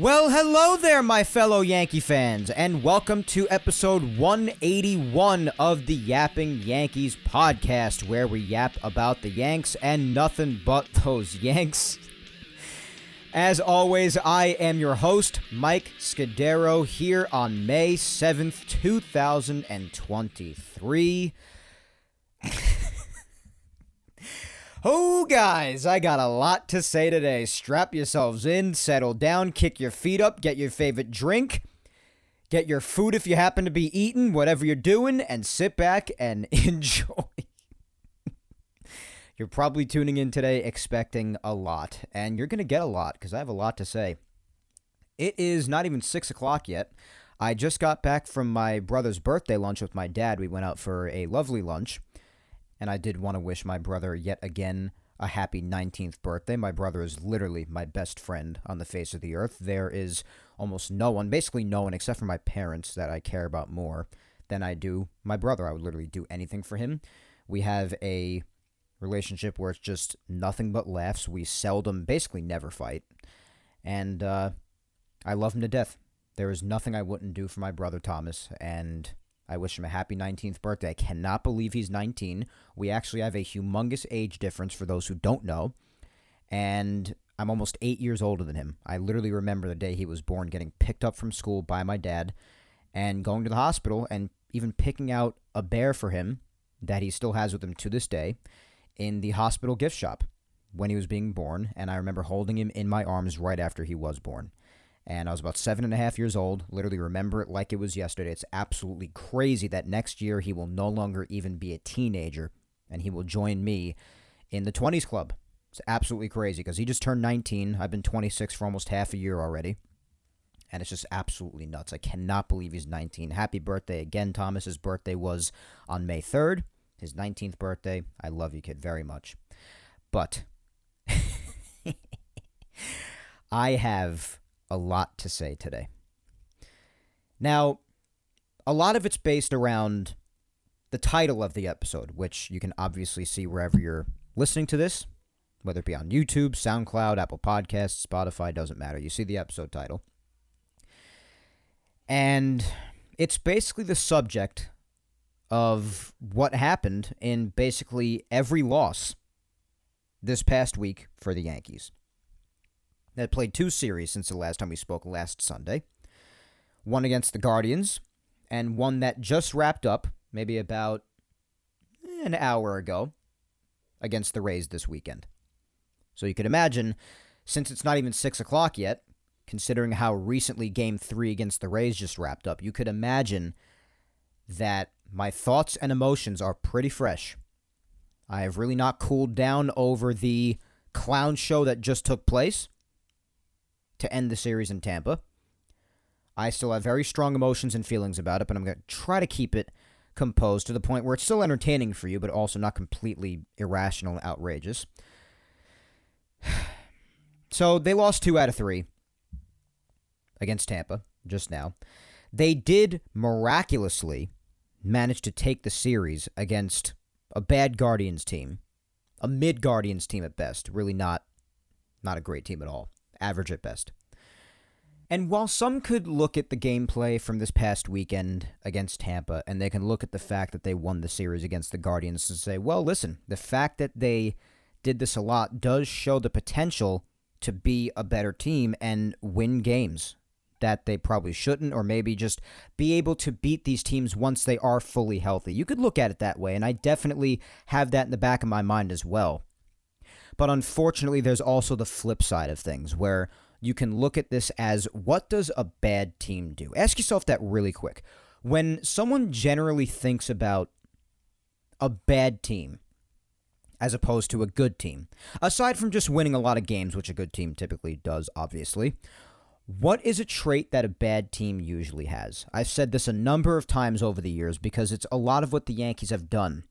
Well, hello there, my fellow Yankee fans, and welcome to episode 181 of the Yapping Yankees podcast, where we yap about the Yanks and nothing but those Yanks. As always, I am your host, Mike Scudero, here on May 7th, 2023. Oh, guys, I got a lot to say today. Strap yourselves in, settle down, kick your feet up, get your favorite drink, get your food if you happen to be eating, whatever you're doing, and sit back and enjoy. you're probably tuning in today expecting a lot, and you're going to get a lot because I have a lot to say. It is not even 6 o'clock yet. I just got back from my brother's birthday lunch with my dad. We went out for a lovely lunch and I did want to wish my brother yet again a happy 19th birthday. My brother is literally my best friend on the face of the earth. There is almost no one, basically no one, except for my parents, that I care about more than I do my brother. I would literally do anything for him. We have a relationship where it's just nothing but laughs. We seldom, basically never fight. And uh, I love him to death. There is nothing I wouldn't do for my brother Thomas. And I wish him a happy 19th birthday. I cannot believe he's 19. We actually have a humongous age difference for those who don't know. And I'm almost eight years older than him. I literally remember the day he was born getting picked up from school by my dad and going to the hospital and even picking out a bear for him that he still has with him to this day in the hospital gift shop when he was being born. And I remember holding him in my arms right after he was born and I was about seven and a half years old. Literally remember it like it was yesterday. It's absolutely crazy that next year he will no longer even be a teenager and he will join me in the 20s club. It's absolutely crazy because he just turned 19. I've been 26 for almost half a year already. And it's just absolutely nuts. I cannot believe he's 19. Happy birthday again, Thomas. His birthday was on May 3rd, his 19th birthday. I love you, kid, very much. But I have a lot to say today. Now, a lot of it's based around the title of the episode, which you can obviously see wherever you're listening to this, whether it be on YouTube, SoundCloud, Apple Podcasts, Spotify, doesn't matter. You see the episode title. And it's basically the subject of what happened in basically every loss this past week for the Yankees that played two series since the last time we spoke last Sunday. One against the Guardians, and one that just wrapped up, maybe about an hour ago, against the Rays this weekend. So you could imagine, since it's not even 6 o'clock yet, considering how recently Game 3 against the Rays just wrapped up, you could imagine that my thoughts and emotions are pretty fresh. I have really not cooled down over the clown show that just took place to end the series in Tampa. I still have very strong emotions and feelings about it, but I'm going to try to keep it composed to the point where it's still entertaining for you, but also not completely irrational and outrageous. So they lost two out of three against Tampa just now. They did miraculously manage to take the series against a bad Guardians team, a mid Guardians team at best. Really not, not a great team at all average at best. And while some could look at the gameplay from this past weekend against Tampa and they can look at the fact that they won the series against the Guardians and say, well, listen, the fact that they did this a lot does show the potential to be a better team and win games that they probably shouldn't, or maybe just be able to beat these teams once they are fully healthy. You could look at it that way, and I definitely have that in the back of my mind as well. But unfortunately, there's also the flip side of things where you can look at this as what does a bad team do? Ask yourself that really quick. When someone generally thinks about a bad team, as opposed to a good team. Aside from just winning a lot of games, which a good team typically does, obviously, what is a trait that a bad team usually has? I've said this a number of times over the years because it's a lot of what the Yankees have done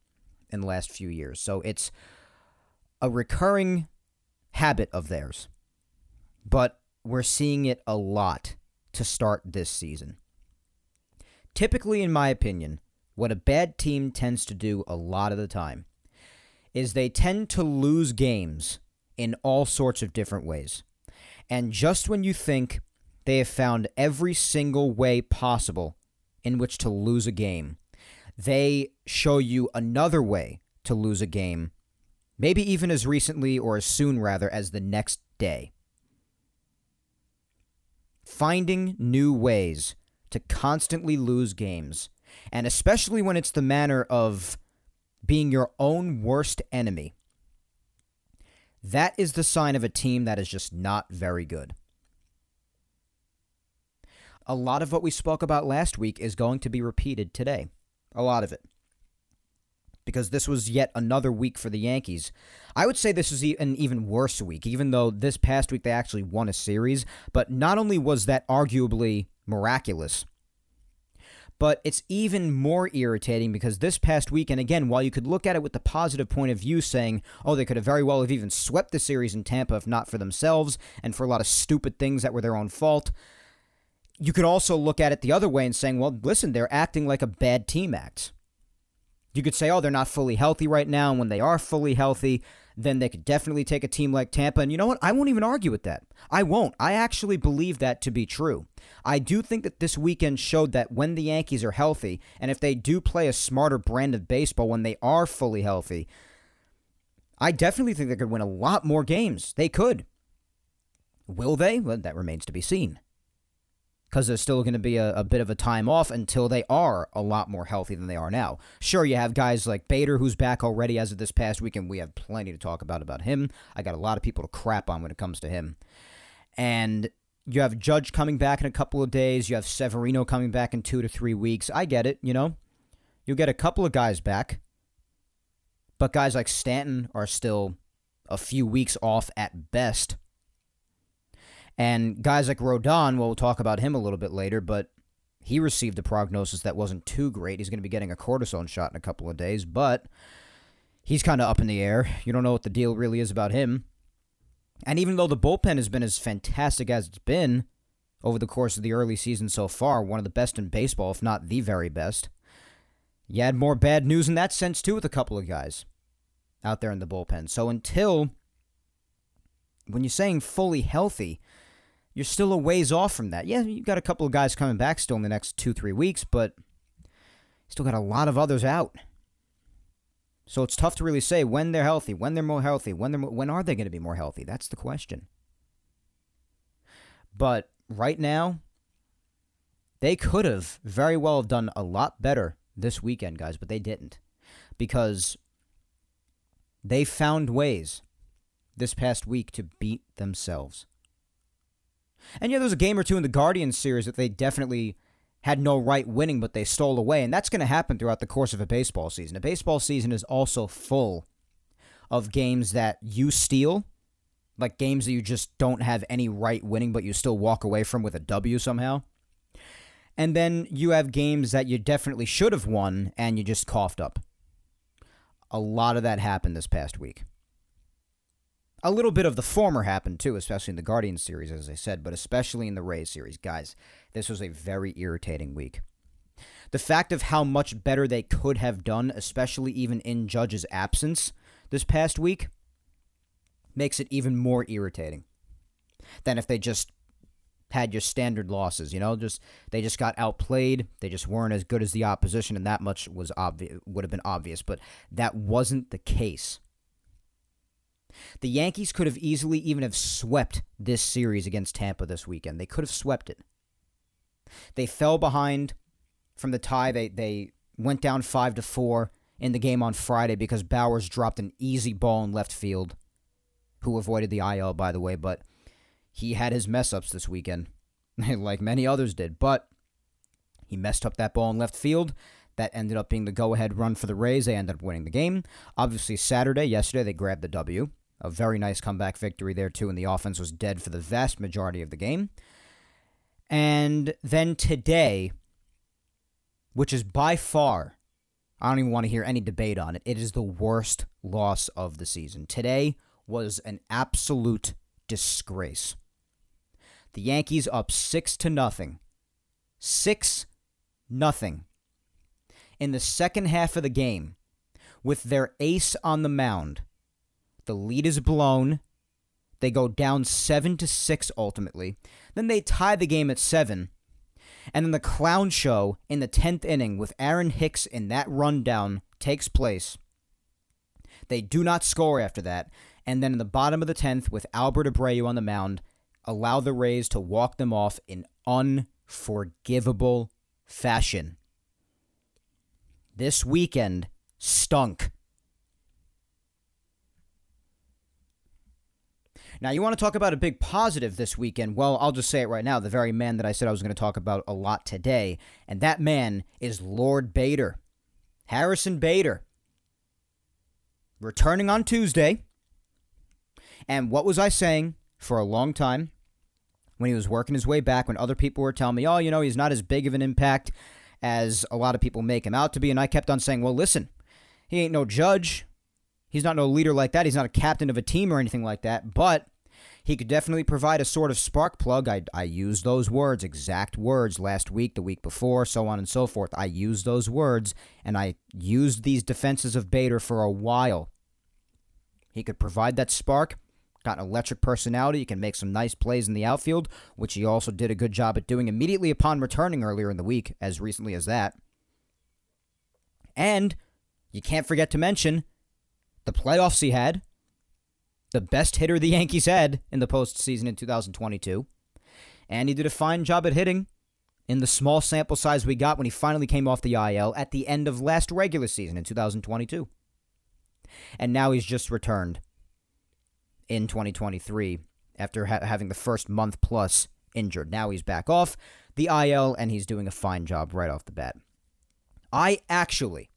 in the last few years. So it's a recurring habit of theirs. But we're seeing it a lot to start this season. Typically, in my opinion, what a bad team tends to do a lot of the time is they tend to lose games in all sorts of different ways. And just when you think they have found every single way possible in which to lose a game, they show you another way to lose a game, maybe even as recently or as soon, rather, as the next day. Finding new ways to constantly lose games, and especially when it's the manner of being your own worst enemy, that is the sign of a team that is just not very good. A lot of what we spoke about last week is going to be repeated today. A lot of it. Because this was yet another week for the Yankees. I would say this was an even worse week, even though this past week they actually won a series. But not only was that arguably miraculous, but it's even more irritating because this past week, and again, while you could look at it with the positive point of view, saying, oh, they could have very well have even swept the series in Tampa if not for themselves and for a lot of stupid things that were their own fault. You could also look at it the other way and saying, well, listen, they're acting like a bad team acts. You could say, oh, they're not fully healthy right now, and when they are fully healthy, then they could definitely take a team like Tampa. And you know what? I won't even argue with that. I won't. I actually believe that to be true. I do think that this weekend showed that when the Yankees are healthy, and if they do play a smarter brand of baseball when they are fully healthy, I definitely think they could win a lot more games. They could. Will they? Well, that remains to be seen because there's still going to be a, a, bit of a time off until they are a lot more healthy than they are now. Sure, you have guys like Bader who's back already as of this past weekend. We have plenty to talk about about him. I got a lot of people to crap on when it comes to him. And you have Judge coming back in a couple of days. You have Severino coming back in two to three weeks. I get it, you know. You'll get a couple of guys back. But guys like Stanton are still a few weeks off at best and guys like Rodon, we'll talk about him a little bit later, but he received a prognosis that wasn't too great. He's going to be getting a cortisone shot in a couple of days, but he's kind of up in the air. You don't know what the deal really is about him. And even though the bullpen has been as fantastic as it's been over the course of the early season so far, one of the best in baseball, if not the very best, you had more bad news in that sense too with a couple of guys out there in the bullpen. So until when you're saying fully healthy, you're still a ways off from that. Yeah, you've got a couple of guys coming back still in the next two, three weeks, but still got a lot of others out. So it's tough to really say when they're healthy, when they're more healthy, when they're more, when are they going to be more healthy? That's the question. But right now, they could have very well done a lot better this weekend, guys, but they didn't because they found ways this past week to beat themselves. And yeah, there was a game or two in the Guardians series that they definitely had no right winning, but they stole away. And that's going to happen throughout the course of a baseball season. A baseball season is also full of games that you steal, like games that you just don't have any right winning, but you still walk away from with a W somehow. And then you have games that you definitely should have won and you just coughed up. A lot of that happened this past week. A little bit of the former happened too, especially in the Guardians series, as I said, but especially in the Rays series. Guys, this was a very irritating week. The fact of how much better they could have done, especially even in Judge's absence this past week, makes it even more irritating than if they just had your standard losses. You know, just they just got outplayed. They just weren't as good as the opposition, and that much was obvious. Would have been obvious, but that wasn't the case. The Yankees could have easily even have swept this series against Tampa this weekend. They could have swept it. They fell behind from the tie. They they went down five to four in the game on Friday because Bauers dropped an easy ball in left field, who avoided the IL by the way, but he had his mess ups this weekend, like many others did. But he messed up that ball in left field. That ended up being the go ahead run for the Rays. They ended up winning the game. Obviously, Saturday, yesterday, they grabbed the W. A very nice comeback victory there, too, and the offense was dead for the vast majority of the game. And then today, which is by far, I don't even want to hear any debate on it, it is the worst loss of the season. Today was an absolute disgrace. The Yankees up 6 to nothing. 6 nothing. In the second half of the game, with their ace on the mound, the lead is blown. They go down 7 to 6 ultimately. Then they tie the game at 7. And then the clown show in the 10th inning with Aaron Hicks in that rundown takes place. They do not score after that. And then in the bottom of the 10th, with Albert Abreu on the mound, allow the Rays to walk them off in unforgivable fashion. This weekend stunk. Now, you want to talk about a big positive this weekend? Well, I'll just say it right now. The very man that I said I was going to talk about a lot today, and that man is Lord Bader. Harrison Bader. Returning on Tuesday. And what was I saying for a long time when he was working his way back, when other people were telling me, oh, you know, he's not as big of an impact as a lot of people make him out to be? And I kept on saying, well, listen, he ain't no judge. He's not no leader like that. He's not a captain of a team or anything like that, but he could definitely provide a sort of spark plug. I, I used those words, exact words, last week, the week before, so on and so forth. I used those words, and I used these defenses of Bader for a while. He could provide that spark. Got an electric personality. He can make some nice plays in the outfield, which he also did a good job at doing immediately upon returning earlier in the week, as recently as that. And you can't forget to mention the playoffs he had, the best hitter the Yankees had in the postseason in 2022. And he did a fine job at hitting in the small sample size we got when he finally came off the IL at the end of last regular season in 2022. And now he's just returned in 2023 after ha- having the first month plus injured. Now he's back off the IL and he's doing a fine job right off the bat. I actually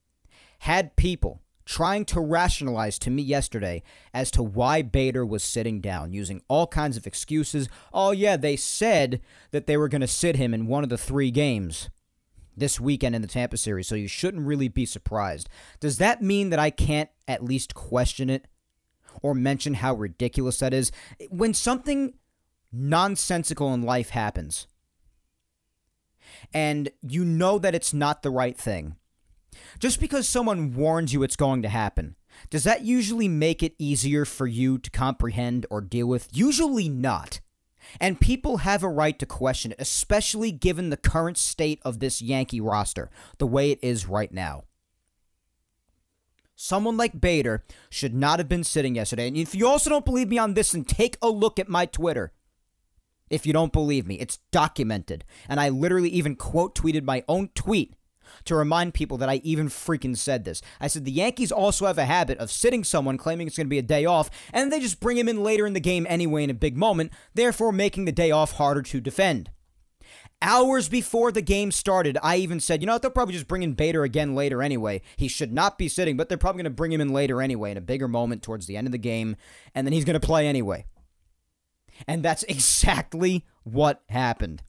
had people trying to rationalize to me yesterday as to why Bader was sitting down, using all kinds of excuses. Oh, yeah, they said that they were going to sit him in one of the three games this weekend in the Tampa series, so you shouldn't really be surprised. Does that mean that I can't at least question it or mention how ridiculous that is? When something nonsensical in life happens, and you know that it's not the right thing, just because someone warns you it's going to happen, does that usually make it easier for you to comprehend or deal with? Usually not. And people have a right to question it, especially given the current state of this Yankee roster, the way it is right now. Someone like Bader should not have been sitting yesterday. And if you also don't believe me on this, then take a look at my Twitter. If you don't believe me, it's documented. And I literally even quote tweeted my own tweet to remind people that I even freaking said this. I said the Yankees also have a habit of sitting someone claiming it's going to be a day off, and they just bring him in later in the game anyway in a big moment, therefore making the day off harder to defend. Hours before the game started, I even said, you know what, they'll probably just bring in Bader again later anyway. He should not be sitting, but they're probably going to bring him in later anyway in a bigger moment towards the end of the game, and then he's going to play anyway. And that's exactly what happened.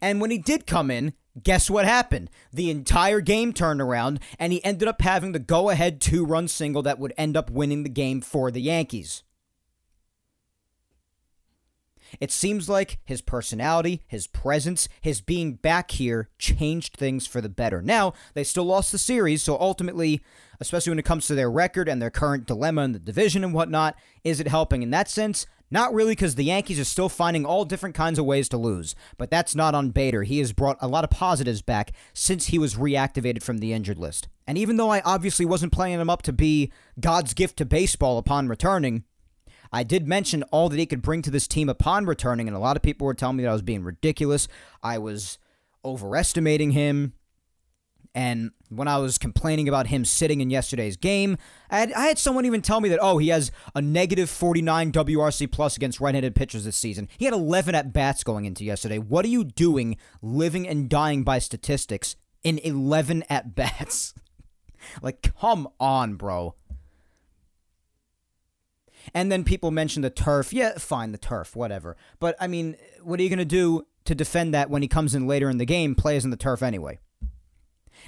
And when he did come in, Guess what happened? The entire game turned around, and he ended up having the go ahead two run single that would end up winning the game for the Yankees. It seems like his personality, his presence, his being back here changed things for the better. Now, they still lost the series, so ultimately, especially when it comes to their record and their current dilemma in the division and whatnot, is it helping in that sense? Not really, because the Yankees are still finding all different kinds of ways to lose. But that's not on Bader. He has brought a lot of positives back since he was reactivated from the injured list. And even though I obviously wasn't playing him up to be God's gift to baseball upon returning, I did mention all that he could bring to this team upon returning, and a lot of people were telling me that I was being ridiculous. I was overestimating him. And when I was complaining about him sitting in yesterday's game, I had, I had someone even tell me that, oh, he has a negative 49 WRC plus against right handed pitchers this season. He had 11 at bats going into yesterday. What are you doing living and dying by statistics in 11 at bats. like, come on, bro. And then people mention the turf. Yeah, fine, the turf, whatever. But I mean, what are you going to do to defend that when he comes in later in the game, plays in the turf anyway?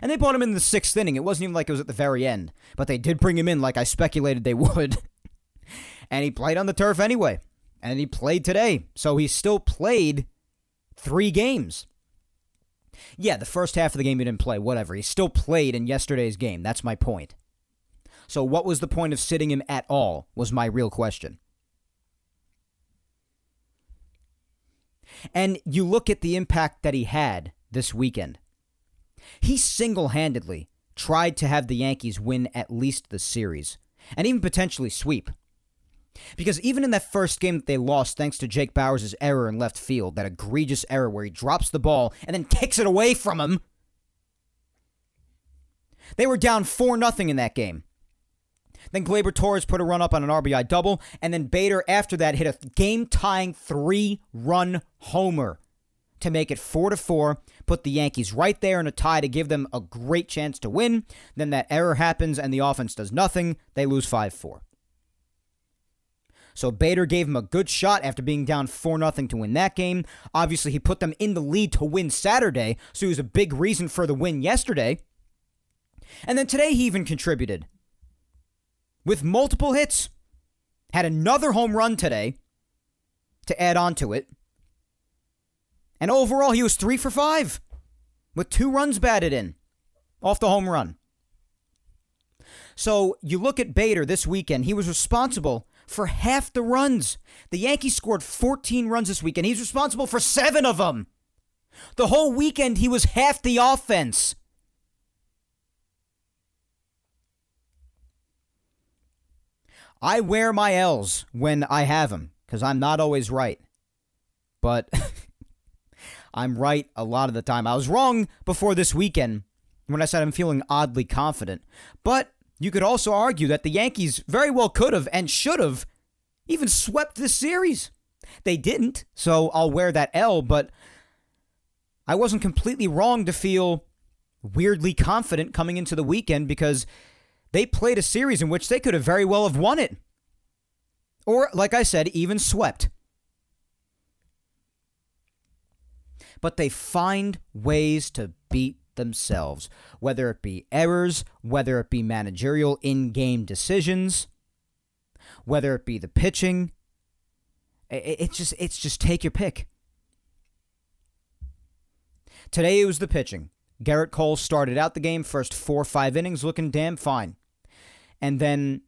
And they brought him in the sixth inning. It wasn't even like it was at the very end, but they did bring him in like I speculated they would. and he played on the turf anyway. And he played today. So he still played three games. Yeah, the first half of the game he didn't play, whatever. He still played in yesterday's game. That's my point. So, what was the point of sitting him at all? Was my real question. And you look at the impact that he had this weekend. He single handedly tried to have the Yankees win at least the series, and even potentially sweep. Because even in that first game that they lost, thanks to Jake Bauers' error in left field, that egregious error where he drops the ball and then kicks it away from him, they were down 4 0 in that game. Then Gleyber Torres put a run up on an RBI double, and then Bader after that hit a game tying three run homer to make it 4 to 4, put the Yankees right there in a tie to give them a great chance to win. Then that error happens and the offense does nothing. They lose 5 4. So Bader gave him a good shot after being down 4 0 to win that game. Obviously, he put them in the lead to win Saturday, so he was a big reason for the win yesterday. And then today he even contributed with multiple hits. Had another home run today to add on to it. And overall, he was three for five with two runs batted in off the home run. So you look at Bader this weekend, he was responsible for half the runs. The Yankees scored 14 runs this weekend. He's responsible for seven of them. The whole weekend, he was half the offense. I wear my L's when I have them because I'm not always right. But I'm right a lot of the time. I was wrong before this weekend when I said I'm feeling oddly confident. But you could also argue that the Yankees very well could have and should have even swept this series. They didn't, so I'll wear that L, but I wasn't completely wrong to feel weirdly confident coming into the weekend because they played a series in which they could have very well have won it. Or, like I said, even swept. But they find ways to beat themselves, whether it be errors, whether it be managerial in game decisions, whether it be the pitching. It's just it's just take your pick. Today it was the pitching. Gerrit Cole started out the game first four five innings looking damn fine. And then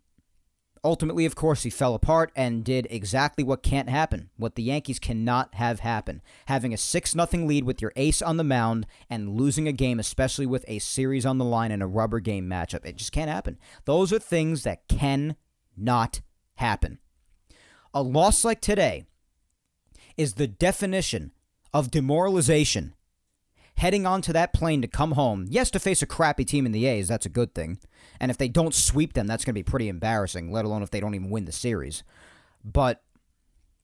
ultimately, of course, he fell apart and did exactly what can't happen, what the Yankees cannot have happen. Having a 6 0 lead with your ace on the mound and losing a game, especially with a series on the line in a rubber game matchup. It just can't happen. Those are things that cannot happen. A loss like today is the definition of demoralization heading onto that plane to come home. Yes, to face a crappy team in the A's, that's a good thing. And if they don't sweep them, that's going to be pretty embarrassing, let alone if they don't even win the series. But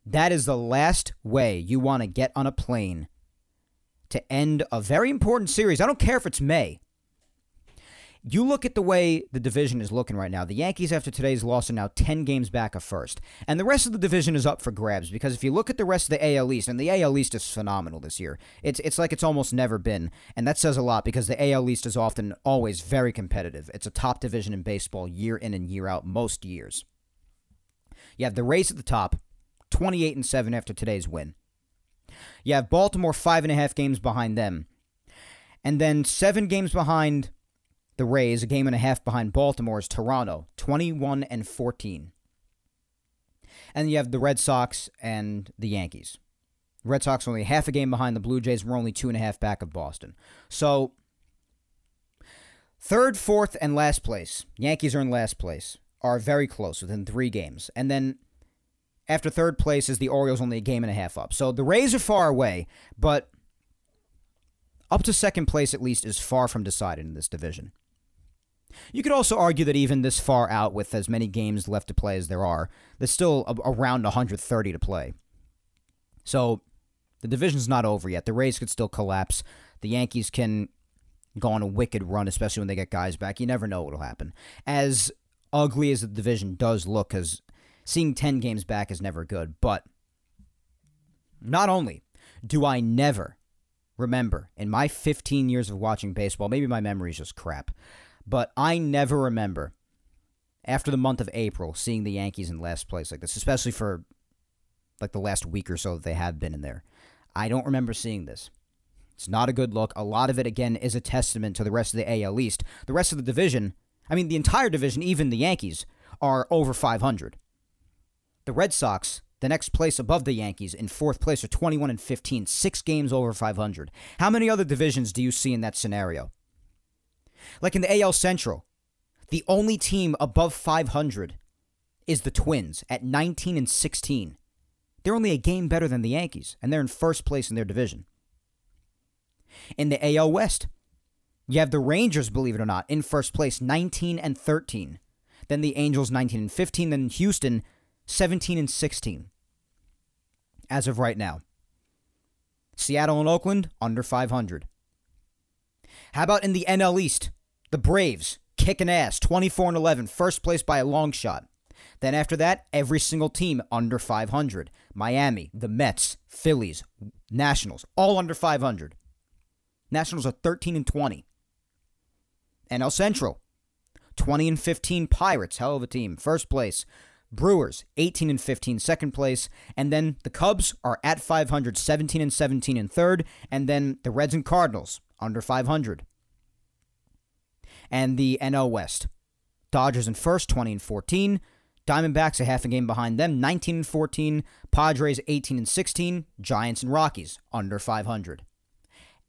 that is the last way you want to get on a plane to end a very important series. I don't care if it's May. You look at the way the division is looking right now. The Yankees, after today's loss, are now 10 games back of first. And the rest of the division is up for grabs because if you look at the rest of the AL East, and the AL East is phenomenal this year, it's, it's like it's almost never been. And that says a lot because the AL East is often always very competitive. It's a top division in baseball year in and year out, most years. You have the Rays at the top, 28 and 7 after today's win. You have Baltimore five and a half games behind them. And then seven games behind the Rays, a game and a half behind Baltimore's Toronto, 21 and 14. And you have the Red Sox and the Yankees. Red Sox only half a game behind the Blue Jays. We're only two and a half back of Boston. So, third, fourth, and last place, Yankees are in last place, are very close within three games. And then after third place is the Orioles, only a game and a half up. So the Rays are far away, but up to second place at least is far from decided in this division. You could also argue that even this far out, with as many games left to play as there are, there's still around 130 to play. So the division's not over yet. The Rays could still collapse. The Yankees can go on a wicked run, especially when they get guys back. You never know what will happen. As ugly as the division does look, because seeing 10 games back is never good. But not only do I never remember in my 15 years of watching baseball, maybe my memory is just crap, but I never remember after the month of April seeing the Yankees in last place like this, especially for like the last week or so that they have been in there. I don't remember seeing this. It's not a good look. A lot of it, again, is a testament to the rest of the AL East. The rest of the division, I mean, the entire division, even the Yankees, are over 500. The Red Sox, the next place above the Yankees, in fourth place, are 21 and 15, six games over 500. How many other divisions do you see in that scenario? Like in the AL Central, the only team above 500 is the Twins at 19 and 16. They're only a game better than the Yankees, and they're in first place in their division. In the AL West, you have the Rangers, believe it or not, in first place, 19 and 13. Then the Angels, 19 and 15. Then Houston, 17 and 16. As of right now. Seattle and Oakland, under 500. How about in the NL East? The Braves, kicking ass, 24 and 11, first place by a long shot. Then after that, every single team under 500. Miami, the Mets, Phillies, Nationals, all under 500. Nationals are 13 and 20. NL Central, 20 and 15 Pirates, hell of a team, first place. Brewers, 18 and 15, second place. And then the Cubs are at 500, 17 and 17 in third. And then the Reds and Cardinals, under 500. And the NL West, Dodgers in first, 20 and 14. Diamondbacks a half a game behind them, 19 and 14. Padres 18 and 16. Giants and Rockies under 500.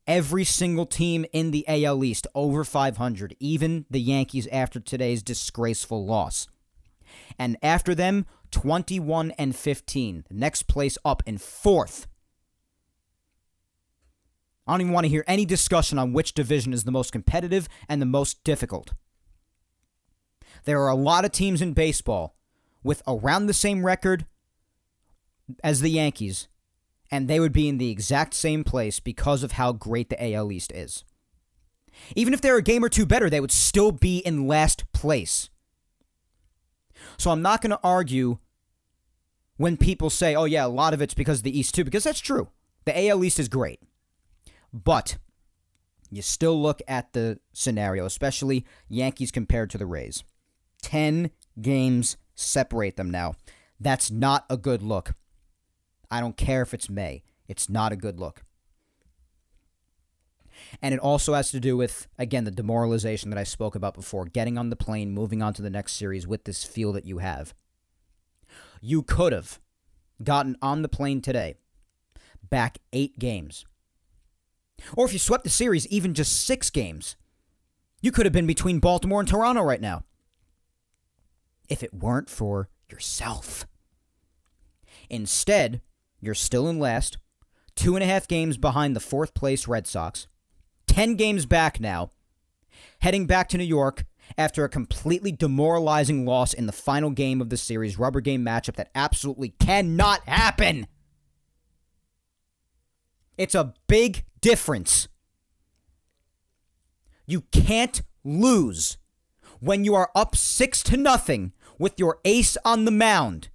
Every single team in the AL East over 500, even the Yankees after today's disgraceful loss. And after them, 21 and 15. The next place up in fourth. I don't even want to hear any discussion on which division is the most competitive and the most difficult. There are a lot of teams in baseball with around the same record as the Yankees, and they would be in the exact same place because of how great the AL East is. Even if they're a game or two better, they would still be in last place. So I'm not going to argue when people say, oh, yeah, a lot of it's because of the East too, because that's true. The AL East is great. But you still look at the scenario, especially Yankees compared to the Rays. 10 games separate them now. That's not a good look. I don't care if it's May. It's not a good look. And it also has to do with, again, the demoralization that I spoke about before, getting on the plane, moving on to the next series with this feel that you have. You could have gotten on the plane today, back eight games. Or if you swept the series, even just six games, you could have been between Baltimore and Toronto right now if it weren't for yourself. Instead, you're still in last, two and a half games behind the fourth place Red Sox, 10 games back now, heading back to New York after a completely demoralizing loss in the final game of the series, rubber game matchup that absolutely cannot happen. It's a big difference. You can't lose when you are up 6 to nothing with your ace on the mound.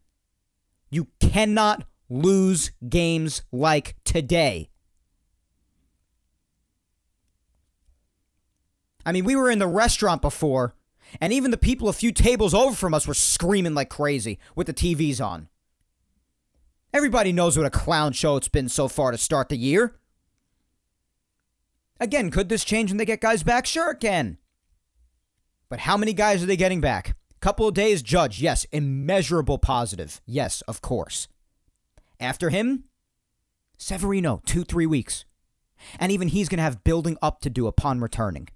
You cannot lose games like today. I mean, we were in the restaurant before, and even the people a few tables over from us were screaming like crazy with the TVs on. Everybody knows what a clown show it's been so far to start the year. Again, could this change when they get guys back? Sure, it can. But how many guys are they getting back? Couple of days, Judge, yes, immeasurable positive. Yes, of course. After him, Severino, two, three weeks. And even he's going to have building up to do upon returning.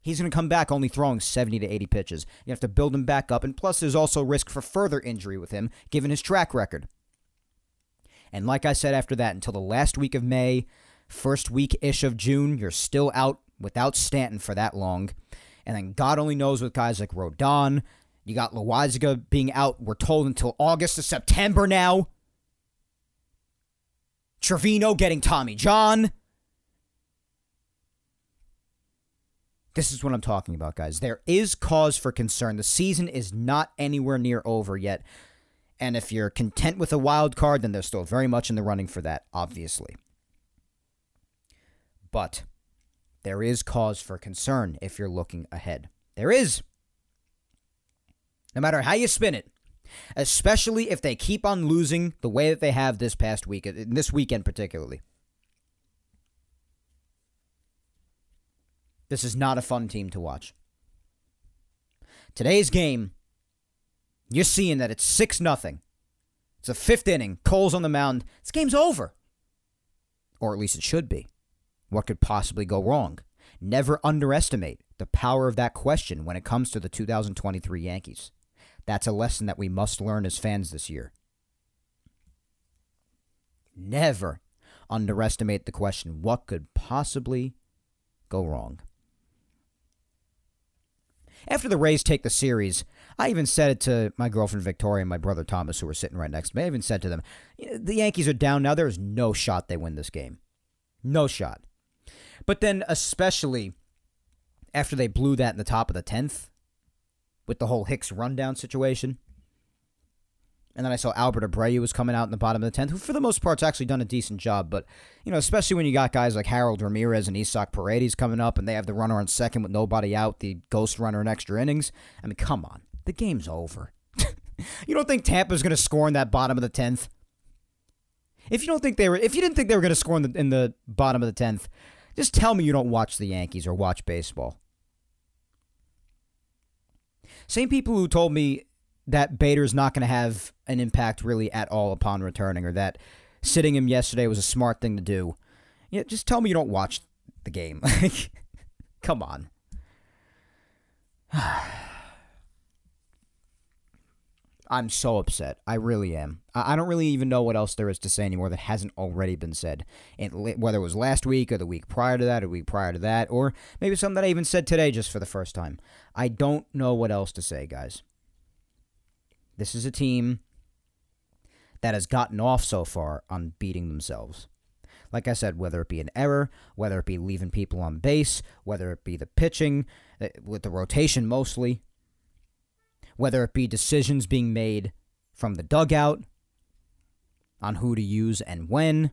He's going to come back only throwing 70 to 80 pitches. You have to build him back up, and plus, there's also risk for further injury with him, given his track record. And like I said, after that, until the last week of May, first week ish of June, you're still out without Stanton for that long. And then God only knows with guys like Rodon. You got Loaisiga being out, we're told, until August to September now. Trevino getting Tommy John. This is what I'm talking about, guys. There is cause for concern. The season is not anywhere near over yet. And if you're content with a wild card, then they're still very much in the running for that, obviously. But there is cause for concern if you're looking ahead. There is. No matter how you spin it, especially if they keep on losing the way that they have this past week, this weekend particularly. This is not a fun team to watch. Today's game, you're seeing that it's 6 nothing. It's a fifth inning. Cole's on the mound. This game's over. Or at least it should be. What could possibly go wrong? Never underestimate the power of that question when it comes to the 2023 Yankees. That's a lesson that we must learn as fans this year. Never underestimate the question what could possibly go wrong? After the Rays take the series, I even said it to my girlfriend Victoria and my brother Thomas, who were sitting right next to me. I even said to them, the Yankees are down now. There's no shot they win this game. No shot. But then, especially after they blew that in the top of the 10th with the whole Hicks rundown situation. And then I saw Albert Abreu was coming out in the bottom of the 10th, who for the most part's actually done a decent job. But, you know, especially when you got guys like Harold Ramirez and Isaac Paredes coming up and they have the runner on second with nobody out, the ghost runner in extra innings. I mean, come on. The game's over. you don't think Tampa's going to score in that bottom of the 10th? If you don't think they were, if you didn't think they were going to score in the, in the bottom of the 10th, just tell me you don't watch the Yankees or watch baseball. Same people who told me that Bader's not going to have an impact really at all upon returning, or that sitting him yesterday was a smart thing to do. Yeah, just tell me you don't watch the game. Come on. I'm so upset. I really am. I don't really even know what else there is to say anymore that hasn't already been said. whether it was last week or the week prior to that, or the week prior to that, or maybe something that I even said today just for the first time. I don't know what else to say, guys. This is a team that has gotten off so far on beating themselves. Like I said, whether it be an error, whether it be leaving people on base, whether it be the pitching, eh, with the rotation mostly, whether it be decisions being made from the dugout on who to use and when,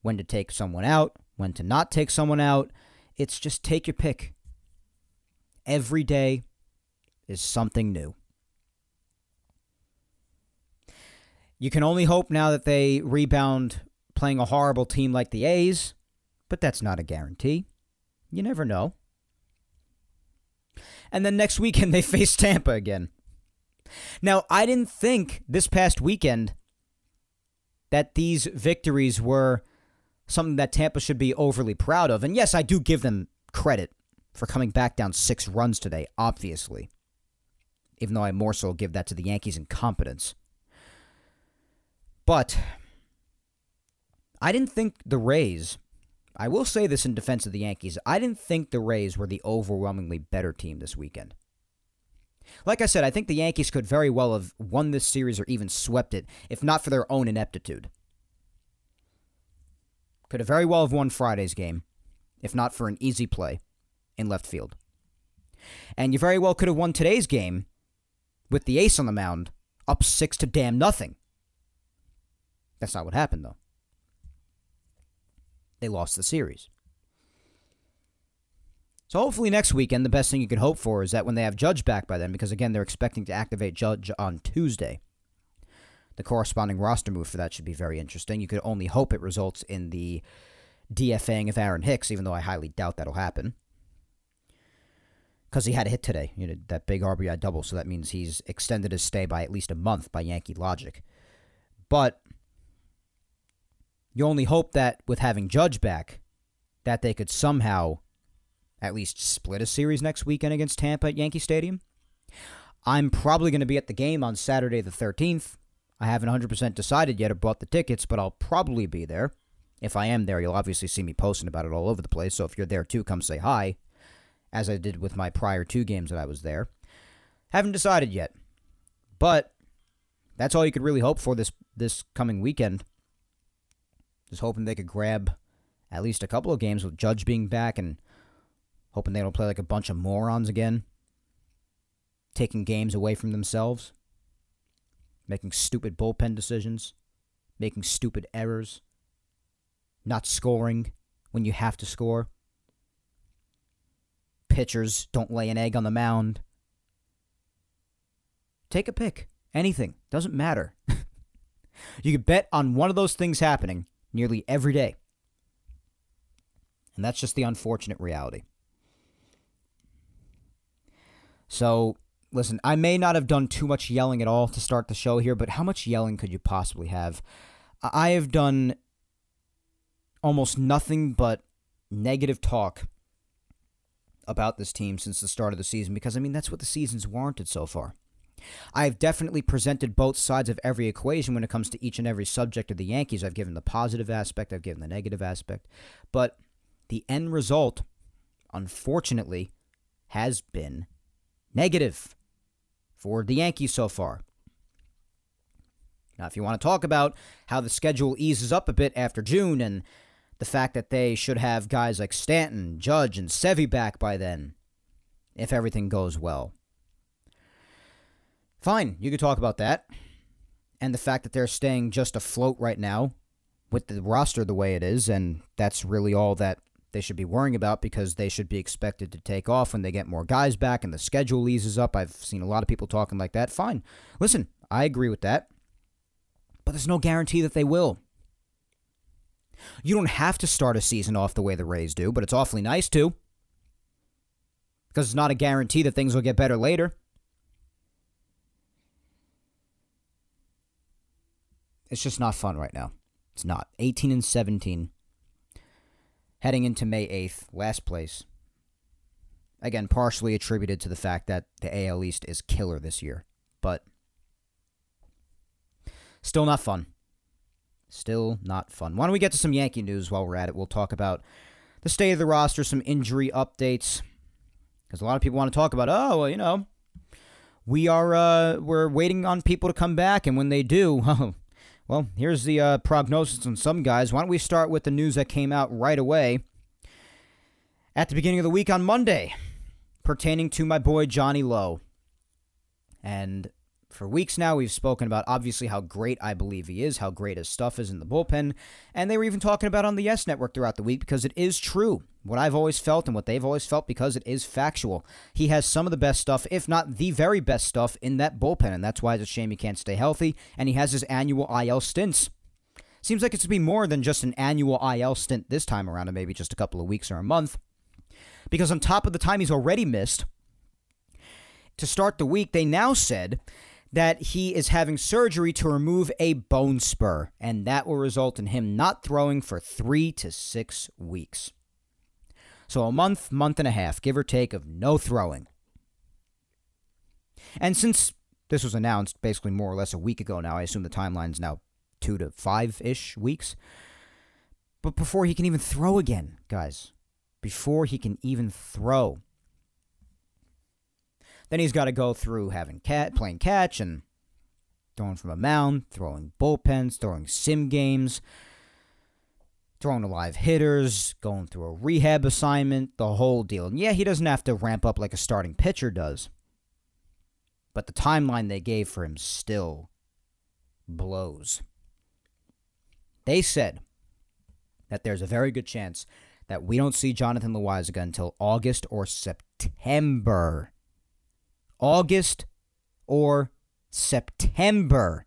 when to take someone out, when to not take someone out. It's just take your pick. Every day is something new. You can only hope now that they rebound playing a horrible team like the A's, but that's not a guarantee. You never know and then next weekend they face Tampa again. Now, I didn't think this past weekend that these victories were something that Tampa should be overly proud of. And yes, I do give them credit for coming back down six runs today, obviously. Even though I more so give that to the Yankees' incompetence. But I didn't think the Rays I will say this in defense of the Yankees. I didn't think the Rays were the overwhelmingly better team this weekend. Like I said, I think the Yankees could very well have won this series or even swept it if not for their own ineptitude. Could have very well have won Friday's game if not for an easy play in left field. And you very well could have won today's game with the ace on the mound up 6 to damn nothing. That's not what happened though they lost the series. So hopefully next weekend, the best thing you can hope for is that when they have Judge back by then, because again, they're expecting to activate Judge on Tuesday. The corresponding roster move for that should be very interesting. You could only hope it results in the DFAing of Aaron Hicks, even though I highly doubt that'll happen. Because he had a hit today, you know, that big RBI double, so that means he's extended his stay by at least a month by Yankee logic. But you only hope that with having Judge back, that they could somehow at least split a series next weekend against Tampa at Yankee Stadium. I'm probably going to be at the game on Saturday the 13th. I haven't 100% decided yet or bought the tickets, but I'll probably be there. If I am there, you'll obviously see me posting about it all over the place. So if you're there too, come say hi, as I did with my prior two games that I was there. Haven't decided yet, but that's all you could really hope for this this coming weekend. Just hoping they could grab at least a couple of games with Judge being back and hoping they don't play like a bunch of morons again, taking games away from themselves, making stupid bullpen decisions, making stupid errors, not scoring when you have to score. Pitchers don't lay an egg on the mound. Take a pick. Anything. Doesn't matter. you could bet on one of those things happening nearly every day. And that's just the unfortunate reality. So, listen, I may not have done too much yelling at all to start the show here, but how much yelling could you possibly have? I have done almost nothing but negative talk about this team since the start of the season because, I mean, that's what the season's warranted so far. I have definitely presented both sides of every equation when it comes to each and every subject of the Yankees. I've given the positive aspect, I've given the negative aspect. But the end result, unfortunately, has been negative for the Yankees so far. Now, if you want to talk about how the schedule eases up a bit after June and the fact that they should have guys like Stanton, Judge, and Sevy back by then, if everything goes well. Fine, you could talk about that. And the fact that they're staying just afloat right now with the roster the way it is, and that's really all that they should be worrying about because they should be expected to take off when they get more guys back and the schedule eases up. I've seen a lot of people talking like that. Fine. Listen, I agree with that. But there's no guarantee that they will. You don't have to start a season off the way the Rays do, but it's awfully nice to. Because it's not a guarantee that things will get better later. It's just not fun right now. It's not. 18 and 17. Heading into May 8th, last place. Again, partially attributed to the fact that the AL East is killer this year. But still not fun. Still not fun. Why don't we get to some Yankee news while we're at it? We'll talk about the state of the roster, some injury updates. Because a lot of people want to talk about, oh, well, you know, we are uh, we're waiting on people to come back, and when they do, well, here's the uh, prognosis on some guys. Why don't we start with the news that came out right away at the beginning of the week on Monday, pertaining to my boy Johnny Lowe. And for weeks now, we've spoken about obviously how great I believe he is, how great his stuff is in the bullpen, and they were even talking about on the Yes Network throughout the week because it is true. What I've always felt and what they've always felt because it is factual. He has some of the best stuff, if not the very best stuff, in that bullpen, and that's why it's a shame he can't stay healthy, and he has his annual IL stints. Seems like it's to be more than just an annual IL stint this time around, and maybe just a couple of weeks or a month. Because on top of the time he's already missed, to start the week, they now said that he is having surgery to remove a bone spur, and that will result in him not throwing for three to six weeks. So a month, month and a half, give or take, of no throwing. And since this was announced basically more or less a week ago now, I assume the timeline's now two to five ish weeks. But before he can even throw again, guys, before he can even throw, then he's got to go through having cat playing catch and throwing from a mound, throwing bullpens, throwing sim games, throwing to live hitters, going through a rehab assignment, the whole deal. And yeah, he doesn't have to ramp up like a starting pitcher does. But the timeline they gave for him still blows. They said that there's a very good chance that we don't see Jonathan Loaisiga until August or September August or September,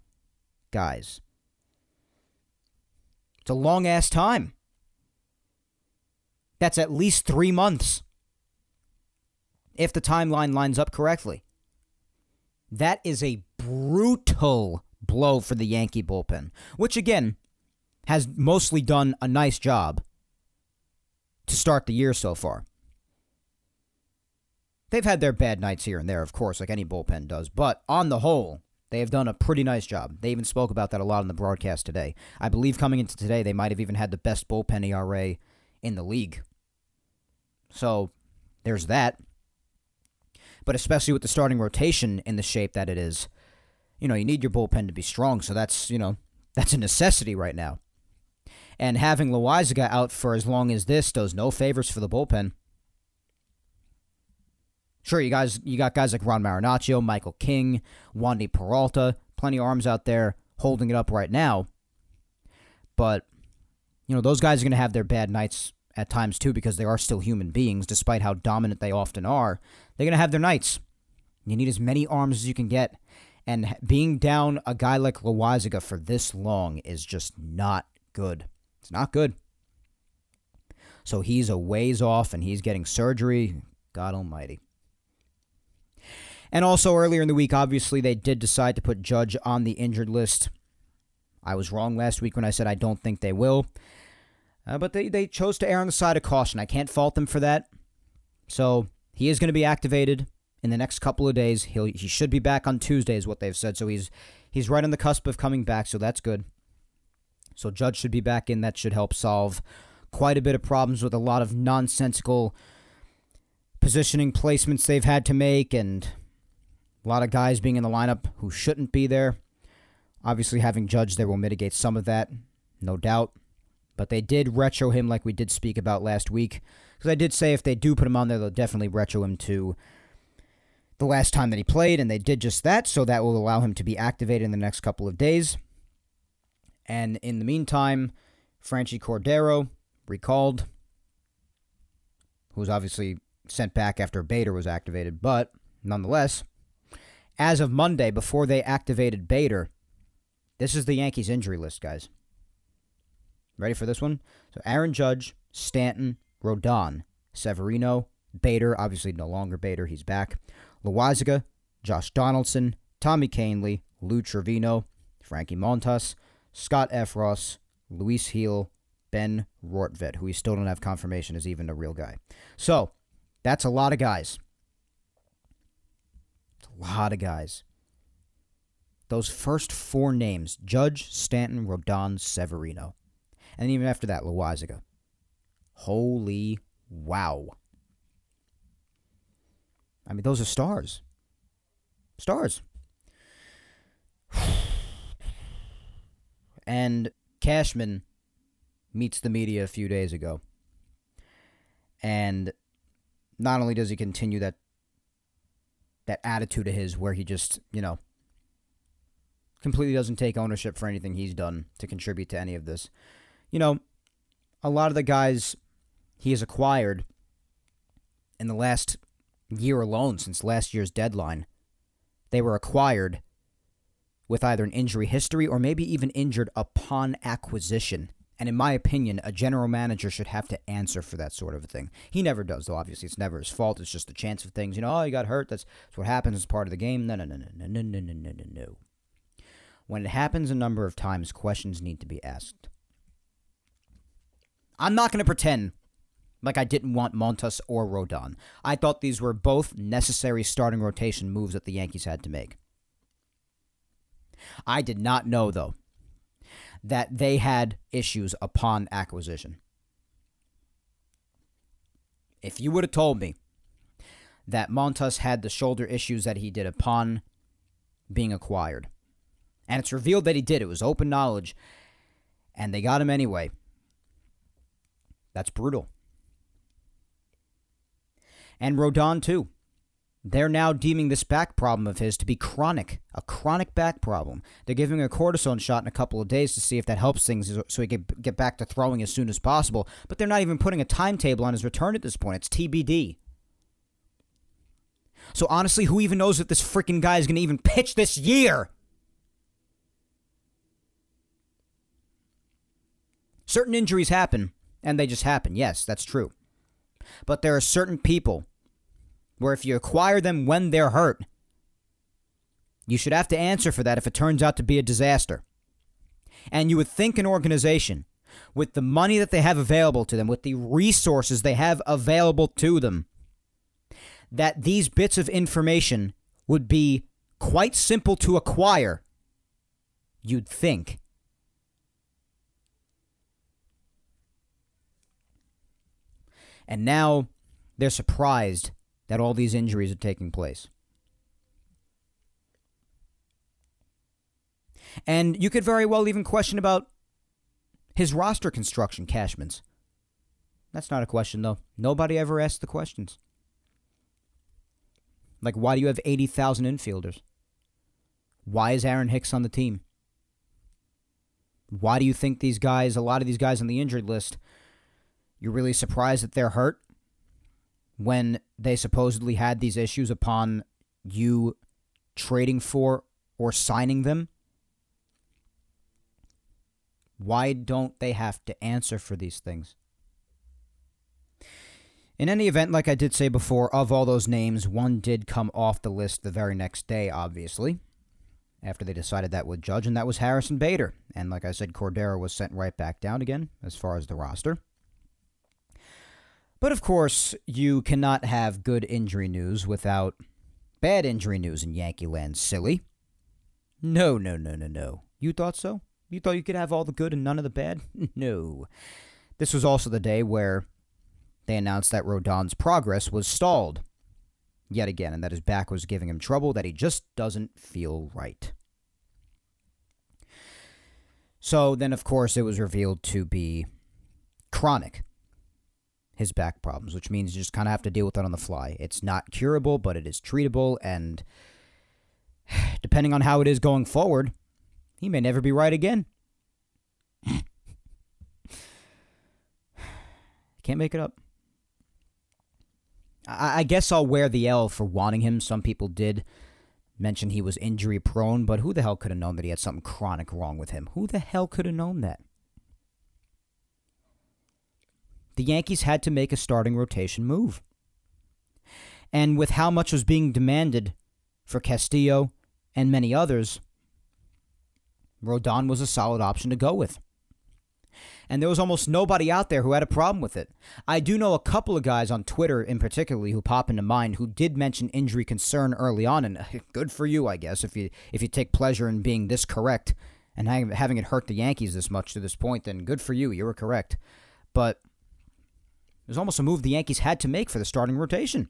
guys. It's a long ass time. That's at least three months. If the timeline lines up correctly. That is a brutal blow for the Yankee bullpen, which again has mostly done a nice job to start the year so far. They've had their bad nights here and there, of course, like any bullpen does, but on the whole, they have done a pretty nice job. They even spoke about that a lot in the broadcast today. I believe coming into today, they might have even had the best bullpen ERA in the league. So there's that. But especially with the starting rotation in the shape that it is, you know, you need your bullpen to be strong. So that's, you know, that's a necessity right now. And having Loaisiga out for as long as this does no favors for the bullpen. Sure, you guys, you got guys like Ron Marinaccio, Michael King, Wandy Peralta, plenty of arms out there holding it up right now. But you know, those guys are going to have their bad nights at times too because they are still human beings, despite how dominant they often are. They're going to have their nights. You need as many arms as you can get. And being down a guy like Loaisiga for this long is just not good. It's not good. So he's a ways off and he's getting surgery. God almighty. And also earlier in the week, obviously, they did decide to put Judge on the injured list. I was wrong last week when I said I don't think they will. Uh, but they, they chose to err on the side of caution. I can't fault them for that. So he is going to be activated in the next couple of days. He'll, he should be back on Tuesday, is what they've said. So he's he's right on the cusp of coming back. So that's good. So Judge should be back in. That should help solve quite a bit of problems with a lot of nonsensical positioning placements they've had to make and a lot of guys being in the lineup who shouldn't be there. Obviously, having Judge there will mitigate some of that, no doubt. But they did retro him like we did speak about last week. Because I did say if they do put him on there, they'll definitely retro him to the last time that he played, and they did just that, so that will allow him to be activated in the next couple of days. And in the meantime, Franchy Cordero recalled, who was obviously sent back after Bader was activated, but nonetheless, as of Monday, before they activated Bader, this is the Yankees injury list, guys. Ready for this one? So Aaron Judge, Stanton, Rodon, Severino, Bader, obviously no longer Bader, he's back. Loaisiga, Josh Donaldson, Tommy Kahnle, Lou Trivino, Frankie Montas, Scott Effross, Luis Gil, Ben Rortvedt, who we still don't have confirmation is even a real guy. So, that's a lot of guys. Lot of guys. Those first four names Judge, Stanton, Rodon, Severino. And even after that, Loaisiga. Holy wow. I mean, those are stars. Stars. and Cashman meets the media a few days ago. And not only does he continue that that attitude of his where he just, you know, completely doesn't take ownership for anything he's done to contribute to any of this. You know, a lot of the guys he has acquired in the last year alone since last year's deadline, they were acquired with either an injury history or maybe even injured upon acquisition. And in my opinion, a general manager should have to answer for that sort of a thing. He never does, though. Obviously, it's never his fault. It's just a chance of things. You know, oh, you got hurt. That's, that's what happens. It's part of the game. No, no, no, no, no, no, no, no, no, no. When it happens a number of times, questions need to be asked. I'm not going to pretend like I didn't want Montas or Rodon. I thought these were both necessary starting rotation moves that the Yankees had to make. I did not know, though, that they had issues upon acquisition. If you would have told me that Montas had the shoulder issues that he did upon being acquired, and it's revealed that he did, it was open knowledge, and they got him anyway. That's brutal and Rodon too. They're now deeming this back problem of his to be chronic, a chronic back problem. They're giving him a cortisone shot in a couple of days to see if that helps things so he can get back to throwing as soon as possible. But they're not even putting a timetable on his return at this point. It's TBD. So honestly, who even knows if this freaking guy is going to even pitch this year? Certain injuries happen, and they just happen. Yes, that's true. But there are certain people where if you acquire them when they're hurt, you should have to answer for that if it turns out to be a disaster. And you would think an organization, with the money that they have available to them, with the resources they have available to them, that these bits of information would be quite simple to acquire. You'd think. And now they're surprised that all these injuries are taking place. And you could very well even question about his roster construction, Cashman's. That's not a question, though. Nobody ever asked the questions. Like, why do you have 80,000 infielders? Why is Aaron Hicks on the team? Why do you think these guys, a lot of these guys on the injured list, you're really surprised that they're hurt when they supposedly had these issues upon you trading for or signing them? Why don't they have to answer for these things? In any event, like I did say before, of all those names, one did come off the list the very next day, obviously, after they decided that with judge, and that was Harrison Bader. And like I said, Cordero was sent right back down again as far as the roster. But of course, you cannot have good injury news without bad injury news in Yankee land, silly. No, no, no, no, no. You thought so? You thought you could have all the good and none of the bad? no. This was also the day where they announced that Rodon's progress was stalled yet again, and that his back was giving him trouble, that he just doesn't feel right. So then, of course, it was revealed to be chronic, his back problems, which means you just kind of have to deal with that on the fly. It's not curable, but it is treatable, and depending on how it is going forward, he may never be right again. Can't make it up. I, I guess I'll wear the L for wanting him. Some people did mention he was injury prone, but who the hell could have known that he had something chronic wrong with him? Who the hell could have known that? The Yankees had to make a starting rotation move. And with how much was being demanded for Castillo and many others, Rodon was a solid option to go with and there was almost nobody out there who had a problem with it. I do know a couple of guys on Twitter, in particularly, who pop into mind who did mention injury concern early on, and good for you, I guess, if you if you take pleasure in being this correct and having it hurt the Yankees this much to this point, then good for you, you were correct. But was almost a move the Yankees had to make for the starting rotation.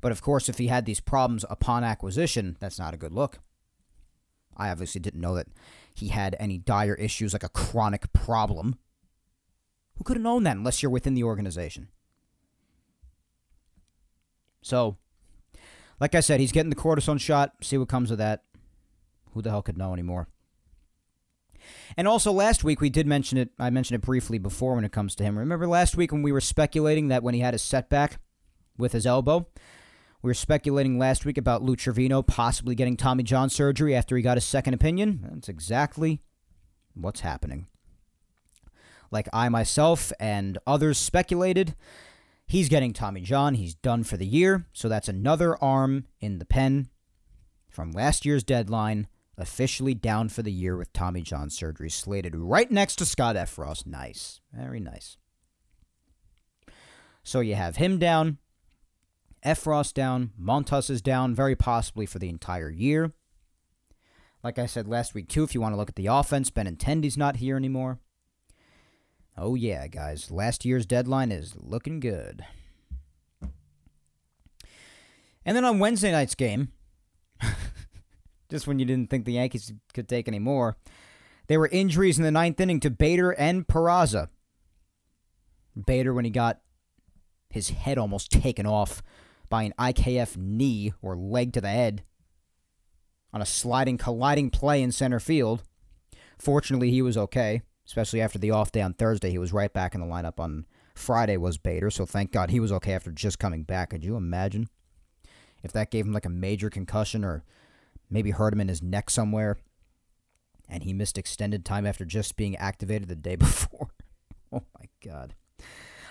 But of course, if he had these problems upon acquisition, that's not a good look. I obviously didn't know that he had any dire issues like a chronic problem. Who could have known that unless you're within the organization? So, like I said, he's getting the cortisone shot. See what comes of that. Who the hell could know anymore? And also last week we did mention it. I mentioned it briefly before when it comes to him. Remember last week when we were speculating that when he had a setback with his elbow, we were speculating last week about Lou Trivino possibly getting Tommy John surgery after he got a second opinion. That's exactly what's happening. Like I myself and others speculated, he's getting Tommy John. He's done for the year. So that's another arm in the pen from last year's deadline, officially down for the year with Tommy John surgery slated right next to Scott Effross. Nice. Very nice. So you have him down. Effross down, Montas is down, very possibly for the entire year. Like I said last week, too, if you want to look at the offense, Benintendi's not here anymore. Oh, yeah, guys. Last year's deadline is looking good. And then on Wednesday night's game, just when you didn't think the Yankees could take any more, there were injuries in the ninth inning to Bader and Peraza. Bader, when he got his head almost taken off by an IKF knee or leg to the head on a sliding, colliding play in center field. Fortunately, he was okay, especially after the off day on Thursday. He was right back in the lineup on Friday, was Bader, so thank God he was okay after just coming back. Could you imagine if that gave him like a major concussion or maybe hurt him in his neck somewhere and he missed extended time after just being activated the day before? oh my God.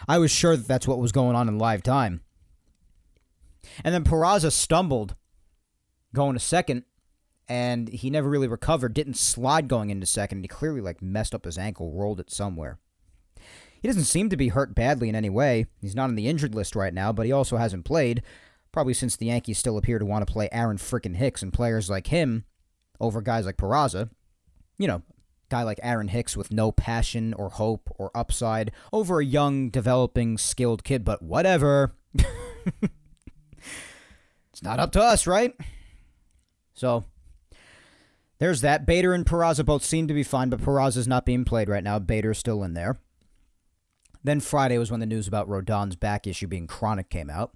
I was sure that that's what was going on in live time. And then Peraza stumbled going to second, and he never really recovered. Didn't slide going into second. He clearly like messed up his ankle, rolled it somewhere. He doesn't seem to be hurt badly in any way. He's not on the injured list right now, but he also hasn't played. Probably since the Yankees still appear to want to play Aaron frickin' Hicks and players like him over guys like Peraza. You know, guy like Aaron Hicks with no passion or hope or upside over a young, developing, skilled kid, but whatever. It's not up to us, right? So there's that. Bader and Peraza both seem to be fine, but Peraza's not being played right now. Bader's still in there. Then Friday was when the news about Rodon's back issue being chronic came out.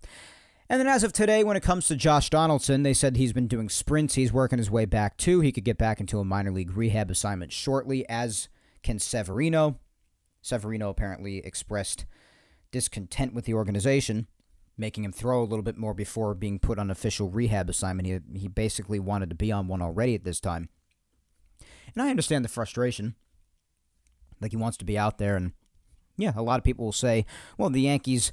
And then as of today, when it comes to Josh Donaldson, they said he's been doing sprints. He's working his way back too. He could get back into a minor league rehab assignment shortly, as can Severino. Severino apparently expressed discontent with the organization, making him throw a little bit more before being put on official rehab assignment. He, he basically wanted to be on one already at this time. And I understand the frustration. Like he wants to be out there. And yeah, a lot of people will say, well, the Yankees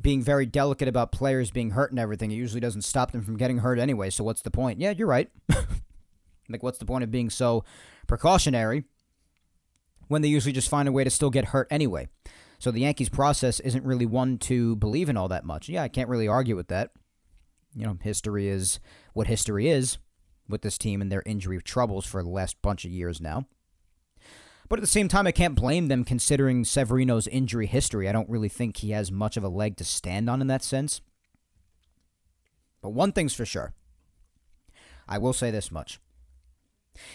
being very delicate about players being hurt and everything, it usually doesn't stop them from getting hurt anyway. So what's the point? Yeah, you're right. like, what's the point of being so precautionary when they usually just find a way to still get hurt anyway? So the Yankees' process isn't really one to believe in all that much. Yeah, I can't really argue with that. You know, history is what history is with this team and their injury troubles for the last bunch of years now. But at the same time, I can't blame them considering Severino's injury history. I don't really think he has much of a leg to stand on in that sense. But one thing's for sure I will say this much.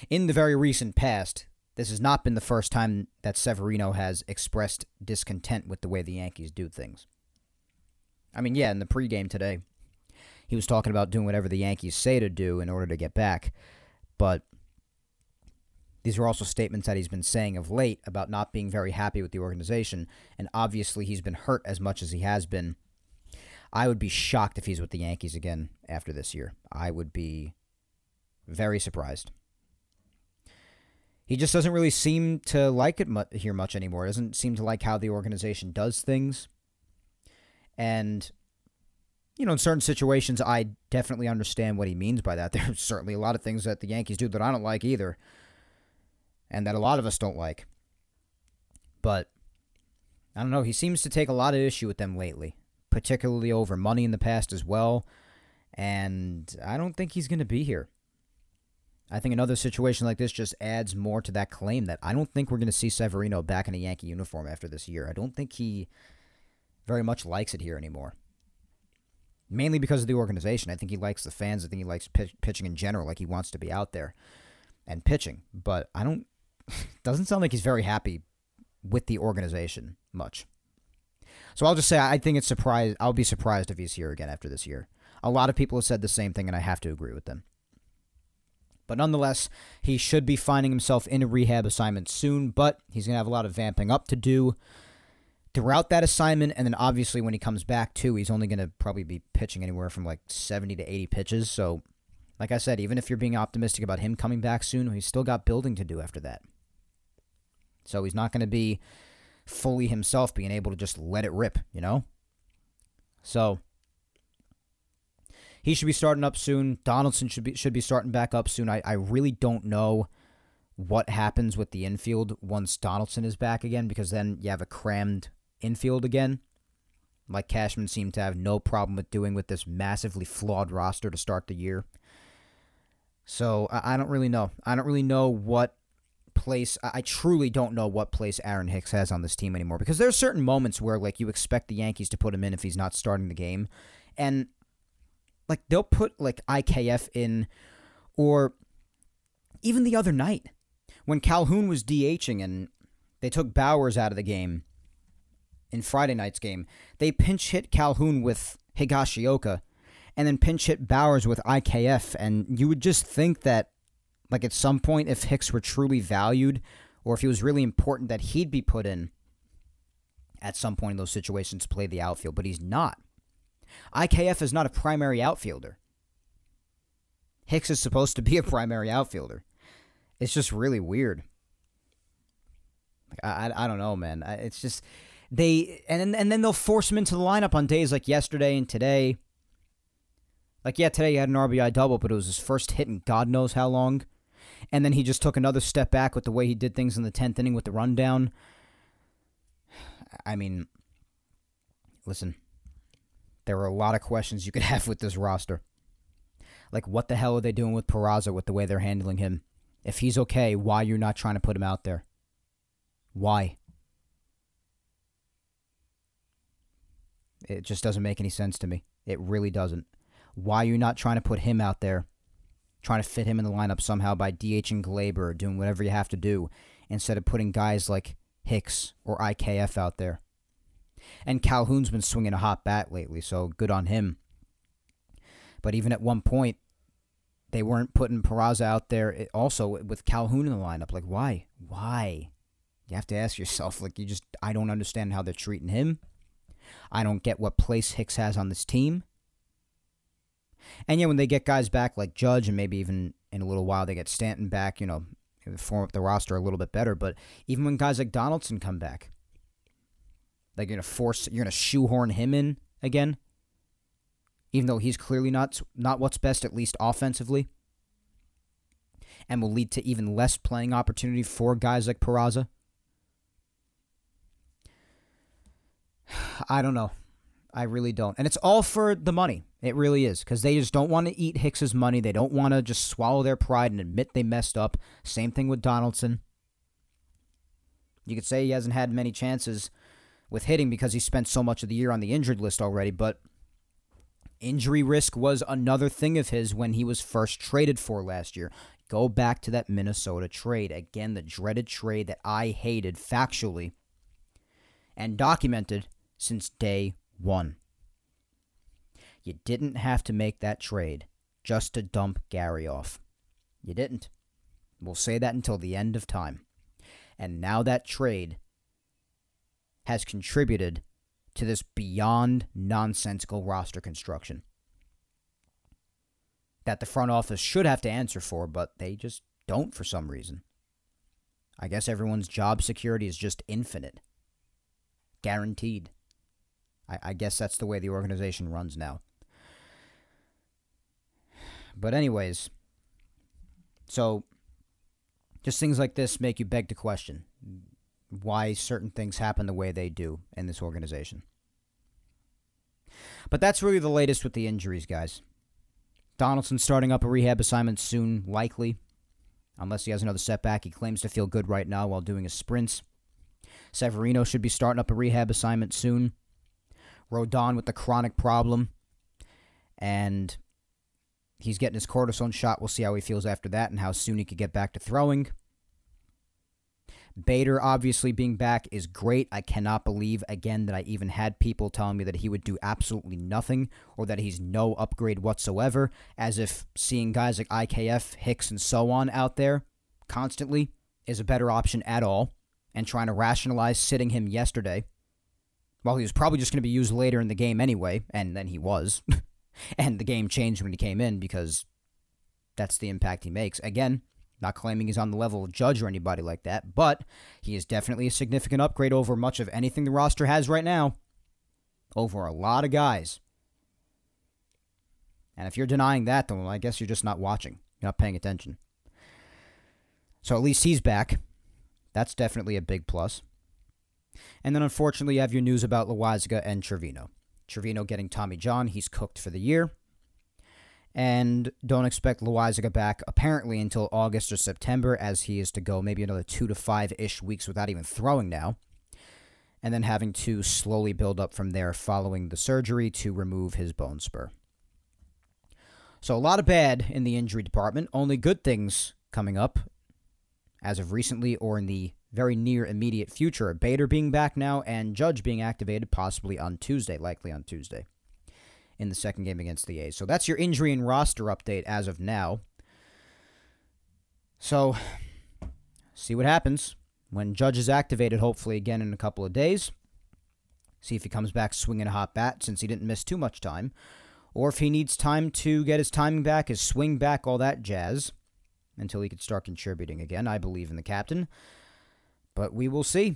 In the very recent past, this has not been the first time that Severino has expressed discontent with the way the Yankees do things. I mean, yeah, in the pregame today, he was talking about doing whatever the Yankees say to do in order to get back. But these are also statements that he's been saying of late about not being very happy with the organization, and obviously he's been hurt as much as he has been. I would be shocked if he's with the Yankees again after this year. I would be very surprised. He just doesn't really seem to like it mu- here much anymore. Doesn't seem to like how the organization does things. And you know, in certain situations, I definitely understand what he means by that. There's certainly a lot of things that the Yankees do that I don't like either and that a lot of us don't like. But I don't know. He seems to take a lot of issue with them lately, particularly over money in the past as well. And I don't think he's going to be here. I think another situation like this just adds more to that claim that I don't think we're going to see Severino back in a Yankee uniform after this year. I don't think he very much likes it here anymore. Mainly because of the organization. I think he likes the fans. I think he likes pitching in general. Like he wants to be out there and pitching. But I don't doesn't sound like he's very happy with the organization much. So I'll just say I think it's surprised. I'll be surprised if he's here again after this year. A lot of people have said the same thing, and I have to agree with them. But nonetheless, he should be finding himself in a rehab assignment soon, but he's going to have a lot of vamping up to do throughout that assignment. And then obviously, when he comes back, too, he's only going to probably be pitching anywhere from like 70 to 80 pitches. So, like I said, even if you're being optimistic about him coming back soon, he's still got building to do after that. So he's not going to be fully himself, being able to just let it rip, you know? So he should be starting up soon. Donaldson should be should be starting back up soon. I, I really don't know what happens with the infield once Donaldson is back again, because then you have a crammed infield again. Like Cashman seemed to have no problem with doing with this massively flawed roster to start the year. So I, I don't really know. I don't really know what place I truly don't know what place Aaron Hicks has on this team anymore because there's certain moments where like you expect the Yankees to put him in if he's not starting the game. And like they'll put like IKF in or even the other night when Calhoun was DHing and they took Bauers out of the game in Friday night's game they pinch hit Calhoun with Higashioka and then pinch hit Bauers with IKF and you would just think that like at some point, if Hicks were truly valued, or if it was really important, that he'd be put in at some point in those situations to play the outfield, but he's not. IKF is not a primary outfielder. Hicks is supposed to be a primary outfielder. It's just really weird. I, I, I don't know, man. It's just they and and then they'll force him into the lineup on days like yesterday and today. Like yeah, today he had an RBI double, but it was his first hit in God knows how long and then he just took another step back with the way he did things in the 10th inning with the rundown. I mean, listen, there are a lot of questions you could have with this roster. Like, what the hell are they doing with Peraza with the way they're handling him? If he's okay, why you're not trying to put him out there? Why? It just doesn't make any sense to me. It really doesn't. Why are you not trying to put him out there trying to fit him in the lineup somehow by DHing Gleyber or doing whatever you have to do instead of putting guys like Hicks or IKF out there. And Calhoun's been swinging a hot bat lately, so good on him. But even at one point, they weren't putting Peraza out there eh, also with Calhoun in the lineup. Like, why? Why? You have to ask yourself, like, you just, I don't understand how they're treating him. I don't get what place Hicks has on this team. And yeah, when they get guys back like Judge, and maybe even in a little while they get Stanton back, you know, form up the roster a little bit better. But even when guys like Donaldson come back, like you're gonna force, you're gonna shoehorn him in again, even though he's clearly not not what's best, at least offensively, and will lead to even less playing opportunity for guys like Peraza. I don't know. I really don't. And it's all for the money. It really is. Because they just don't want to eat Hicks's money. They don't want to just swallow their pride and admit they messed up. Same thing with Donaldson. You could say he hasn't had many chances with hitting because he spent so much of the year on the injured list already, but injury risk was another thing of his when he was first traded for last year. Go back to that Minnesota trade. Again, the dreaded trade that I hated factually and documented since day one. You didn't have to make that trade just to dump Gary off. You didn't. We'll say that until the end of time. And now that trade has contributed to this beyond nonsensical roster construction that the front office should have to answer for, but they just don't for some reason. I guess everyone's job security is just infinite, guaranteed. I, I guess that's the way the organization runs now. But, anyways, so just things like this make you beg to question why certain things happen the way they do in this organization. But that's really the latest with the injuries, guys. Donaldson starting up a rehab assignment soon, likely. Unless he has another setback. He claims to feel good right now while doing his sprints. Severino should be starting up a rehab assignment soon. Rodon with the chronic problem. And he's getting his cortisone shot. We'll see how he feels after that and how soon he could get back to throwing. Bader obviously being back is great. I cannot believe again that I even had people telling me that he would do absolutely nothing or that he's no upgrade whatsoever, as if seeing guys like IKF, Hicks, and so on out there constantly is a better option at all, and trying to rationalize sitting him yesterday well, he was probably just going to be used later in the game anyway, and then he was. and the game changed when he came in because that's the impact he makes. Again, not claiming he's on the level of Judge or anybody like that, but he is definitely a significant upgrade over much of anything the roster has right now. Over a lot of guys. And if you're denying that, then well, I guess you're just not watching. You're not paying attention. So at least he's back. That's definitely a big plus. And then unfortunately, you have your news about Loaisiga and Trivino. Trivino getting Tommy John, he's cooked for the year. And don't expect Loaisiga back apparently until August or September, as he is to go maybe another two to five ish weeks without even throwing now. And then having to slowly build up from there following the surgery to remove his bone spur. So a lot of bad in the injury department, only good things coming up as of recently or in the very near immediate future. Bader being back now and Judge being activated possibly on Tuesday, likely on Tuesday, in the second game against the A's. So that's your injury and roster update as of now. So, see what happens when Judge is activated, hopefully again in a couple of days. See if he comes back swinging a hot bat since he didn't miss too much time. Or if he needs time to get his timing back, his swing back, all that jazz, until he could start contributing again. I believe in the captain. But we will see.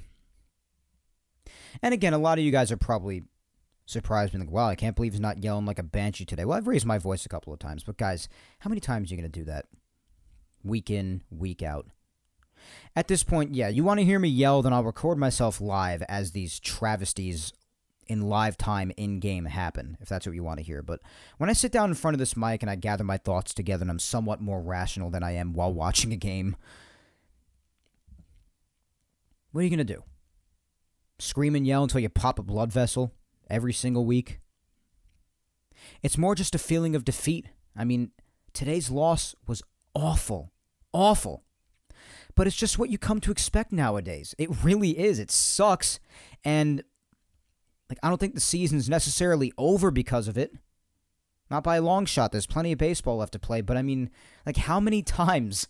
And again, a lot of you guys are probably surprised and like, wow, I can't believe he's not yelling like a banshee today. Well, I've raised my voice a couple of times, but guys, how many times are you going to do that? Week in, week out. At this point, yeah, you want to hear me yell, then I'll record myself live as these travesties in live time in game happen, if that's what you want to hear. But when I sit down in front of this mic and I gather my thoughts together and I'm somewhat more rational than I am while watching a game, what are you going to do? Scream and yell until you pop a blood vessel every single week? It's more just a feeling of defeat. I mean, today's loss was awful. Awful. But it's just what you come to expect nowadays. It really is. It sucks. And like I don't think the season's necessarily over because of it. Not by a long shot. There's plenty of baseball left to play, but I mean, like, how many times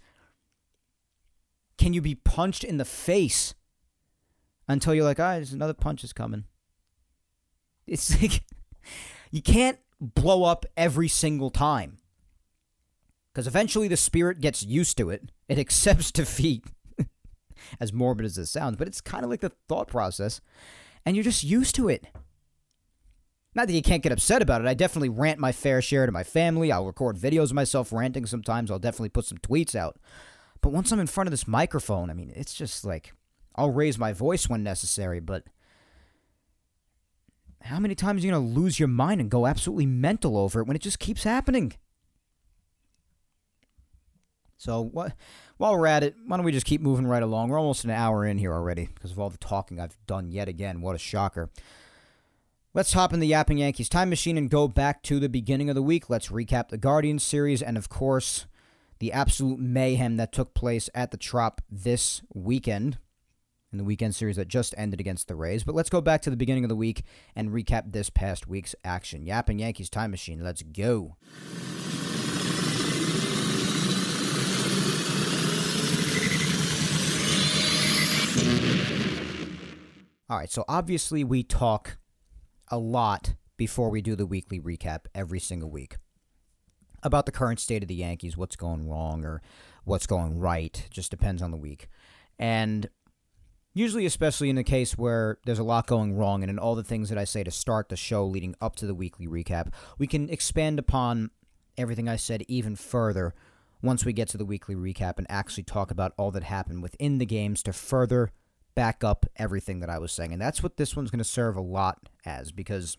can you be punched in the face until you're like, ah, there's another punch is coming? It's like, you can't blow up every single time. Because eventually the spirit gets used to it, it accepts defeat, as morbid as this sounds, but it's kind of like the thought process, and you're just used to it. Not that you can't get upset about it. I definitely rant my fair share to my family. I'll record videos of myself ranting sometimes. I'll definitely put some tweets out. But once I'm in front of this microphone, I mean, it's just like I'll raise my voice when necessary, but how many times are you going to lose your mind and go absolutely mental over it when it just keeps happening? So what, while we're at it, why don't we just keep moving right along? We're almost an hour in here already because of all the talking I've done yet again. What a shocker. Let's hop in the Yapping Yankees time machine and go back to the beginning of the week. Let's recap the Guardians series and, of course, the absolute mayhem that took place at the Trop this weekend in the weekend series that just ended against the Rays. But let's go back to the beginning of the week and recap this past week's action. Yapping Yankees time machine. Let's go. All right, so obviously we talk a lot before we do the weekly recap every single week about the current state of the Yankees, what's going wrong or what's going right. Just depends on the week. And usually, especially in a case where there's a lot going wrong, and in all the things that I say to start the show leading up to the weekly recap, we can expand upon everything I said even further once we get to the weekly recap and actually talk about all that happened within the games to further back up everything that I was saying. And that's what this one's going to serve a lot as because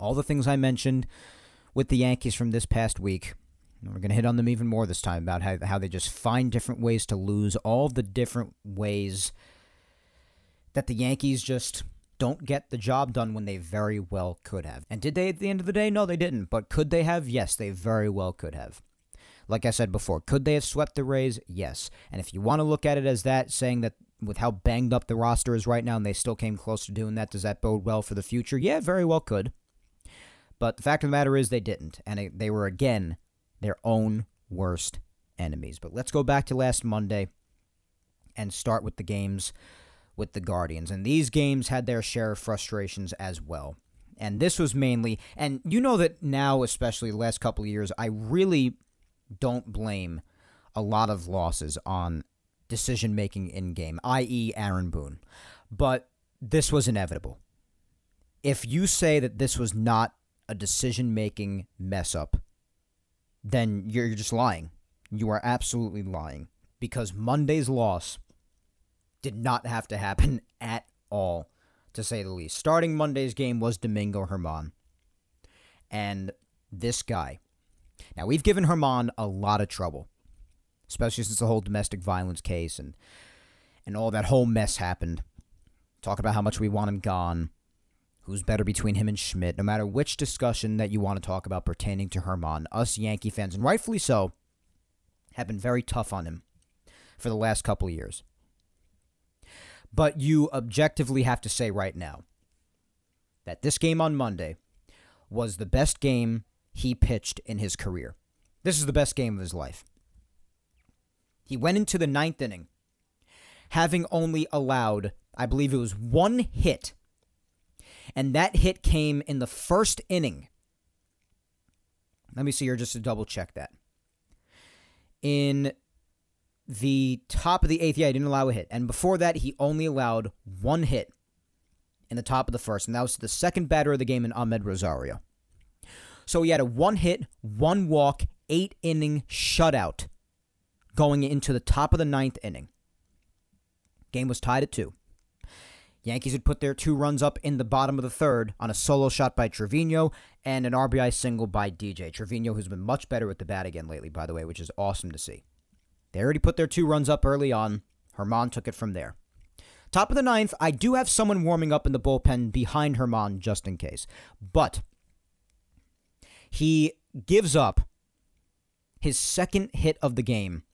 all the things I mentioned with the Yankees from this past week, we're going to hit on them even more this time about how, how they just find different ways to lose, all the different ways that the Yankees just don't get the job done when they very well could have. And did they at the end of the day? No, they didn't. But could they have? Yes, they very well could have. Like I said before, could they have swept the Rays? Yes. And if you want to look at it as that, saying that with how banged up the roster is right now and they still came close to doing that, does that bode well for the future? Yeah, very well could. But the fact of the matter is they didn't. And they were, again, their own worst enemies. But let's go back to last Monday and start with the games with the Guardians. And these games had their share of frustrations as well. And this was mainly, and you know that now, especially the last couple of years, I really don't blame a lot of losses on decision making in game, i.e., Aaron Boone. But this was inevitable. If you say that this was not a decision making mess up, then you're just lying. You are absolutely lying. Because Monday's loss did not have to happen at all, to say the least. Starting Monday's game was Domingo Germán. And this guy. Now, we've given Germán a lot of trouble especially since the whole domestic violence case and and all that whole mess happened. Talk about how much we want him gone. Who's better between him and Schmidt? No matter which discussion that you want to talk about pertaining to Germán. us Yankee fans, and rightfully so, have been very tough on him for the last couple of years. But you objectively have to say right now that this game on Monday was the best game he pitched in his career. This is the best game of his life. He went into the ninth inning, having only allowed, I believe it was one hit. And that hit came in the first inning. Let me see here just to double check that. In the top of the eighth, yeah, he didn't allow a hit. And before that, he only allowed one hit in the top of the first. And that was the second batter of the game in Amed Rosario. So he had a one hit, one walk, eight inning shutout going into the top of the ninth inning. Game was tied at two. Yankees had put their two runs up in the bottom of the third on a solo shot by Trevino and an RBI single by DJ. Trevino, who's been much better with the bat again lately, by the way, which is awesome to see. They already put their two runs up early on. Germán took it from there. Top of the ninth, I do have someone warming up in the bullpen behind Germán just in case. But he gives up his second hit of the game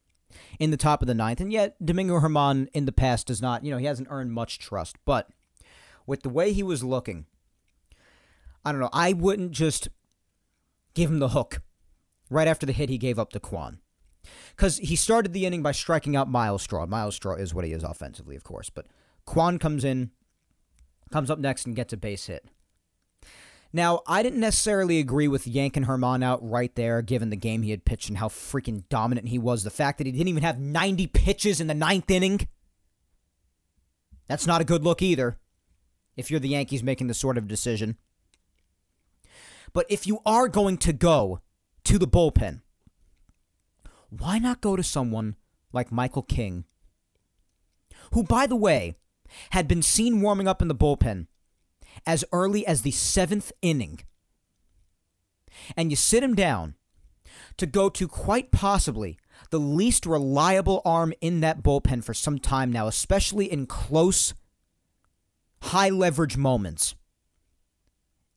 in the top of the ninth. And yet, Domingo Germán in the past does not, you know, he hasn't earned much trust. But with the way he was looking, I don't know, I wouldn't just give him the hook right after the hit he gave up to Kwan. Because he started the inning by striking out Myles Straw. Myles Straw is what he is offensively, of course. But Kwan comes in, comes up next, and gets a base hit. Now, I didn't necessarily agree with yanking Germán out right there, given the game he had pitched and how freaking dominant he was. The fact that he didn't even have 90 pitches in the ninth inning. That's not a good look either, if you're the Yankees making this sort of decision. But if you are going to go to the bullpen, why not go to someone like Michael King, who, by the way, had been seen warming up in the bullpen as early as the seventh inning. And you sit him down to go to quite possibly the least reliable arm in that bullpen for some time now, especially in close, high leverage moments.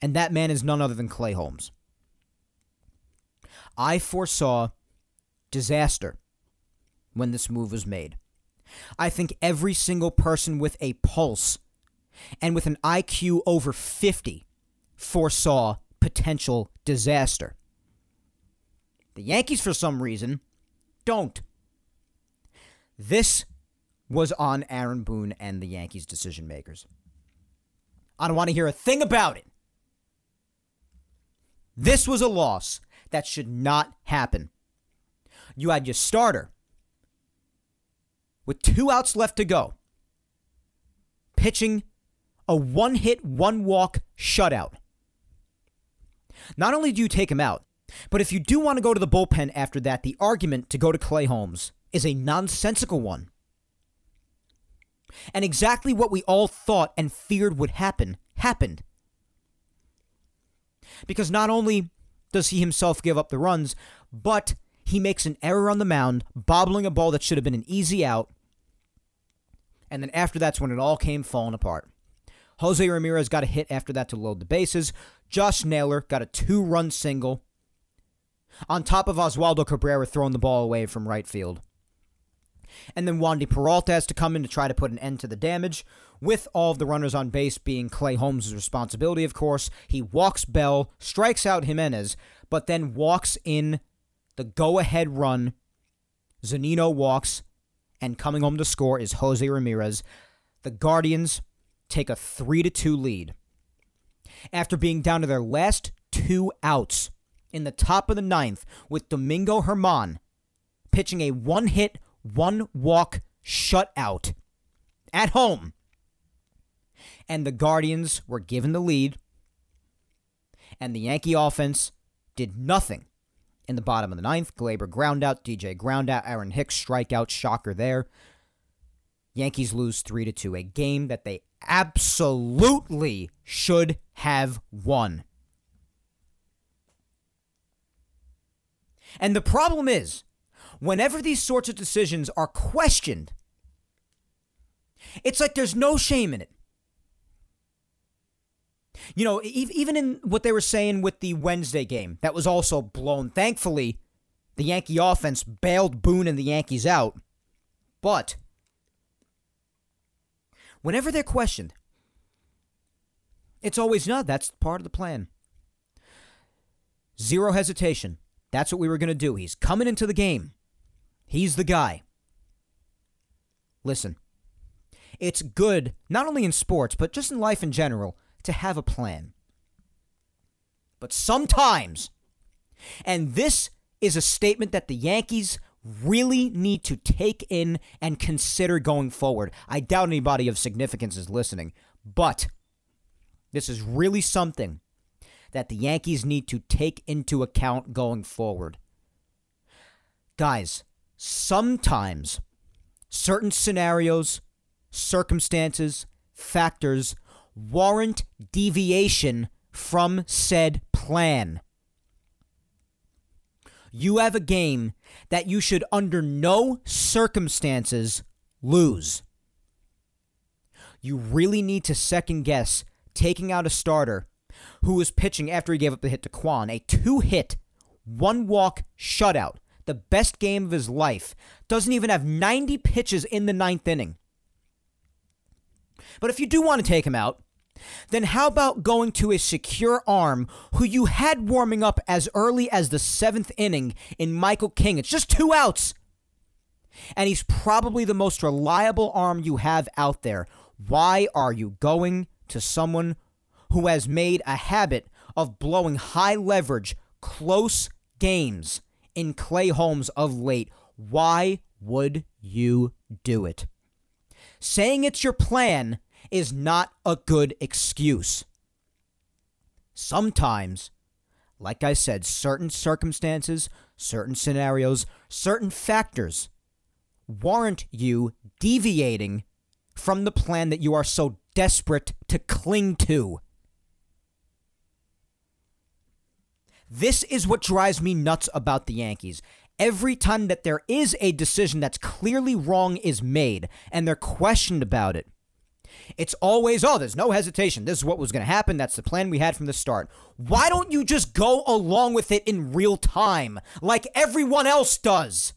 And that man is none other than Clay Holmes. I foresaw disaster when this move was made. I think every single person with a pulse and with an IQ over 50 foresaw potential disaster. The Yankees, for some reason, don't. This was on Aaron Boone and the Yankees decision makers. I don't want to hear a thing about it. This was a loss that should not happen. You had your starter with two outs left to go, pitching a one hit, one walk shutout. Not only do you take him out, but if you do want to go to the bullpen after that, the argument to go to Clay Holmes is a nonsensical one. And exactly what we all thought and feared would happen happened. Because not only does he himself give up the runs, but he makes an error on the mound, bobbling a ball that should have been an easy out. And then after that's when it all came falling apart. Jose Ramirez got a hit after that to load the bases. Josh Naylor got a two run single. On top of Oswaldo Cabrera throwing the ball away from right field. And then Wandy Peralta has to come in to try to put an end to the damage, with all of the runners on base being Clay Holmes' responsibility, of course. He walks Bell, strikes out Giménez, but then walks in the go ahead run. Zunino walks, and coming home to score is Jose Ramirez. The Guardians take a 3 to 2 lead. After being down to their last two outs in the top of the ninth with Domingo Germán pitching a one hit, one walk shutout at home. And the Guardians were given the lead, and the Yankee offense did nothing in the bottom of the ninth. Gleyber ground out, DJ ground out, Aaron Hicks strikeout, shocker there. Yankees lose 3 to 2, a game that they absolutely should have won. And the problem is, whenever these sorts of decisions are questioned, it's like there's no shame in it. You know, even in what they were saying with the Wednesday game, that was also blown. Thankfully, the Yankee offense bailed Boone and the Yankees out. But whenever they're questioned, it's always no, that's part of the plan. Zero hesitation. That's what we were going to do. He's coming into the game. He's the guy. Listen, it's good, not only in sports, but just in life in general, to have a plan. But sometimes, and this is a statement that the Yankees really need to take in and consider going forward. I doubt anybody of significance is listening, but this is really something that the Yankees need to take into account going forward. Guys, sometimes certain scenarios, circumstances, factors warrant deviation from said plan. You have a game that you should, under no circumstances, lose. You really need to second guess taking out a starter who was pitching after he gave up the hit to Kwan, a two hit, one walk shutout, the best game of his life, doesn't even have 90 pitches in the ninth inning. But if you do want to take him out, then how about going to a secure arm who you had warming up as early as the seventh inning in Michael King? It's just two outs. And he's probably the most reliable arm you have out there. Why are you going to someone who has made a habit of blowing high leverage, close games in Clay Holmes of late? Why would you do it? Saying it's your plan is not a good excuse. Sometimes, like I said, certain circumstances, certain scenarios, certain factors warrant you deviating from the plan that you are so desperate to cling to. This is what drives me nuts about the Yankees. Every time that there is a decision that's clearly wrong is made and they're questioned about it, it's always, oh, there's no hesitation. This is what was going to happen. That's the plan we had from the start. Why don't you just go along with it in real time like everyone else does?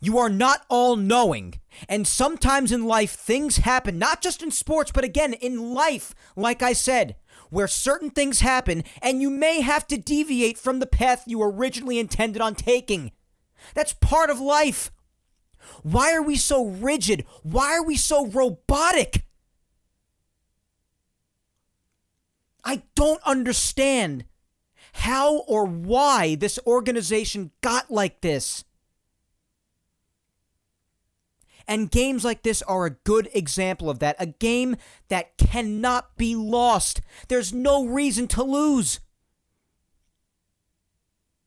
You are not all knowing. And sometimes in life, things happen, not just in sports, but again, in life, like I said, where certain things happen and you may have to deviate from the path you originally intended on taking. That's part of life. Why are we so rigid? Why are we so robotic? I don't understand how or why this organization got like this. And games like this are a good example of that. A game that cannot be lost. There's no reason to lose.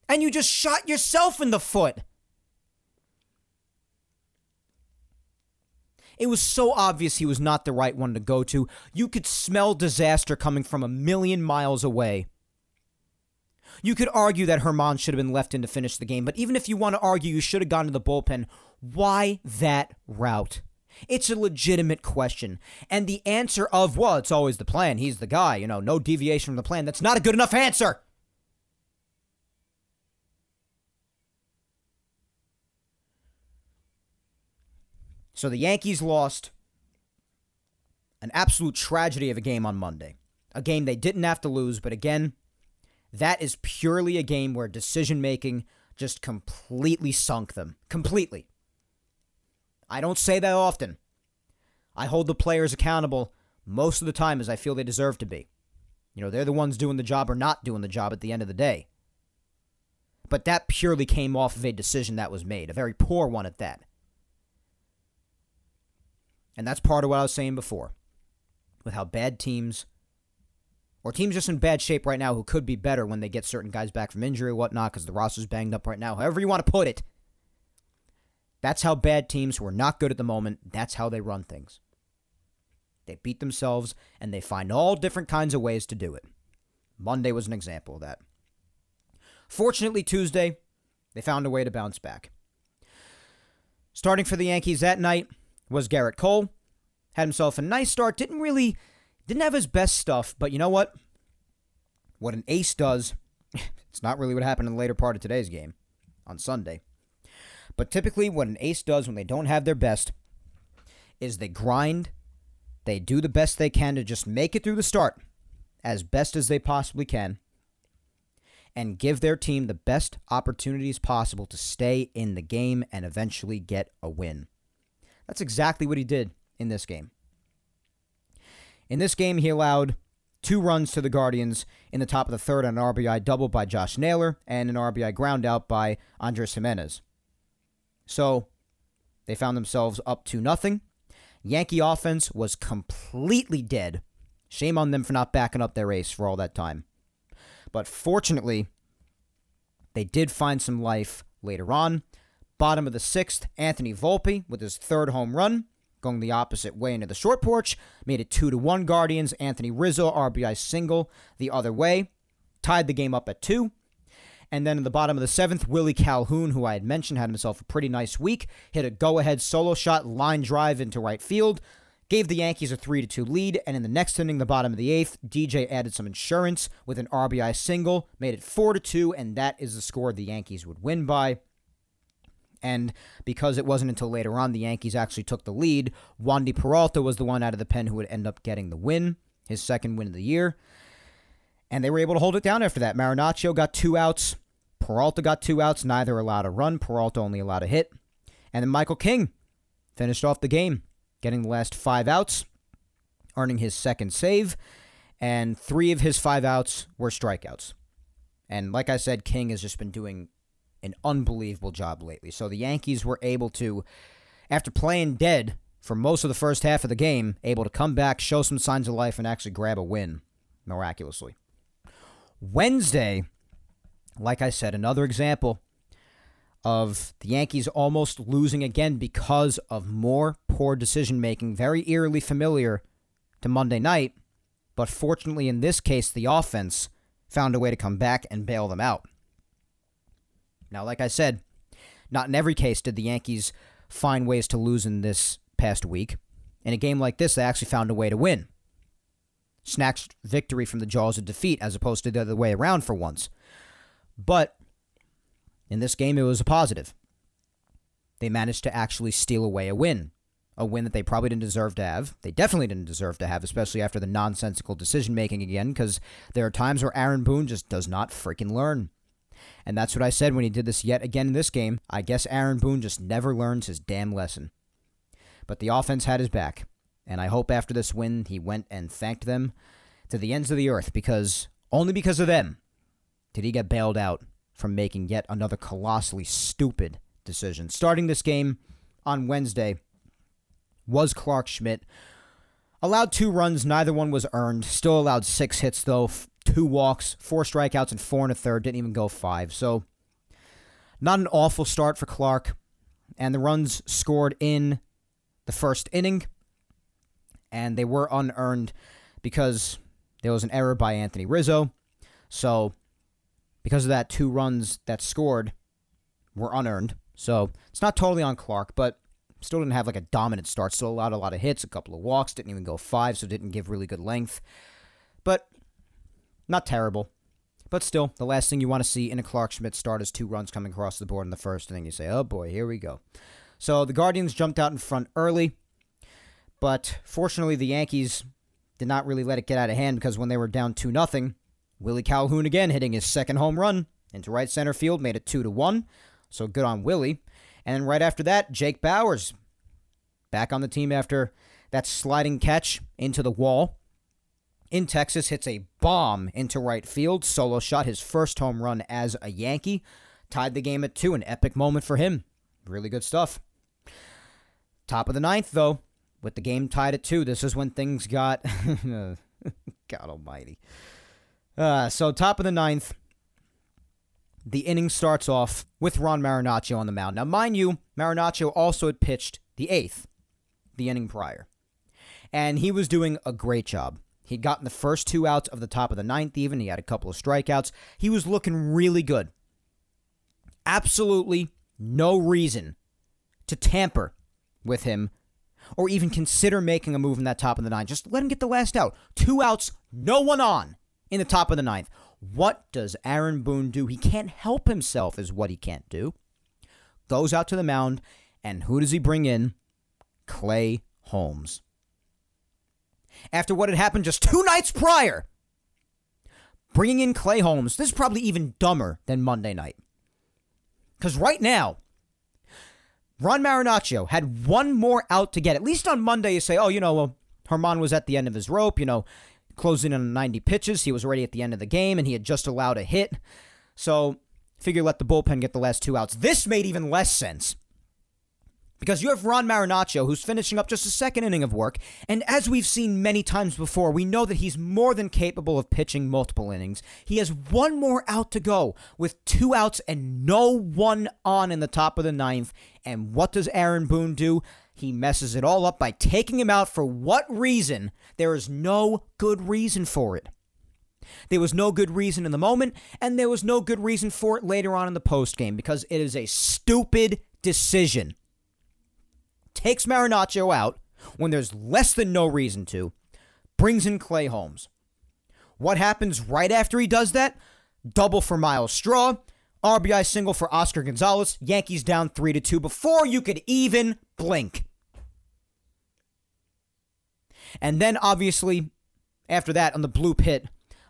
And you just shot yourself in the foot. It was so obvious he was not the right one to go to. You could smell disaster coming from a million miles away. You could argue that Germán should have been left in to finish the game, but even if you want to argue you should have gone to the bullpen, why that route? It's a legitimate question. And the answer of, well, it's always the plan. He's the guy, you know, no deviation from the plan. That's not a good enough answer. So the Yankees lost an absolute tragedy of a game on Monday. A game they didn't have to lose, but again, that is purely a game where decision making just completely sunk them. Completely. I don't say that often. I hold the players accountable most of the time as I feel they deserve to be. You know, they're the ones doing the job or not doing the job at the end of the day. But that purely came off of a decision that was made, a very poor one at that. And that's part of what I was saying before with how bad teams or teams just in bad shape right now who could be better when they get certain guys back from injury or whatnot because the roster's banged up right now, however you want to put it. That's how bad teams who are not good at the moment, that's how they run things. They beat themselves and they find all different kinds of ways to do it. Monday was an example of that. Fortunately, Tuesday, they found a way to bounce back. Starting for the Yankees that night, was Gerrit Cole. Had himself a nice start. Didn't really, didn't have his best stuff, but you know what? What an ace does, it's not really what happened in the later part of today's game on Sunday. But typically, what an ace does when they don't have their best is they grind, they do the best they can to just make it through the start as best as they possibly can, and give their team the best opportunities possible to stay in the game and eventually get a win. That's exactly what he did in this game. In this game, he allowed two runs to the Guardians in the top of the third on an RBI double by Josh Naylor and an RBI ground out by Andres Giménez. So they found themselves up to nothing. Yankee offense was completely dead. Shame on them for not backing up their ace for all that time. But fortunately, they did find some life later on. Bottom of the sixth, Anthony Volpe with his third home run, going the opposite way into the short porch, made it two to one Guardians. Anthony Rizzo RBI single the other way, tied the game up at two. And then in the bottom of the seventh, Willie Calhoun, who I had mentioned had himself a pretty nice week, hit a go-ahead solo shot line drive into right field, gave the Yankees a 3 to 2 lead, and in the next inning, the bottom of the eighth, DJ added some insurance with an RBI single, made it 4 to 2, and that is the score the Yankees would win by. And because it wasn't until later on the Yankees actually took the lead, Wandy Peralta was the one out of the pen who would end up getting the win, his second win of the year. And they were able to hold it down after that. Marinaccio got two outs. Peralta got two outs, neither allowed a run. Peralta only allowed a hit. And then Michael King finished off the game, getting the last five outs, earning his second save, and three of his five outs were strikeouts. And like I said, King has just been doing an unbelievable job lately. So the Yankees were able to, after playing dead for most of the first half of the game, able to come back, show some signs of life, and actually grab a win miraculously. Wednesday, like I said, another example of the Yankees almost losing again because of more poor decision making, very eerily familiar to Monday night. But fortunately, in this case, the offense found a way to come back and bail them out. Now, like I said, not in every case did the Yankees find ways to lose in this past week. In a game like this, they actually found a way to win. Snatched victory from the jaws of defeat as opposed to the other way around for once. But in this game, it was a positive. They managed to actually steal away a win. A win that they probably didn't deserve to have. They definitely didn't deserve to have, especially after the nonsensical decision making again, because there are times where Aaron Boone just does not freaking learn. And that's what I said when he did this yet again in this game. I guess Aaron Boone just never learns his damn lesson. But the offense had his back. And I hope after this win, he went and thanked them to the ends of the earth because only because of them did he get bailed out from making yet another colossally stupid decision. Starting this game on Wednesday was Clarke Schmidt. Allowed two runs, neither one was earned. Still allowed six hits, though. Two walks, four strikeouts, and four and a third. Didn't even go five. So, not an awful start for Clarke. And the runs scored in the first inning, and they were unearned because there was an error by Anthony Rizzo. So, because of that, two runs that scored were unearned. So it's not totally on Clarke, but still didn't have like a dominant start. Still allowed a lot of hits, a couple of walks, didn't even go five, so didn't give really good length. Not terrible. But still, the last thing you want to see in a Clarke Schmidt start is two runs coming across the board in the first inning. You say, oh boy, here we go. So the Guardians jumped out in front early, but fortunately the Yankees did not really let it get out of hand because when they were down 2 nothing, Willie Calhoun again hitting his second home run into right center field, made it 2 to 1. So good on Willie. And right after that, Jake Bauers back on the team after that sliding catch into the wall. In Texas, hits a bomb into right field. Solo shot his first home run as a Yankee. Tied the game at two. An epic moment for him. Really good stuff. Top of the ninth, though, with the game tied at two. This is when things got. God almighty. Uh, so, top of the ninth, the inning starts off with Ron Marinaccio on the mound. Now, mind you, Marinaccio also had pitched the eighth, the inning prior. And he was doing a great job. He'd gotten the first two outs of the top of the ninth, even. He had a couple of strikeouts. He was looking really good. Absolutely no reason to tamper with him or even consider making a move in that top of the ninth. Just let him get the last out. Two outs, no one on in the top of the ninth. What does Aaron Boone do? He can't help himself, is what he can't do. Goes out to the mound, and who does he bring in? Clay Holmes. After what had happened just two nights prior, bringing in Clay Holmes, this is probably even dumber than Monday night. Because right now, Ron Marinaccio had one more out to get. At least on Monday, you say, oh, you know, well, Germán was at the end of his rope. You know, closing in on 90 pitches. He was already at the end of the game, and he had just allowed a hit. So, figure let the bullpen get the last two outs. This made even less sense. Because you have Ron Marinaccio, who's finishing up just a second inning of work, and as we've seen many times before, we know that he's more than capable of pitching multiple innings. He has one more out to go with two outs and no one on in the top of the ninth. And what does Aaron Boone do? He messes it all up by taking him out for what reason? There is no good reason for it. There was no good reason in the moment, and there was no good reason for it later on in the postgame because it is a stupid decision. Takes Marinaccio out when there's less than no reason to, brings in Clay Holmes. What happens right after he does that? Double for Myles Straw. RBI single for Oscar Gonzalez. Yankees down 3 to 2 before you could even blink. And then obviously after that on the blue pit,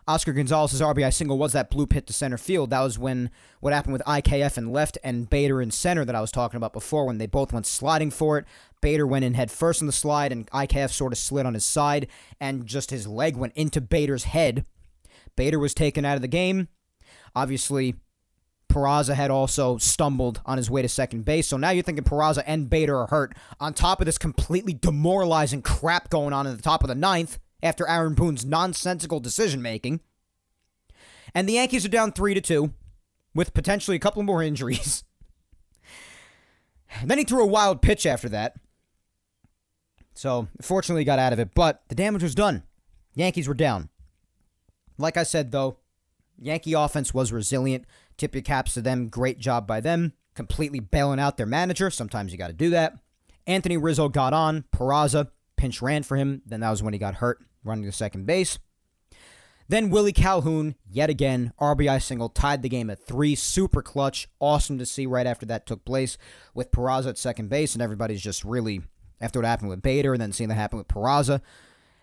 Oscar Gonzalez's RBI single was that blue pit to center field. That was when what happened with IKF in left and Bader in center that I was talking about before when they both went sliding for it. Bader went in head first on the slide and IKF sort of slid on his side and just his leg went into Bader's head. Bader was taken out of the game. Obviously, Peraza had also stumbled on his way to second base. So now you're thinking Peraza and Bader are hurt on top of this completely demoralizing crap going on at the top of the ninth after Aaron Boone's nonsensical decision making. And the Yankees are down 3 to 2 with potentially a couple more injuries. then he threw a wild pitch after that. So, fortunately, got out of it, but the damage was done. Yankees were down. Like I said, though, Yankee offense was resilient. Tip your caps to them. Great job by them. Completely bailing out their manager. Sometimes you got to do that. Anthony Rizzo got on. Peraza pinch ran for him. Then that was when he got hurt running to second base. Then Willie Calhoun, yet again, RBI single, tied the game at three. Super clutch. Awesome to see right after that took place with Peraza at second base, and everybody's just really, after what happened with Bader and then seeing that happen with Peraza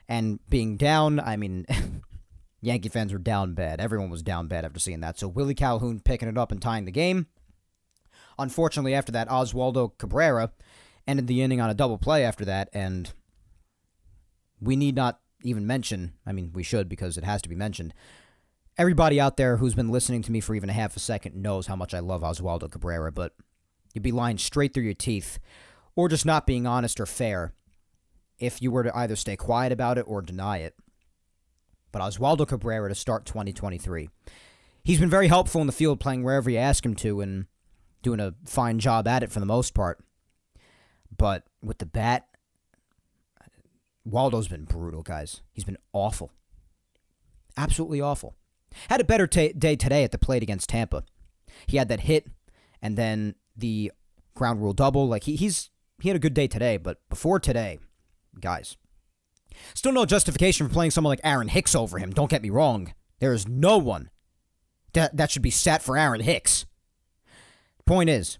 and being down, I mean, Yankee fans were down bad. Everyone was down bad after seeing that. So Willie Calhoun picking it up and tying the game. Unfortunately, after that, Oswaldo Cabrera ended the inning on a double play after that, and we need not even mention, I mean, we should because it has to be mentioned. Everybody out there who's been listening to me for even a half a second knows how much I love Oswaldo Cabrera, but you'd be lying straight through your teeth or just not being honest or fair if you were to either stay quiet about it or deny it. But Oswaldo Cabrera to start 2023. He's been very helpful in the field, playing wherever you ask him to and doing a fine job at it for the most part. But with the bat, Waldo's been brutal, guys. He's been awful. Absolutely awful. Had a better t- day today at the plate against Tampa. He had that hit and then the ground rule double. Like he, he's he had a good day today, but before today, guys, still no justification for playing someone like Aaron Hicks over him. Don't get me wrong. There is no one that that should be sat for Aaron Hicks. Point is,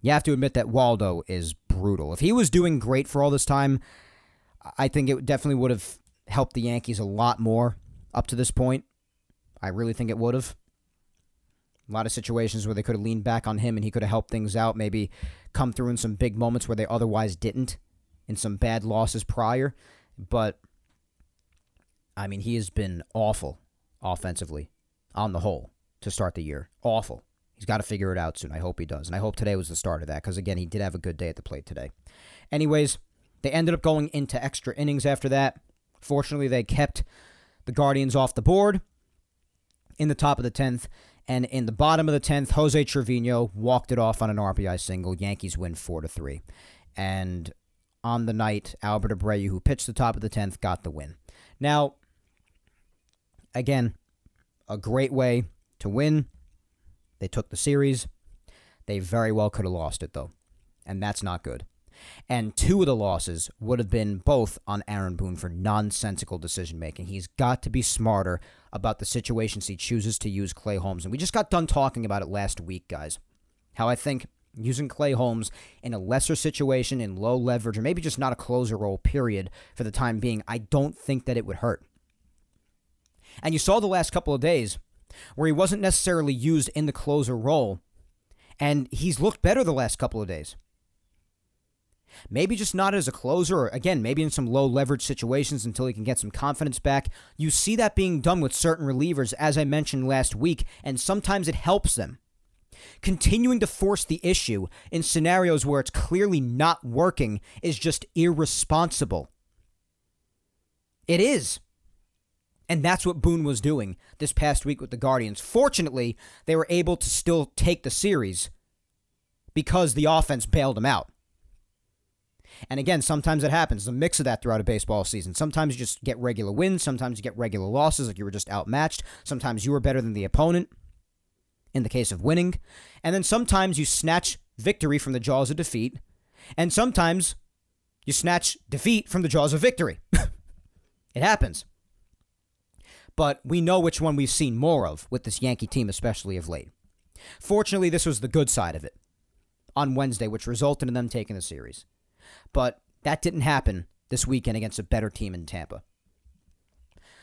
you have to admit that Waldo is brutal. If he was doing great for all this time, I think it definitely would have helped the Yankees a lot more up to this point. I really think it would have. A lot of situations where they could have leaned back on him and he could have helped things out, maybe come through in some big moments where they otherwise didn't, in some bad losses prior. But, I mean, he has been awful offensively on the whole to start the year. Awful. He's got to figure it out soon. I hope he does. And I hope today was the start of that because, again, he did have a good day at the plate today. Anyways, they ended up going into extra innings after that. Fortunately, they kept the Guardians off the board in the top of the 10th. And in the bottom of the 10th, Jose Trevino walked it off on an RBI single. Yankees win 4 to 3. And on the night, Albert Abreu, who pitched the top of the 10th, got the win. Now, again, a great way to win. They took the series. They very well could have lost it, though. And that's not good. And two of the losses would have been both on Aaron Boone for nonsensical decision making. He's got to be smarter about the situations he chooses to use Clay Holmes. And we just got done talking about it last week, guys. How I think using Clay Holmes in a lesser situation, in low leverage, or maybe just not a closer role, period, for the time being, I don't think that it would hurt. And you saw the last couple of days where he wasn't necessarily used in the closer role, and he's looked better the last couple of days. Maybe just not as a closer, or again, maybe in some low leverage situations until he can get some confidence back. You see that being done with certain relievers, as I mentioned last week, and sometimes it helps them. Continuing to force the issue in scenarios where it's clearly not working is just irresponsible. It is. And that's what Boone was doing this past week with the Guardians. Fortunately, they were able to still take the series because the offense bailed them out. And again, sometimes it happens. A mix of that throughout a baseball season. Sometimes you just get regular wins. Sometimes you get regular losses, like you were just outmatched. Sometimes you were better than the opponent in the case of winning. And then sometimes you snatch victory from the jaws of defeat. And sometimes you snatch defeat from the jaws of victory. it happens. But we know which one we've seen more of with this Yankee team, especially of late. Fortunately, this was the good side of it on Wednesday, which resulted in them taking the series. But that didn't happen this weekend against a better team in Tampa.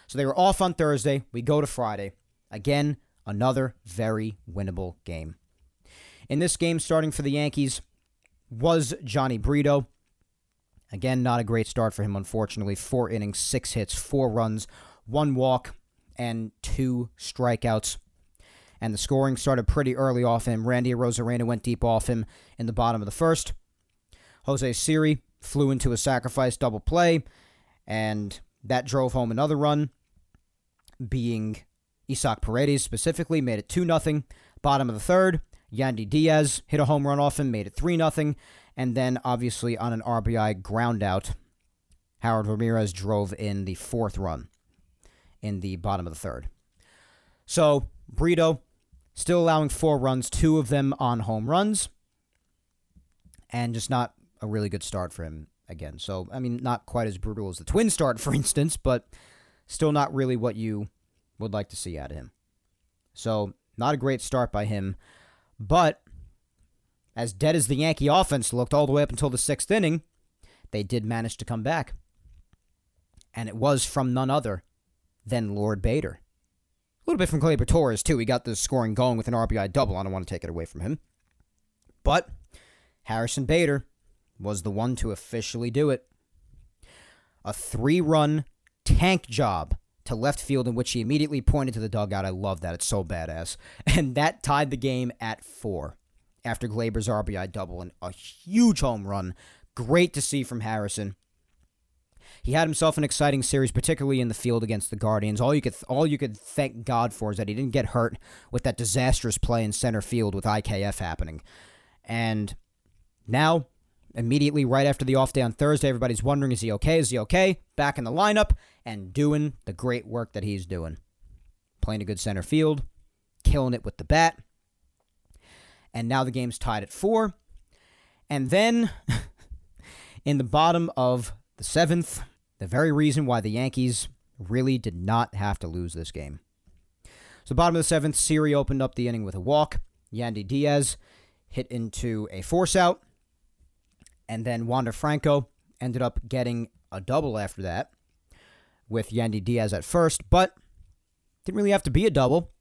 So they were off on Thursday. We go to Friday. Again, another very winnable game. In this game, starting for the Yankees was Jhony Brito. Again, not a great start for him, unfortunately. Four innings, six hits, four runs, one walk, and two strikeouts. And the scoring started pretty early off him. Randy Arozarena went deep off him in the bottom of the first. Jose Siri flew into a sacrifice double play, and that drove home another run, being Isaac Paredes specifically, made it 2 0. Bottom of the third, Yandy Diaz hit a home run off him, made it 3 0. And then, obviously, on an RBI groundout, Harold Ramirez drove in the fourth run in the bottom of the third. So, Brito still allowing four runs, two of them on home runs, and just not a really good start for him again. So, I mean, not quite as brutal as the twin start, for instance, but still not really what you would like to see out of him. So, not a great start by him, but as dead as the Yankee offense looked all the way up until the sixth inning, they did manage to come back. And it was from none other than Lord Bader. A little bit from Gleyber Torres, too. He got the scoring going with an RBI double. I don't want to take it away from him. But Harrison Bader was the one to officially do it. A three run tank job to left field in which he immediately pointed to the dugout. I love that. It's so badass. And that tied the game at four after Gleyber's RBI double and a huge home run. Great to see from Harrison. He had himself an exciting series, particularly in the field against the Guardians. All you could all you could thank God for is that he didn't get hurt with that disastrous play in center field with IKF happening. And now immediately right after the off day on Thursday. Everybody's wondering, is he okay? Is he okay? Back in the lineup and doing the great work that he's doing. Playing a good center field, killing it with the bat. And now the game's tied at four. And then in the bottom of the seventh, the very reason why the Yankees really did not have to lose this game. So, bottom of the seventh, Siri opened up the inning with a walk. Yandy Diaz hit into a force out. And then Wander Franco ended up getting a double after that with Yandy Diaz at first, but didn't really have to be a double.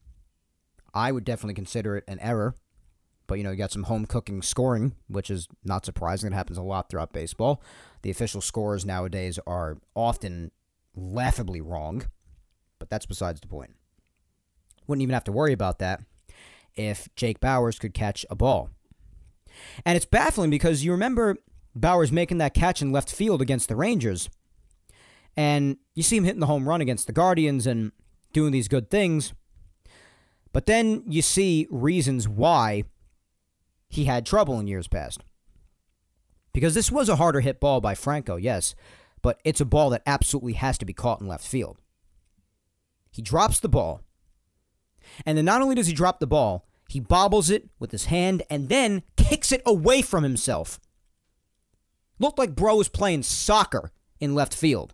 I would definitely consider it an error. But, you know, you got some home cooking scoring, which is not surprising. It happens a lot throughout baseball. The official scores nowadays are often laughably wrong, but that's besides the point. Wouldn't even have to worry about that if Jake Bauers could catch a ball. And it's baffling because you remember Bauers making that catch in left field against the Rangers. And you see him hitting the home run against the Guardians and doing these good things. But then you see reasons why he had trouble in years past. Because this was a harder hit ball by Franco, yes, but it's a ball that absolutely has to be caught in left field. He drops the ball. And then not only does he drop the ball, he bobbles it with his hand and then kicks it away from himself. Looked like Bro was playing soccer in left field.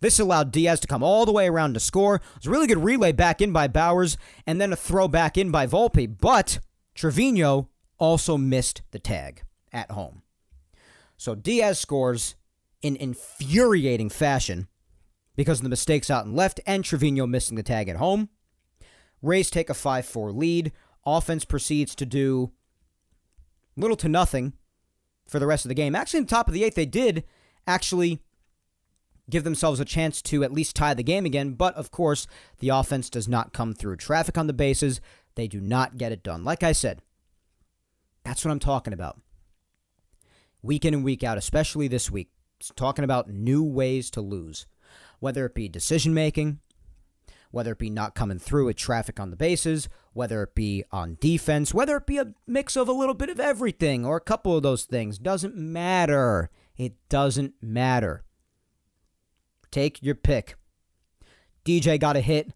This allowed Diaz to come all the way around to score. It was a really good relay back in by Bauers and then a throw back in by Volpe, but Trevino also missed the tag at home. So Diaz scores in infuriating fashion because of the mistakes out and left and Trevino missing the tag at home. Rays take a 5 4 lead. Offense proceeds to do little to nothing for the rest of the game. Actually, in the top of the eighth, they did actually give themselves a chance to at least tie the game again. But of course, the offense does not come through. Traffic on the bases, they do not get it done. Like I said, that's what I'm talking about. Week in and week out, especially this week, talking about new ways to lose, whether it be decision making, whether it be not coming through with traffic on the bases, whether it be on defense, whether it be a mix of a little bit of everything or a couple of those things. Doesn't matter. It doesn't matter. Take your pick. DJ got a hit.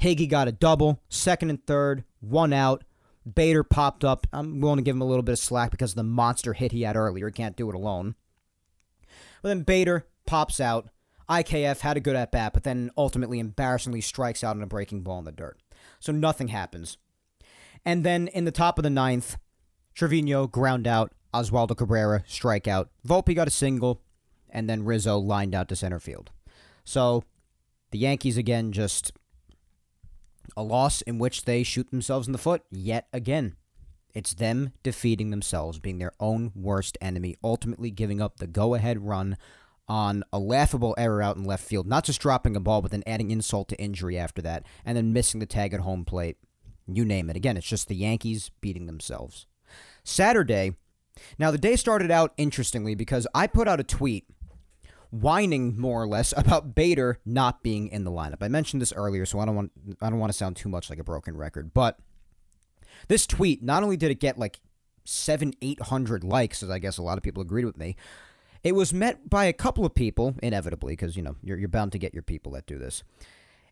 Higgy got a double. Second and third, one out. Bader popped up. I'm willing to give him a little bit of slack because of the monster hit he had earlier. He can't do it alone. But then Bader pops out. IKF had a good at bat, but then ultimately embarrassingly strikes out on a breaking ball in the dirt. So nothing happens. And then in the top of the ninth, Trevino ground out, Oswaldo Cabrera strikeout, Volpe got a single, and then Rizzo lined out to center field. So the Yankees again just a loss in which they shoot themselves in the foot yet again. It's them defeating themselves, being their own worst enemy, ultimately giving up the go ahead run on a laughable error out in left field, not just dropping a ball, but then adding insult to injury after that, and then missing the tag at home plate. You name it. Again, it's just the Yankees beating themselves. Saturday, now the day started out interestingly because I put out a tweet whining more or less about Bader not being in the lineup. I mentioned this earlier, so I don't want I don't want to sound too much like a broken record, but this tweet not only did it get like seven, eight hundred likes, as I guess a lot of people agreed with me, it was met by a couple of people, inevitably, because you know you're you're bound to get your people that do this.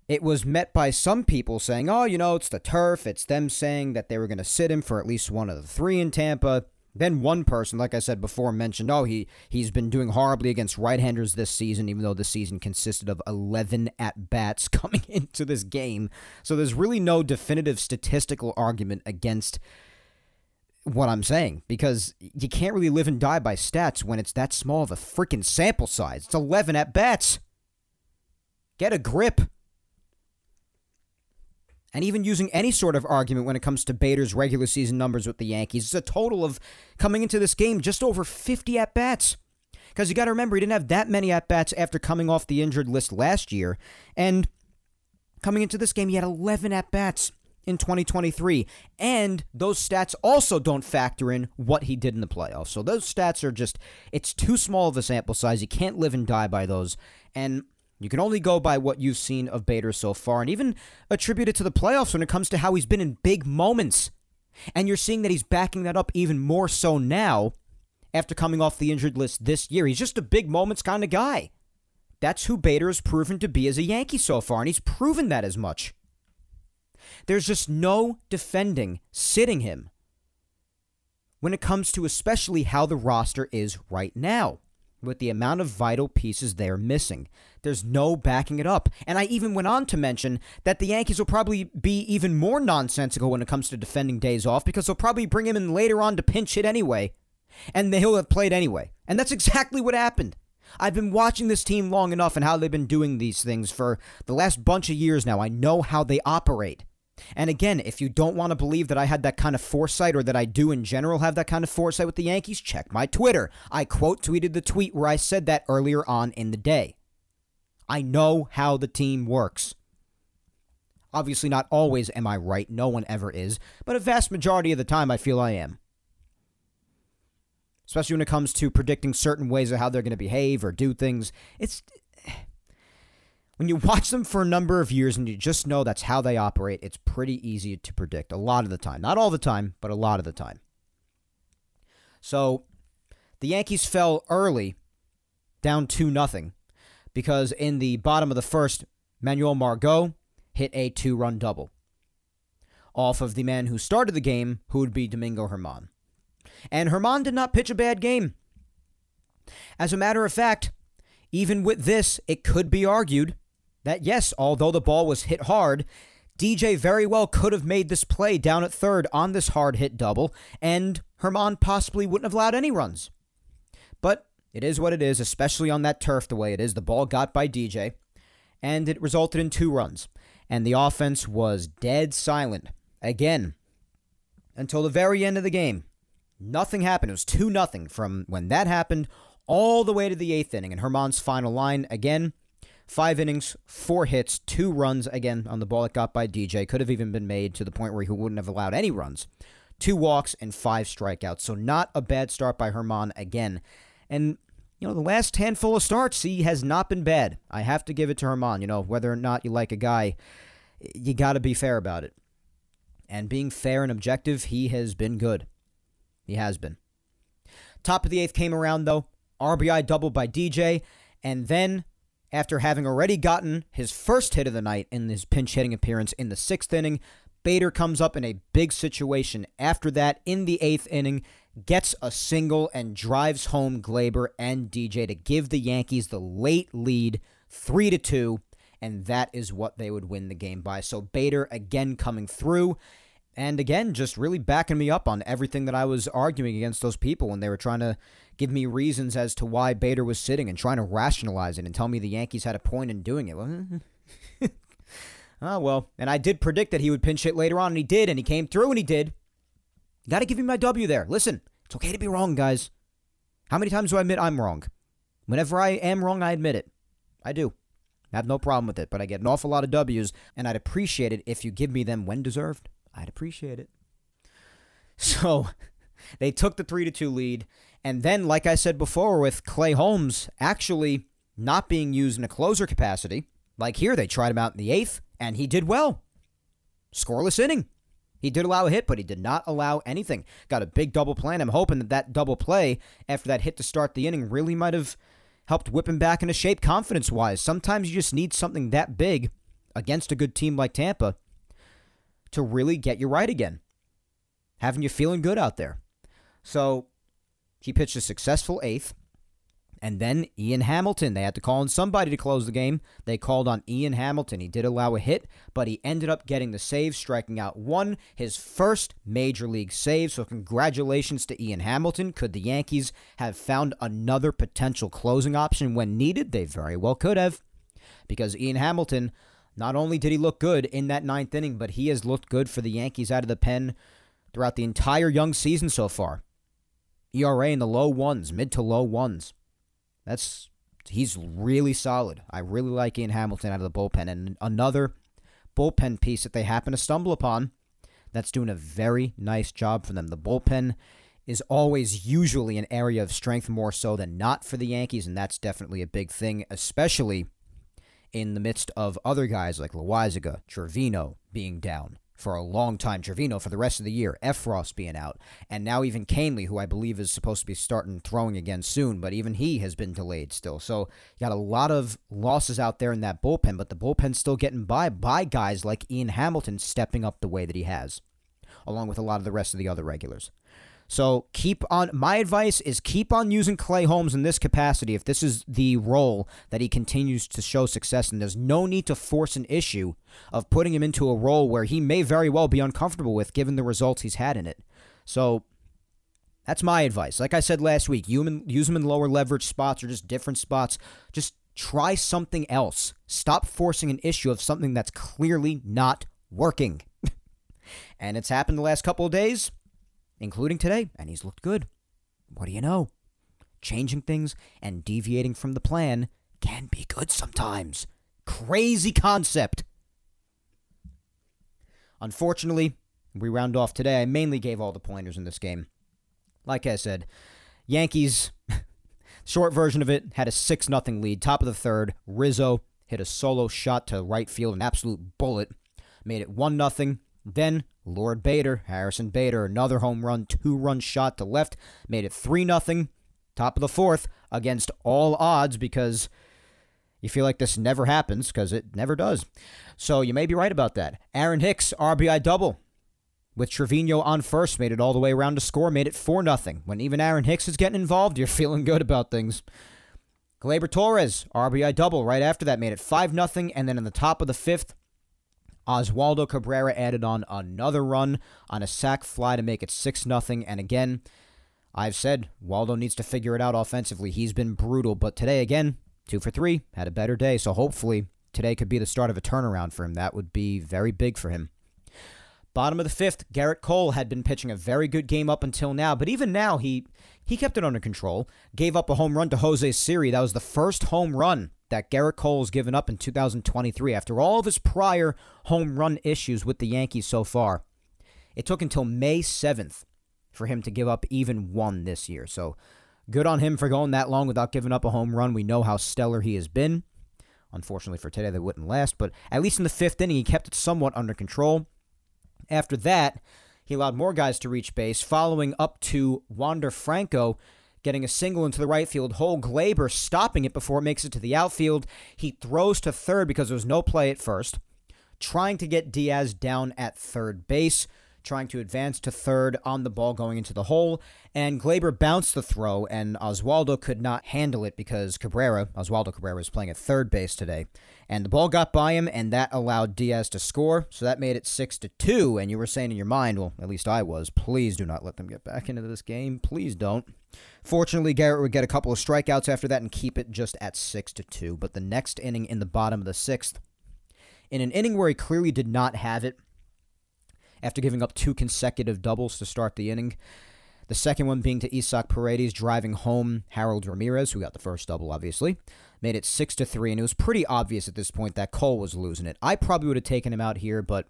It was met by some people saying, "Oh, you know, it's the turf." It's them saying that they were going to sit him for at least one of the three in Tampa. Then one person, like I said before, mentioned, "Oh, he he's been doing horribly against right-handers this season, even though the season consisted of 11 at bats coming into this game." So there's really no definitive statistical argument against what I'm saying because you can't really live and die by stats when it's that small of a freaking sample size. It's 11 at bats. Get a grip. And even using any sort of argument when it comes to Bader's regular season numbers with the Yankees, it's a total of coming into this game just over 50 at bats. Because you got to remember, he didn't have that many at bats after coming off the injured list last year. And coming into this game, he had 11 at bats in 2023. And those stats also don't factor in what he did in the playoffs. So those stats are just, it's too small of a sample size. You can't live and die by those. And you can only go by what you've seen of Bader so far, and even attribute it to the playoffs when it comes to how he's been in big moments. And you're seeing that he's backing that up even more so now after coming off the injured list this year. He's just a big moments kind of guy. That's who Bader has proven to be as a Yankee so far, and he's proven that as much. There's just no defending sitting him when it comes to especially how the roster is right now with the amount of vital pieces they're missing. There's no backing it up. And I even went on to mention that the Yankees will probably be even more nonsensical when it comes to defending days off because they'll probably bring him in later on to pinch hit anyway. And he'll have played anyway. And that's exactly what happened. I've been watching this team long enough and how they've been doing these things for the last bunch of years now. I know how they operate. And again, if you don't want to believe that I had that kind of foresight or that I do in general have that kind of foresight with the Yankees, check my Twitter. I quote tweeted the tweet where I said that earlier on in the day. I know how the team works. Obviously, not always am I right. No one ever is. But a vast majority of the time, I feel I am. Especially when it comes to predicting certain ways of how they're going to behave or do things. It's when you watch them for a number of years and you just know that's how they operate, it's pretty easy to predict a lot of the time. Not all the time, but a lot of the time. So the Yankees fell early, down 2 nothing, because in the bottom of the first, Manuel Margot hit a two run double off of the man who started the game, who would be Domingo Germán. And Germán did not pitch a bad game. As a matter of fact, even with this, it could be argued that yes, although the ball was hit hard, DJ very well could have made this play down at third on this hard hit double, and Germán possibly wouldn't have allowed any runs. But it is what it is, especially on that turf the way it is. The ball got by DJ, and it resulted in two runs. And the offense was dead silent again until the very end of the game. Nothing happened. It was 2 nothing from when that happened all the way to the eighth inning. And Germán's final line again Five innings, four hits, two runs again on the ball it got by DJ. Could have even been made to the point where he wouldn't have allowed any runs. Two walks and five strikeouts. So not a bad start by Germán again. And you know, the last handful of starts, he has not been bad. I have to give it to Germán. You know, whether or not you like a guy, you got to be fair about it. And being fair and objective, he has been good. He has been. Top of the eighth came around, though. RBI double by DJ. And then after having already gotten his first hit of the night in his pinch hitting appearance in the sixth inning, Bader comes up in a big situation after that in the eighth inning, gets a single, and drives home Gleyber and DJ to give the Yankees the late lead, 3 to 2, and that is what they would win the game by. So Bader again coming through And again, just really backing me up on everything that I was arguing against those people when they were trying to give me reasons as to why Bader was sitting and trying to rationalize it and tell me the Yankees had a point in doing it. oh, well. And I did predict that he would pinch hit later on, and he did, and he came through, and he did. Got to give him my W there. Listen, it's okay to be wrong, guys. How many times do I admit I'm wrong? Whenever I am wrong, I admit it. I do. I have no problem with it, but I get an awful lot of W's, and I'd appreciate it if you give me them when deserved. I'd appreciate it. So they took the 3 to 2 lead, and then, like I said before, with Clay Holmes actually not being used in a closer capacity, like here, they tried him out in the eighth, and he did well. Scoreless inning. He did allow a hit, but he did not allow anything. Got a big double play. I'm hoping that that double play after that hit to start the inning really might have helped whip him back into shape confidence wise. Sometimes you just need something that big against a good team like Tampa to really get you right again, having you feeling good out there. So he pitched a successful eighth. And then Ian Hamilton. They had to call on somebody to close the game. They called on Ian Hamilton. He did allow a hit, but he ended up getting the save, striking out one, his first major league save. So, congratulations to Ian Hamilton. Could the Yankees have found another potential closing option when needed? They very well could have. Because Ian Hamilton, not only did he look good in that ninth inning, but he has looked good for the Yankees out of the pen throughout the entire young season so far. ERA in the low ones, mid to low ones. That's he's really solid. I really like Ian Hamilton out of the bullpen. And another bullpen piece that they happen to stumble upon that's doing a very nice job for them. The bullpen is always usually an area of strength more so than not for the Yankees, and that's definitely a big thing, especially in the midst of other guys like Loaisiga, Trivino being down for a long time. Trivino for the rest of the year. Effross being out. And now even Kahnle, who I believe is supposed to be starting throwing again soon, but even he has been delayed still. So you got a lot of losses out there in that bullpen, but the bullpen's still getting by by guys like Ian Hamilton stepping up the way that he has, along with a lot of the rest of the other regulars. So keep on. My advice is keep on using Clay Holmes in this capacity if this is the role that he continues to show success. And there's no need to force an issue of putting him into a role where he may very well be uncomfortable with given the results he's had in it. So that's my advice. Like I said last week, use him in lower leverage spots or just different spots. Just try something else. Stop forcing an issue of something that's clearly not working. and it's happened the last couple of days including today, and he's looked good. What do you know? Changing things and deviating from the plan can be good sometimes. Crazy concept. Unfortunately, we round off today. I mainly gave all the pointers in this game. Like I said, Yankees, short version of it, had a 6 0 lead. Top of the third, Rizzo hit a solo shot to right field, an absolute bullet. Made it 1 0. Then Lord Bader, Harrison Bader, another home run, two run shot to left, made it 3 0, top of the fourth, against all odds because you feel like this never happens because it never does. So you may be right about that. Aaron Hicks, RBI double. With Trevino on first, made it all the way around to score, made it 4 0. When even Aaron Hicks is getting involved, you're feeling good about things. Gleyber Torres, RBI double right after that, made it 5 0. And then in the top of the fifth, Oswaldo Cabrera added on another run on a sac fly to make it 6 0. And again, I've said Waldo needs to figure it out offensively. He's been brutal, but today, again, two for three, had a better day. So hopefully today could be the start of a turnaround for him. That would be very big for him. Bottom of the fifth, Gerrit Cole had been pitching a very good game up until now, but even now he he kept it under control. Gave up a home run to Jose Siri. That was the first home run that Gerrit Cole's given up in 2023 after all of his prior home run issues with the Yankees so far. It took until May 7th for him to give up even one this year. So good on him for going that long without giving up a home run. We know how stellar he has been. Unfortunately for today, they wouldn't last, but at least in the fifth inning, he kept it somewhat under control. After that, he allowed more guys to reach base, following up to Wander Franco getting a single into the right field hole. Gleyber stopping it before it makes it to the outfield. He throws to third because there was no play at first, trying to get Diaz down at third base. Trying to advance to third on the ball going into the hole, and Gleyber bounced the throw, and Oswaldo could not handle it because Cabrera, Oswaldo Cabrera, was playing at third base today, and the ball got by him, and that allowed Diaz to score, so that made it six to two. And you were saying in your mind, well, at least I was, please do not let them get back into this game, please don't. Fortunately, Gerrit would get a couple of strikeouts after that and keep it just at six to two. But the next inning, in the bottom of the sixth, in an inning where he clearly did not have it, after giving up two consecutive doubles to start the inning. The second one being to Isaac Paredes driving home Harold Ramirez, who got the first double, obviously. Made it 6 to 3, and it was pretty obvious at this point that Cole was losing it. I probably would have taken him out here, but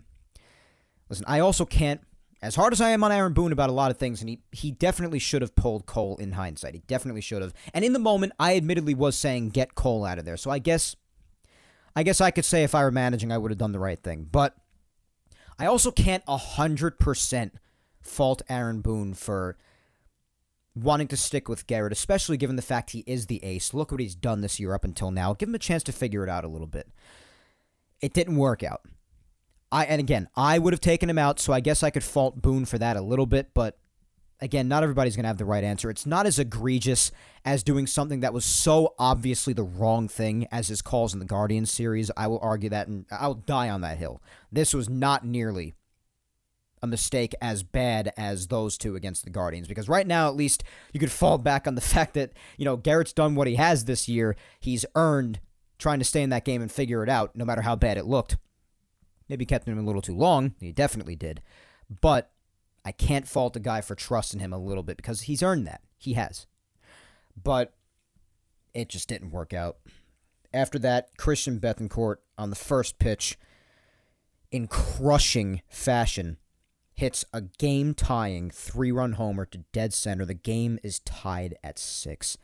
listen, I also can't, as hard as I am on Aaron Boone about a lot of things, and he, he definitely should have pulled Cole in hindsight. He definitely should have. And in the moment, I admittedly was saying, get Cole out of there. So I guess. I guess I could say if I were managing, I would have done the right thing. But I also can't 100% fault Aaron Boone for wanting to stick with Gerrit, especially given the fact he is the ace. Look what he's done this year up until now. Give him a chance to figure it out a little bit. It didn't work out. I and again, I would have taken him out, so I guess I could fault Boone for that a little bit, but again, not everybody's going to have the right answer. It's not as egregious as doing something that was so obviously the wrong thing as his calls in the Guardians series. I will argue that, and I'll die on that hill. This was not nearly a mistake as bad as those two against the Guardians because right now at least you could fall back on the fact that you know Gerrit's done what he has this year. He's earned trying to stay in that game and figure it out, no matter how bad it looked. Maybe kept him a little too long. He definitely did, but I can't fault a guy for trusting him a little bit because he's earned that. He has. But it just didn't work out. After that, Christian Bethancourt on the first pitch, in crushing fashion, hits a game tying three run homer to dead center. The game is tied at six.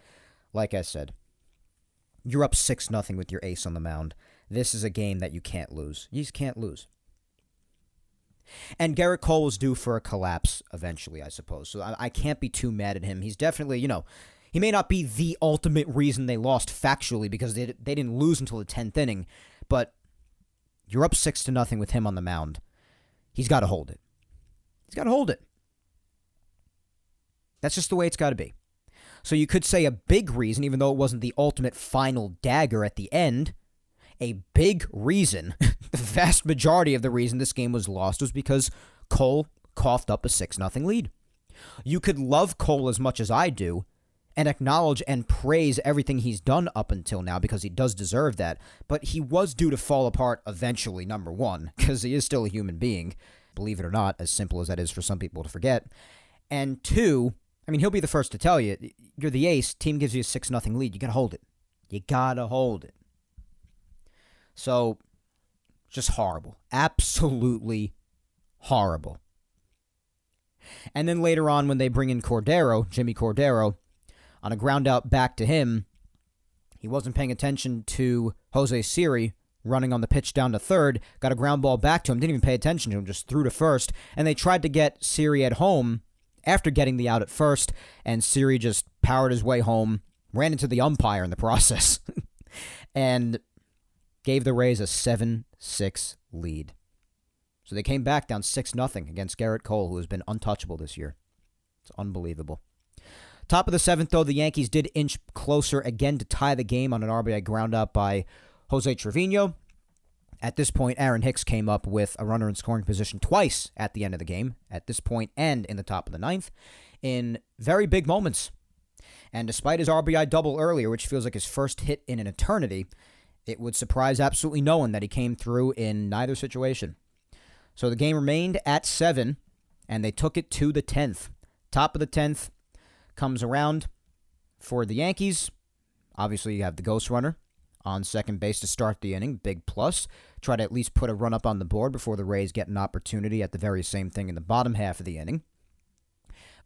Like I said, you're up 6 nothing with your ace on the mound. This is a game that you can't lose. You just can't lose. And Gerrit Cole was due for a collapse eventually, I suppose. So I, I, can't be too mad at him. He's definitely, you know, he may not be the ultimate reason they lost factually because they, they didn't lose until the 10th inning, but you're up 6 to nothing with him on the mound. He's got to hold it. He's got to hold it. That's just the way it's got to be. So you could say a big reason, even though it wasn't the ultimate final dagger at the end, a big reason, the vast majority of the reason this game was lost was because Cole coughed up a 6 0 lead. You could love Cole as much as I do and acknowledge and praise everything he's done up until now because he does deserve that, but he was due to fall apart eventually, number one, because he is still a human being, believe it or not, as simple as that is for some people to forget. And two, I mean, he'll be the first to tell you, you're the ace, team gives you a 6 0 lead, you gotta hold it. You gotta hold it. So, just horrible. Absolutely horrible. And then later on, when they bring in Cordero, Jimmy Cordero, on a ground out back to him, he wasn't paying attention to Jose Siri running on the pitch down to third, got a ground ball back to him, didn't even pay attention to him, just threw to first. And they tried to get Siri at home after getting the out at first, and Siri just powered his way home, ran into the umpire in the process. and gave the Rays a 7 6 lead. So they came back down 6 0 against Gerrit Cole, who has been untouchable this year. It's unbelievable. Top of the seventh, though, the Yankees did inch closer again to tie the game on an RBI ground out by Jose Trevino. At this point, Aaron Hicks came up with a runner in scoring position twice at the end of the game, at this point and in the top of the ninth, in very big moments. And despite his RBI double earlier, which feels like his first hit in an eternity, it would surprise absolutely no one that he came through in neither situation. So the game remained at seven, and they took it to the 10th. Top of the 10th comes around for the Yankees. Obviously, you have the Ghost Runner on second base to start the inning. Big plus. Try to at least put a run up on the board before the Rays get an opportunity at the very same thing in the bottom half of the inning.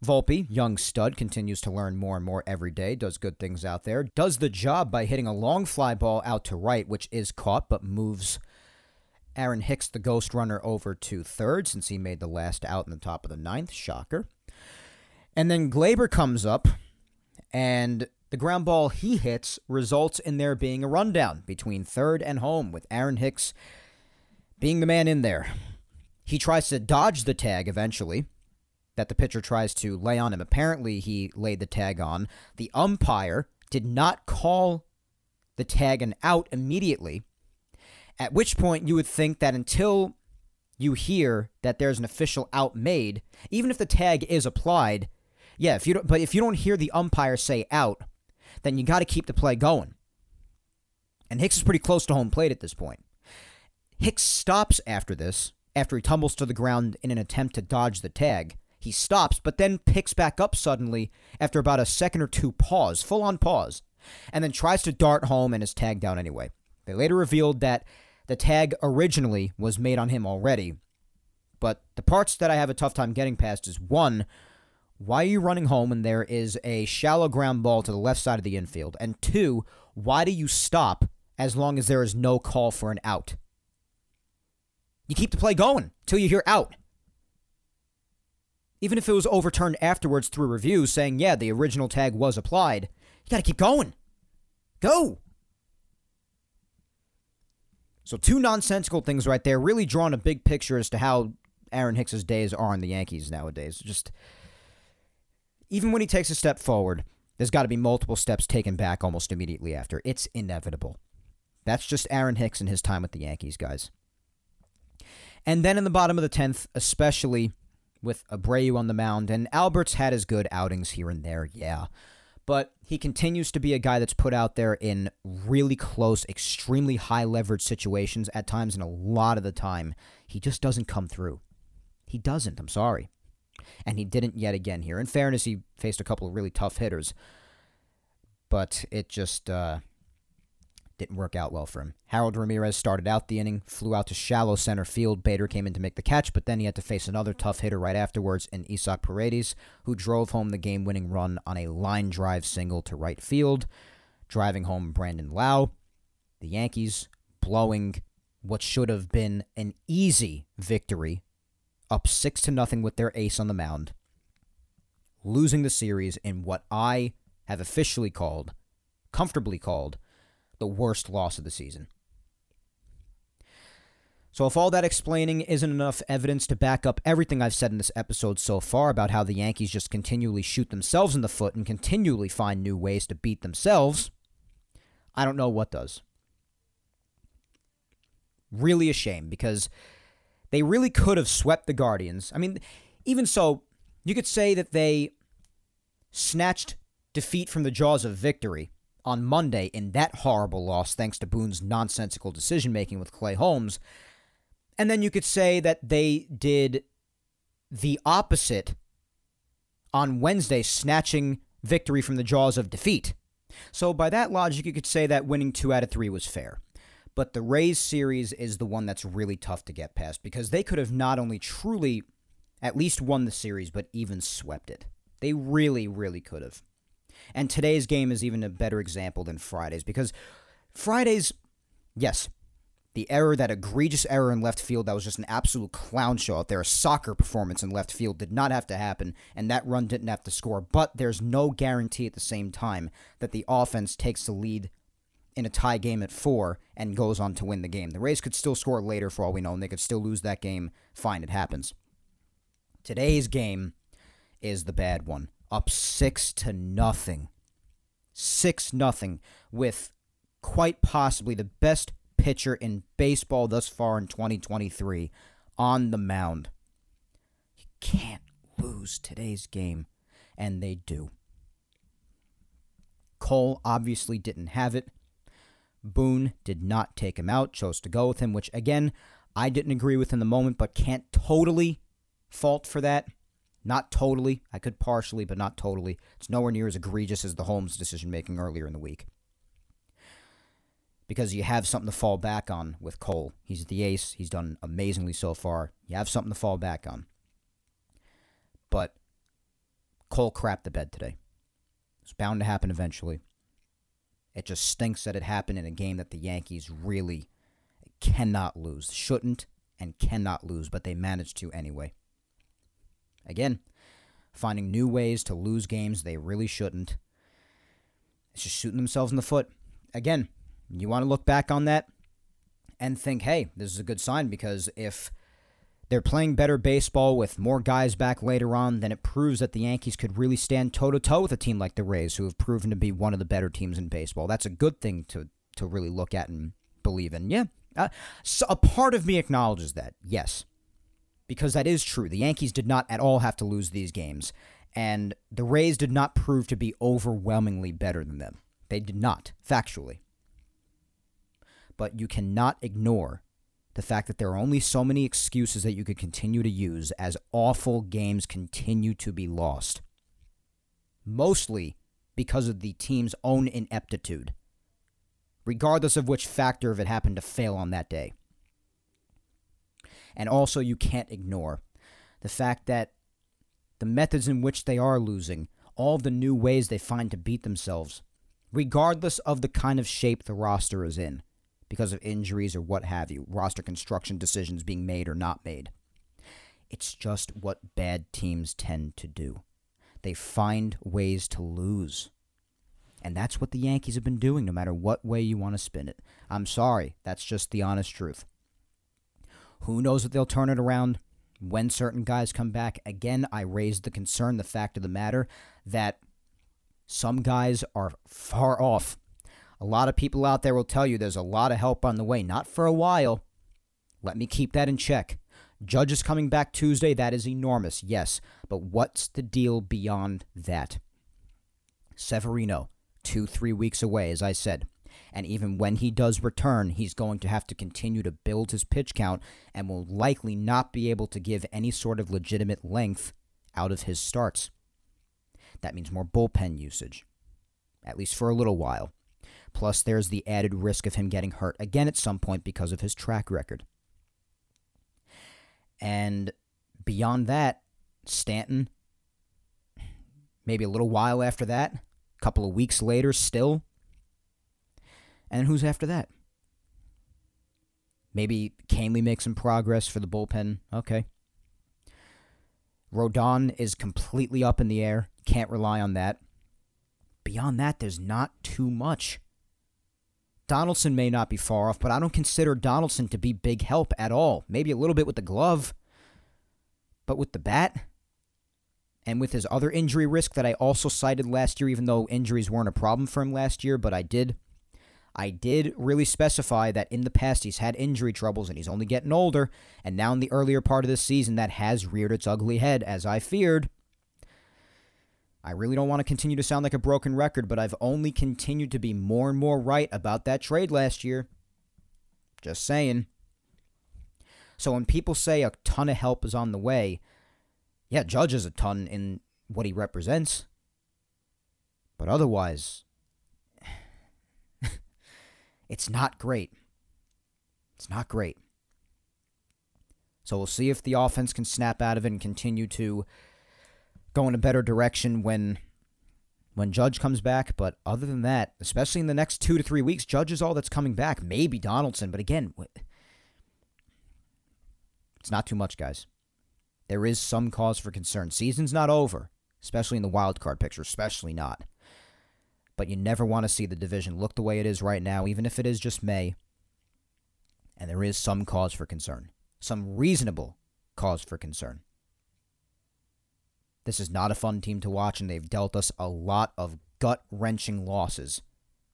Volpe, young stud, continues to learn more and more every day, does good things out there, does the job by hitting a long fly ball out to right, which is caught but moves Aaron Hicks, the ghost runner, over to third since he made the last out in the top of the ninth. Shocker. And then Gleyber comes up, and the ground ball he hits results in there being a rundown between third and home, with Aaron Hicks being the man in there. He tries to dodge the tag eventually that the pitcher tries to lay on him. Apparently, he laid the tag on. The umpire did not call the tag an out immediately, at which point you would think that until you hear that there's an official out made, even if the tag is applied, yeah, if you don't, but if you don't hear the umpire say out, then you got to keep the play going. And Hicks is pretty close to home plate at this point. Hicks stops after this, after he tumbles to the ground in an attempt to dodge the tag. He stops, but then picks back up suddenly after about a second or two pause, full on pause, and then tries to dart home and is tagged down anyway. They later revealed that the tag originally was made on him already. But the parts that I have a tough time getting past is one, why are you running home when there is a shallow ground ball to the left side of the infield? And two, why do you stop as long as there is no call for an out? You keep the play going till you hear out. Even if it was overturned afterwards through review saying, yeah, the original tag was applied, you got to keep going. Go. So, two nonsensical things right there, really drawing a big picture as to how Aaron Hicks's days are in the Yankees nowadays. Just even when he takes a step forward, there's got to be multiple steps taken back almost immediately after. It's inevitable. That's just Aaron Hicks and his time with the Yankees, guys. And then in the bottom of the 10th, especially with Abreu on the mound, and Albert's had his good outings here and there, yeah. But he continues to be a guy that's put out there in really close, extremely high leverage situations at times, and a lot of the time, he just doesn't come through. He doesn't, I'm sorry. And he didn't yet again here. In fairness, he faced a couple of really tough hitters, but it just, uh, didn't work out well for him. Harold Ramirez started out the inning, flew out to shallow center field. Bader came in to make the catch, but then he had to face another tough hitter right afterwards in Isaac Paredes, who drove home the game winning run on a line drive single to right field, driving home Brandon Lowe. The Yankees blowing what should have been an easy victory, up 6 to nothing with their ace on the mound, losing the series in what I have officially called, comfortably called, the worst loss of the season. So, if all that explaining isn't enough evidence to back up everything I've said in this episode so far about how the Yankees just continually shoot themselves in the foot and continually find new ways to beat themselves, I don't know what does. Really a shame because they really could have swept the Guardians. I mean, even so, you could say that they snatched defeat from the jaws of victory on Monday in that horrible loss, thanks to Boone's nonsensical decision making with Clay Holmes. And then you could say that they did the opposite on Wednesday, snatching victory from the jaws of defeat. So, by that logic, you could say that winning two out of three was fair. But the Rays series is the one that's really tough to get past because they could have not only truly at least won the series, but even swept it. They really, really could have. And today's game is even a better example than Friday's because Friday's, yes, the error, that egregious error in left field, that was just an absolute clown show out there. A soccer performance in left field did not have to happen, and that run didn't have to score. But there's no guarantee at the same time that the offense takes the lead in a tie game at four and goes on to win the game. The Rays could still score later for all we know, and they could still lose that game. Fine, it happens. Today's game is the bad one up six to nothing. Six nothing with quite possibly the best pitcher in baseball thus far in 2023 on the mound. You can't lose today's game, and they do. Cole obviously didn't have it. Boone did not take him out, chose to go with him, which again, I didn't agree with in the moment, but can't totally fault for that. Not totally. I could partially, but not totally. It's nowhere near as egregious as the Holmes decision making earlier in the week. Because you have something to fall back on with Cole. He's the ace. He's done amazingly so far. You have something to fall back on. But Cole crapped the bed today. It's bound to happen eventually. It just stinks that it happened in a game that the Yankees really cannot lose. Shouldn't and cannot lose, but they managed to anyway. Again, finding new ways to lose games they really shouldn't. It's just shooting themselves in the foot. Again, you want to look back on that and think, hey, this is a good sign because if they're playing better baseball with more guys back later on, then it proves that the Yankees could really stand toe to toe with a team like the Rays, who have proven to be one of the better teams in baseball. That's a good thing to to really look at and believe in. Yeah, uh, so a part of me acknowledges that. Yes, because that is true. The Yankees did not at all have to lose these games, and the Rays did not prove to be overwhelmingly better than them. They did not, factually. But you cannot ignore the fact that there are only so many excuses that you could continue to use as awful games continue to be lost. Mostly because of the team's own ineptitude, regardless of which factor of it happened to fail on that day. And also, you can't ignore the fact that the methods in which they are losing, all the new ways they find to beat themselves, regardless of the kind of shape the roster is in, because of injuries or what have you, roster construction decisions being made or not made. It's just what bad teams tend to do. They find ways to lose. And that's what the Yankees have been doing, no matter what way you want to spin it. I'm sorry, that's just the honest truth. Who knows if they'll turn it around when certain guys come back? Again, I raised the concern, the fact of the matter, that some guys are far off a lot of people out there will tell you there's a lot of help on the way. Not for a while. Let me keep that in check. Judge is coming back Tuesday. That is enormous, yes. But what's the deal beyond that? Severino, two, three weeks away, as I said. And even when he does return, he's going to have to continue to build his pitch count and will likely not be able to give any sort of legitimate length out of his starts. That means more bullpen usage, at least for a little while. Plus, there's the added risk of him getting hurt again at some point because of his track record. And beyond that, Stanton, maybe a little while after that, a couple of weeks later, still. And who's after that? Maybe Kahnle makes some progress for the bullpen. Okay. Rodon is completely up in the air. Can't rely on that. Beyond that, there's not too much. Donaldson may not be far off, but I don't consider Donaldson to be big help at all. Maybe a little bit with the glove, but with the bat and with his other injury risk that I also cited last year, even though injuries weren't a problem for him last year, but I did. I did really specify that in the past he's had injury troubles and he's only getting older, and now in the earlier part of the season that has reared its ugly head, as I feared. I really don't want to continue to sound like a broken record, but I've only continued to be more and more right about that trade last year. Just saying. So when people say a ton of help is on the way, yeah, Judge is a ton in what he represents. But otherwise, it's not great. It's not great. So we'll see if the offense can snap out of it and continue to go in a better direction when when Judge comes back. But other than that, especially in the next two to three weeks, Judge is all that's coming back. Maybe Donaldson, but again, it's not too much, guys. There is some cause for concern. Season's not over, especially in the wild card picture, especially not. But you never want to see the division look the way it is right now, even if it is just May. And there is some cause for concern, some reasonable cause for concern. This is not a fun team to watch, and they've dealt us a lot of gut wrenching losses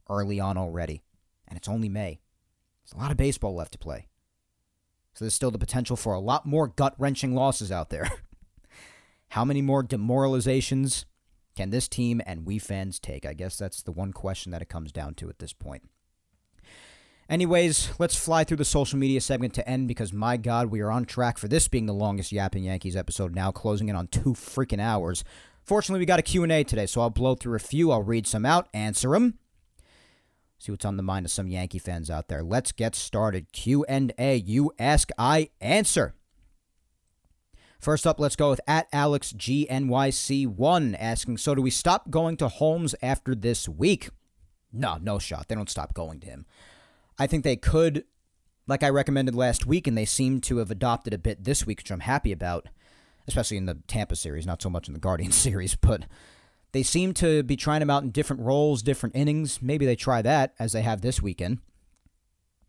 early on already. And it's only May. There's a lot of baseball left to play. So there's still the potential for a lot more gut wrenching losses out there. How many more demoralizations can this team and we fans take? I guess that's the one question that it comes down to at this point. Anyways, let's fly through the social media segment to end because my God, we are on track for this being the longest Yapping Yankees episode now, closing in on two freaking hours. Fortunately, we got a Q&A today, so I'll blow through a few. I'll read some out, answer them. See what's on the mind of some Yankee fans out there. Let's get started. Q&A. You ask, I answer. First up, let's go with at Alex GNYC1 asking, so do we stop going to Holmes after this week? No, no shot. They don't stop going to him. I think they could, like I recommended last week, and they seem to have adopted a bit this week, which I'm happy about, especially in the Tampa series, not so much in the Guardian series, but they seem to be trying him out in different roles, different innings. Maybe they try that as they have this weekend.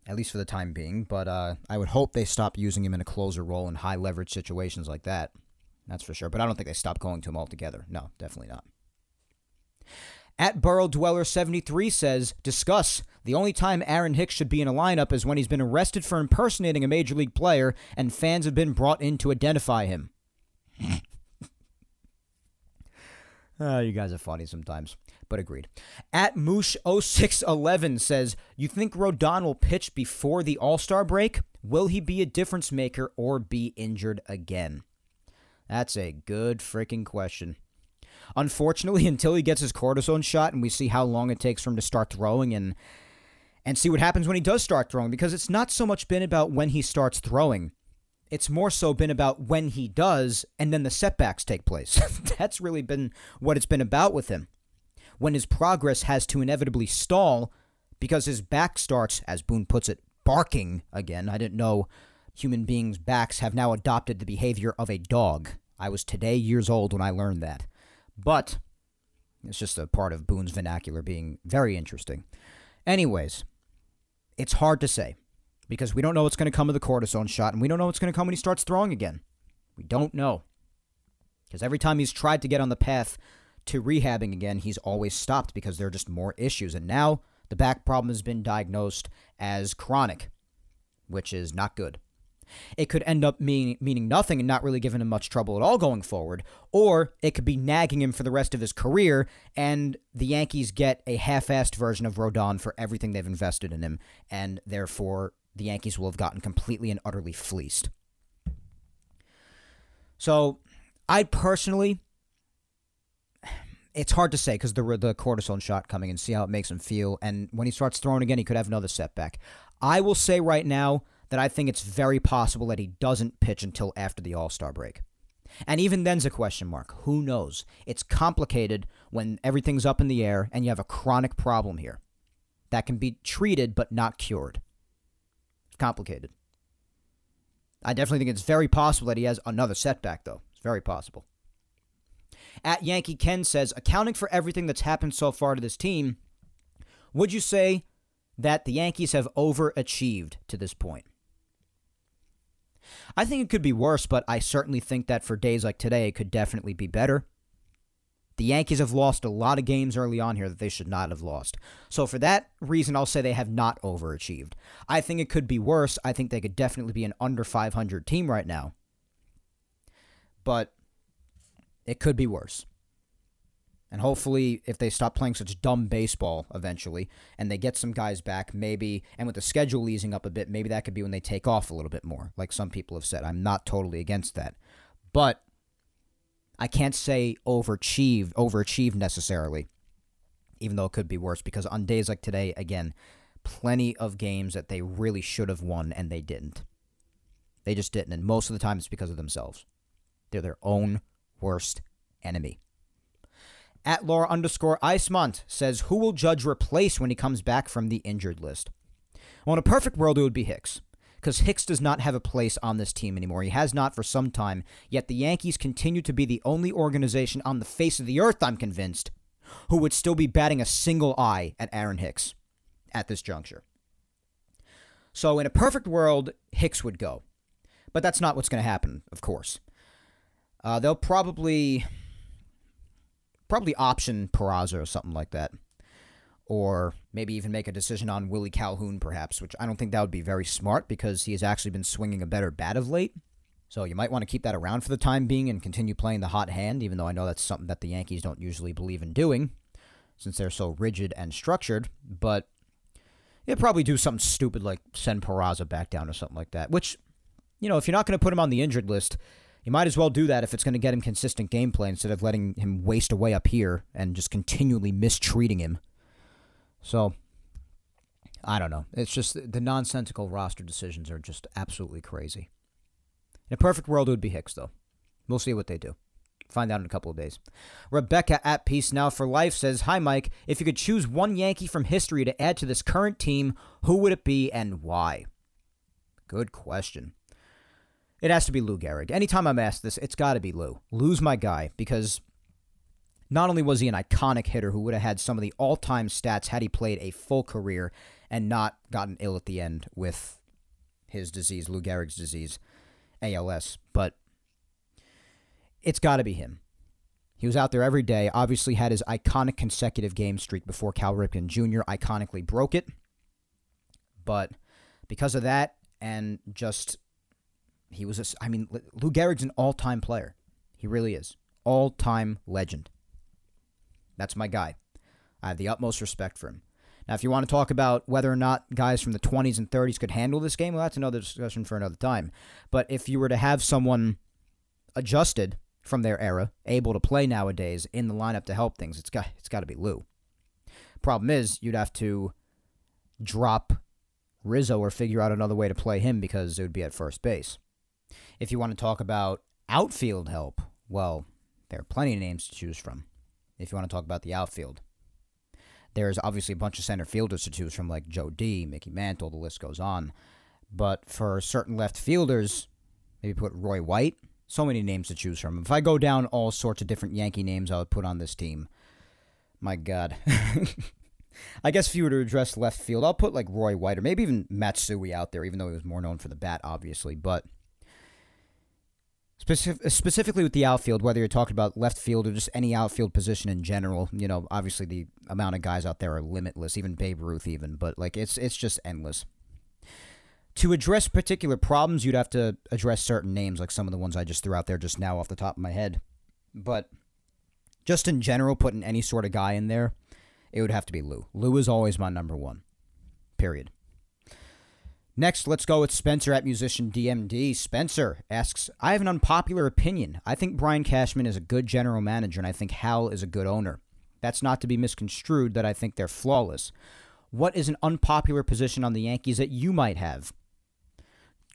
At least for the time being. But uh, I would hope they stop using him in a closer role in high leverage situations like that. That's for sure. But I don't think they stop going to him altogether. No, definitely not. At Burrow Dweller 73 says, discuss. The only time Aaron Hicks should be in a lineup is when he's been arrested for impersonating a major league player and fans have been brought in to identify him. uh, you guys are funny sometimes, but agreed. At Moosh0611 says, You think Rodon will pitch before the All Star break? Will he be a difference maker or be injured again? That's a good freaking question. Unfortunately, until he gets his cortisone shot and we see how long it takes for him to start throwing and and see what happens when he does start throwing because it's not so much been about when he starts throwing. It's more so been about when he does and then the setbacks take place. That's really been what it's been about with him. When his progress has to inevitably stall because his back starts, as Boone puts it, barking again. I didn't know human beings' backs have now adopted the behavior of a dog. I was today years old when I learned that. But it's just a part of Boone's vernacular being very interesting. Anyways, it's hard to say because we don't know what's going to come of the cortisone shot and we don't know what's going to come when he starts throwing again. We don't know. Because every time he's tried to get on the path to rehabbing again, he's always stopped because there are just more issues. And now the back problem has been diagnosed as chronic, which is not good it could end up mean, meaning nothing and not really giving him much trouble at all going forward, or it could be nagging him for the rest of his career, and the Yankees get a half assed version of Rodon for everything they've invested in him, and therefore the Yankees will have gotten completely and utterly fleeced. So, I personally, it's hard to say because the the cortisone shot coming and see how it makes him feel, and when he starts throwing again, he could have another setback. I will say right now that I think it's very possible that he doesn't pitch until after the All Star break. And even then's a question mark. Who knows? It's complicated when everything's up in the air and you have a chronic problem here that can be treated but not cured. It's complicated. I definitely think it's very possible that he has another setback, though. It's very possible. At Yankee Ken says, accounting for everything that's happened so far to this team, would you say that the Yankees have overachieved to this point? I think it could be worse, but I certainly think that for days like today, it could definitely be better. The Yankees have lost a lot of games early on here that they should not have lost. So, for that reason, I'll say they have not overachieved. I think it could be worse. I think they could definitely be an under 500 team right now. But it could be worse. And hopefully, if they stop playing such dumb baseball eventually and they get some guys back, maybe, and with the schedule easing up a bit, maybe that could be when they take off a little bit more, like some people have said. I'm not totally against that. But I can't say overachieved, overachieved necessarily, even though it could be worse, because on days like today, again, plenty of games that they really should have won and they didn't. They just didn't. And most of the time, it's because of themselves. They're their own worst enemy. At Laura underscore Icemont says, Who will Judge replace when he comes back from the injured list? Well, in a perfect world, it would be Hicks. Because Hicks does not have a place on this team anymore. He has not for some time, yet the Yankees continue to be the only organization on the face of the earth, I'm convinced, who would still be batting a single eye at Aaron Hicks at this juncture. So, in a perfect world, Hicks would go. But that's not what's going to happen, of course. Uh, they'll probably probably option Peraza or something like that. Or maybe even make a decision on Willie Calhoun, perhaps, which I don't think that would be very smart because he has actually been swinging a better bat of late. So you might want to keep that around for the time being and continue playing the hot hand, even though I know that's something that the Yankees don't usually believe in doing since they're so rigid and structured. But you'd probably do something stupid like send Peraza back down or something like that, which, you know, if you're not going to put him on the injured list, you might as well do that if it's going to get him consistent gameplay instead of letting him waste away up here and just continually mistreating him. So, I don't know. It's just the nonsensical roster decisions are just absolutely crazy. In a perfect world, it would be Hicks, though. We'll see what they do. Find out in a couple of days. Rebecca at Peace Now for Life says Hi, Mike. If you could choose one Yankee from history to add to this current team, who would it be and why? Good question. It has to be Lou Gehrig. Anytime I'm asked this, it's got to be Lou. Lou's my guy because not only was he an iconic hitter who would have had some of the all time stats had he played a full career and not gotten ill at the end with his disease, Lou Gehrig's disease, ALS, but it's got to be him. He was out there every day, obviously had his iconic consecutive game streak before Cal Ripken Jr. iconically broke it. But because of that, and just, he was, a, I mean, Lou Gehrig's an all time player. He really is. All time legend. That's my guy. I have the utmost respect for him. Now, if you want to talk about whether or not guys from the 20s and 30s could handle this game, well, that's another discussion for another time. But if you were to have someone adjusted from their era, able to play nowadays in the lineup to help things, it's got it's got to be Lou. Problem is, you'd have to drop Rizzo or figure out another way to play him because it would be at first base. If you want to talk about outfield help, well, there are plenty of names to choose from. If you want to talk about the outfield, there's obviously a bunch of center fielders to choose from, like Joe D, Mickey Mantle, the list goes on. But for certain left fielders, maybe put Roy White, so many names to choose from. If I go down all sorts of different Yankee names I would put on this team, my God. I guess if you were to address left field, I'll put like Roy White or maybe even Matsui out there, even though he was more known for the bat, obviously. But Specific, specifically with the outfield, whether you're talking about left field or just any outfield position in general, you know, obviously the amount of guys out there are limitless, even Babe Ruth, even, but like it's it's just endless to address particular problems, you'd have to address certain names, like some of the ones I just threw out there just now off the top of my head. But just in general, putting any sort of guy in there, it would have to be Lou. Lou is always my number one. Period. Next, let's go with Spencer at Musician DMD. Spencer asks, I have an unpopular opinion. I think Brian Cashman is a good general manager, and I think Hal is a good owner. That's not to be misconstrued that I think they're flawless. What is an unpopular position on the Yankees that you might have?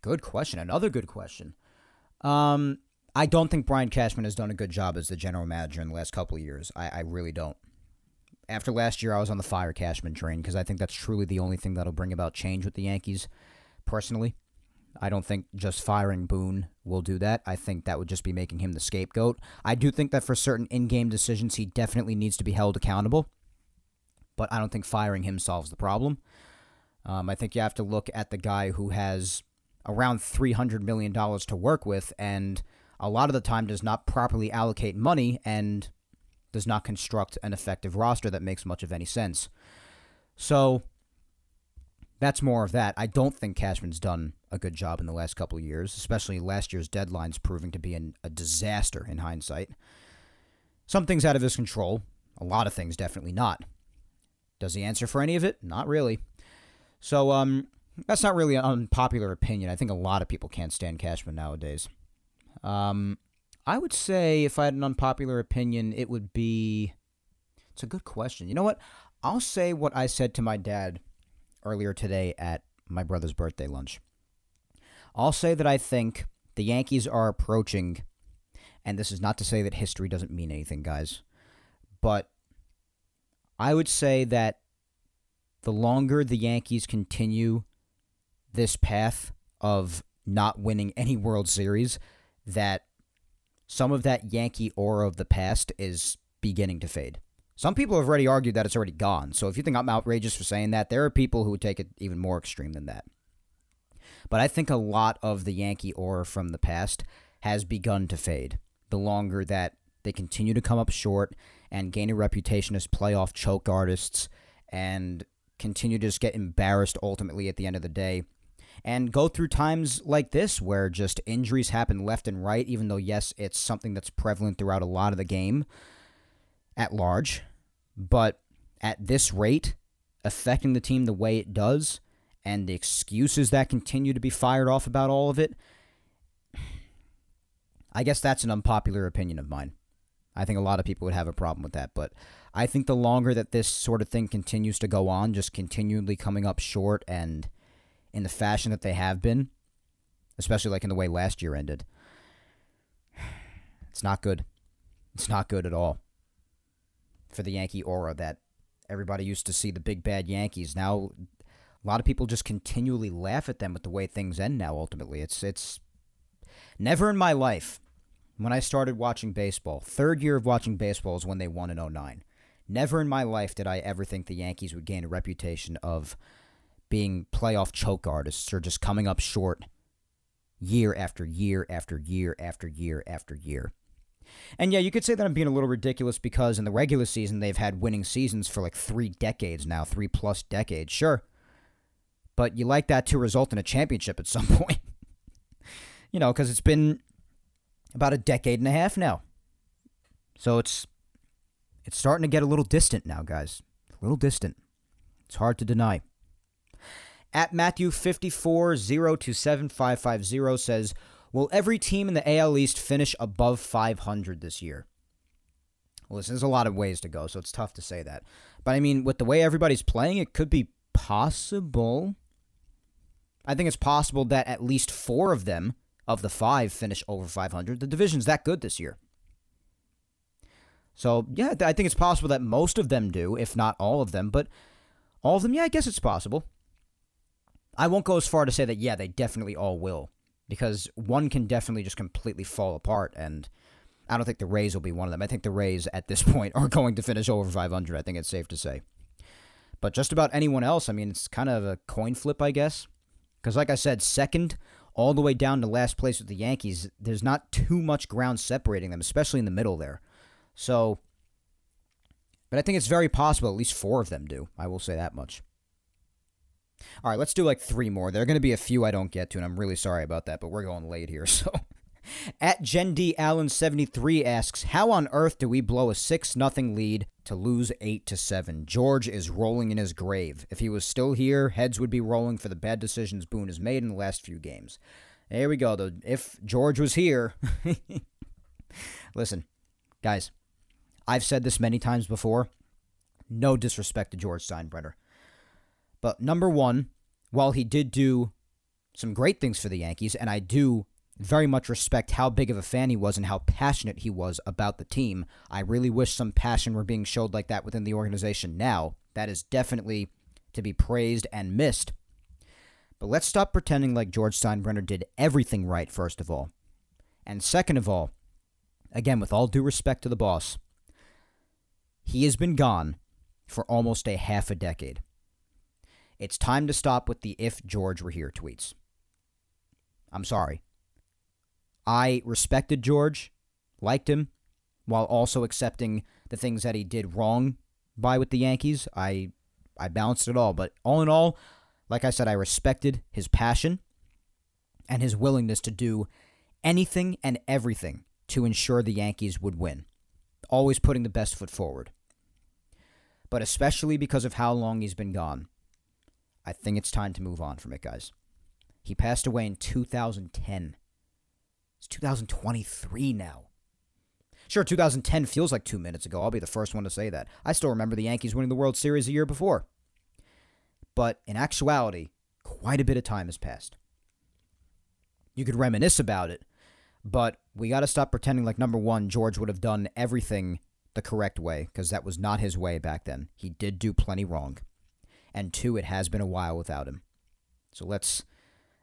Good question. Another good question. Um, I don't think Brian Cashman has done a good job as the general manager in the last couple of years. I, I really don't. After last year, I was on the fire Cashman train because I think that's truly the only thing that'll bring about change with the Yankees. Personally, I don't think just firing Boone will do that. I think that would just be making him the scapegoat. I do think that for certain in-game decisions, he definitely needs to be held accountable. But I don't think firing him solves the problem. Um, I think you have to look at the guy who has around $300 million to work with and a lot of the time does not properly allocate money and does not construct an effective roster that makes much of any sense. So that's more of that. I don't think Cashman's done a good job in the last couple of years, especially last year's deadlines proving to be an, a disaster in hindsight. Some things out of his control, a lot of things definitely not. Does he answer for any of it? Not really. So, um, that's not really an unpopular opinion. I think a lot of people can't stand Cashman nowadays. Um, I would say if I had an unpopular opinion, it would be. It's a good question. You know what? I'll say what I said to my dad earlier today at my brother's birthday lunch. I'll say that I think the Yankees are approaching, and this is not to say that history doesn't mean anything, guys, but I would say that the longer the Yankees continue this path of not winning any World Series that some of that Yankee aura of the past is beginning to fade. Some people have already argued that it's already gone. So if you think I'm outrageous for saying that, there are people who would take it even more extreme than that. But I think a lot of the Yankee aura from the past has begun to fade. The longer that they continue to come up short and gain a reputation as playoff choke artists and continue to just get embarrassed ultimately at the end of the day and go through times like this where just injuries happen left and right, even though, yes, it's something that's prevalent throughout a lot of the game at large. But at this rate, affecting the team the way it does, and the excuses that continue to be fired off about all of it, I guess that's an unpopular opinion of mine. I think a lot of people would have a problem with that, but I think the longer that this sort of thing continues to go on, just continually coming up short and in the fashion that they have been, especially like in the way last year ended, it's not good. It's not good at all for the Yankee aura that everybody used to see the big bad Yankees. Now, a lot of people just continually laugh at them with the way things end now. Ultimately, it's it's never in my life, when I started watching baseball, third year of watching baseball is when they won in 09. Never in my life did I ever think the Yankees would gain a reputation of being playoff choke artists or just coming up short year after year after year after year after year. And yeah, you could say that I'm being a little ridiculous because in the regular season they've had winning seasons for like three decades now, three plus decades, sure. But you like that to result in a championship at some point. you know, because it's been about a decade and a half now. So it's it's starting to get a little distant now, guys. A little distant. It's hard to deny. At Matthew 54 027550 says, Will every team in the AL East finish above 500 this year? Well, listen, there's a lot of ways to go, so it's tough to say that. But I mean, with the way everybody's playing, it could be possible. I think it's possible that at least four of them, of the five, finish over 500. The division's that good this year. So, yeah, I think it's possible that most of them do, if not all of them. But all of them, yeah, I guess it's possible. I won't go as far to say that, yeah, they definitely all will because one can definitely just completely fall apart. And I don't think the Rays will be one of them. I think the Rays at this point are going to finish over 500. I think it's safe to say. But just about anyone else, I mean, it's kind of a coin flip, I guess. Because, like I said, second all the way down to last place with the Yankees, there's not too much ground separating them, especially in the middle there. So, but I think it's very possible at least four of them do. I will say that much. All right, let's do like three more. There are going to be a few I don't get to, and I'm really sorry about that, but we're going late here. So, at Jen D Allen 73 asks, "How on earth do we blow a six nothing lead to lose eight to seven? George is rolling in his grave. If he was still here, heads would be rolling for the bad decisions Boone has made in the last few games." There we go. Though, if George was here, listen, guys, I've said this many times before. No disrespect to George Steinbrenner. But number one, while he did do some great things for the Yankees, and I do very much respect how big of a fan he was and how passionate he was about the team, I really wish some passion were being showed like that within the organization now. That is definitely to be praised and missed. But let's stop pretending like George Steinbrenner did everything right, first of all. And second of all, again, with all due respect to the boss, he has been gone for almost a half a decade. It's time to stop with the if George were here tweets. I'm sorry. I respected George, liked him, while also accepting the things that he did wrong by with the Yankees. I I balanced it all, but all in all, like I said, I respected his passion and his willingness to do anything and everything to ensure the Yankees would win, always putting the best foot forward. But especially because of how long he's been gone, I think it's time to move on from it, guys. He passed away in 2010. It's 2023 now. Sure, 2010 feels like two minutes ago. I'll be the first one to say that. I still remember the Yankees winning the World Series a year before. But in actuality, quite a bit of time has passed. You could reminisce about it, but we got to stop pretending like number one, George would have done everything the correct way, because that was not his way back then. He did do plenty wrong and two, it has been a while without him. So let's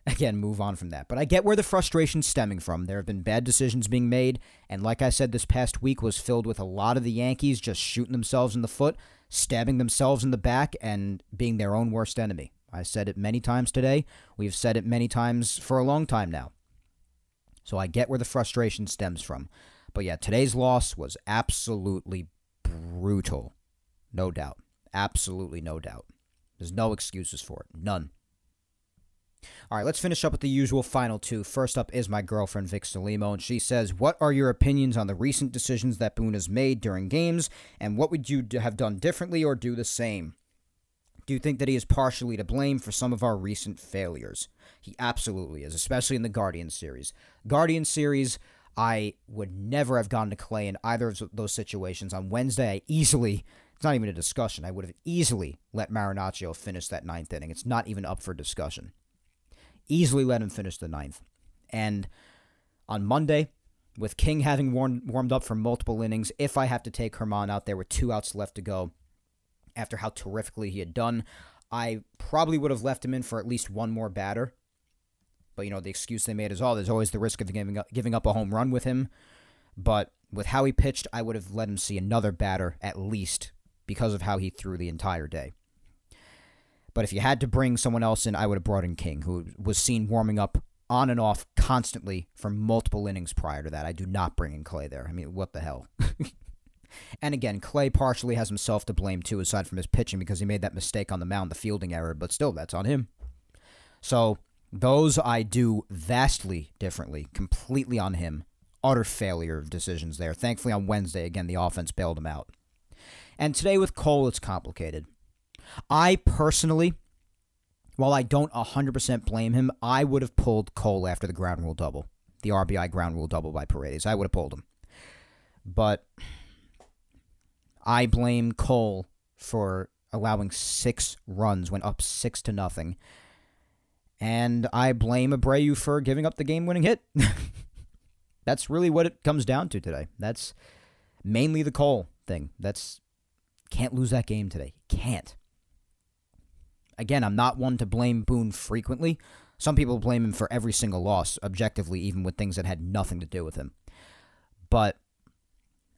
again move on from that. But I get where the frustration's stemming from. There have been bad decisions being made, and like I said, this past week was filled with a lot of the Yankees just shooting themselves in the foot, stabbing themselves in the back, and being their own worst enemy. I said it many times today. We've said it many times for a long time now. So I get where the frustration stems from. But yeah, today's loss was absolutely brutal. No doubt. Absolutely no doubt. There's no excuses for it. None. All right, let's finish up with the usual final two. First up is my girlfriend, Vic Salimo, and she says, What are your opinions on the recent decisions that Boone has made during games, and what would you have done differently or do the same? Do you think that he is partially to blame for some of our recent failures? He absolutely is, especially in the Guardian series. Guardian series, I would never have gone to Clay in either of those situations. On Wednesday, I easily it's not even a discussion. I would have easily let Marinaccio finish that ninth inning. It's not even up for discussion. Easily let him finish the ninth. And on Monday, with King having warm, warmed up for multiple innings, if I have to take Germán out there with two outs left to go, after how terrifically he had done, I probably would have left him in for at least one more batter. But you know the excuse they made is, oh, there's always the risk of giving up, giving up a home run with him. But with how he pitched, I would have let him see another batter at least because of how he threw the entire day. But if you had to bring someone else in, I would have brought in King, who was seen warming up on and off constantly for multiple innings prior to that. I do not bring in Clay there. I mean, what the hell? and again, Clay partially has himself to blame too, aside from his pitching, because he made that mistake on the mound, the fielding error, but still, that's on him. So, those I do vastly differently, completely on him. Utter failure of decisions there. Thankfully, on Wednesday, again, the offense bailed him out. And today with Cole, it's complicated. I personally, while I don't 100% blame him, I would have pulled Cole after the ground rule double, the RBI ground rule double by Paredes. I would have pulled him. But I blame Cole for allowing six runs when up six to nothing. And I blame Abreu for giving up the game winning hit. That's really what it comes down to today. That's mainly the Cole thing. That's can't lose that game today. Can't. Again, I'm not one to blame Boone frequently. Some people blame him for every single loss, objectively, even with things that had nothing to do with him. But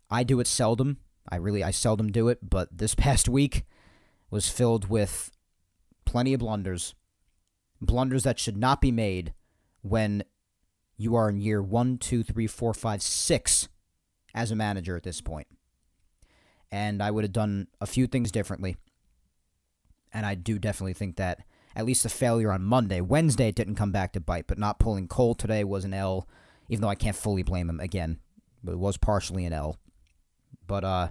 I do it seldom. I really, I seldom do it. But this past week was filled with plenty of blunders. Blunders that should not be made when you are in year one, two, three, four, five, six as a manager at this point. And I would have done a few things differently. And I do definitely think that at least the failure on Monday, Wednesday it didn't come back to bite, but not pulling Cole today was an L, even though I can't fully blame him again. But it was partially an L. But uh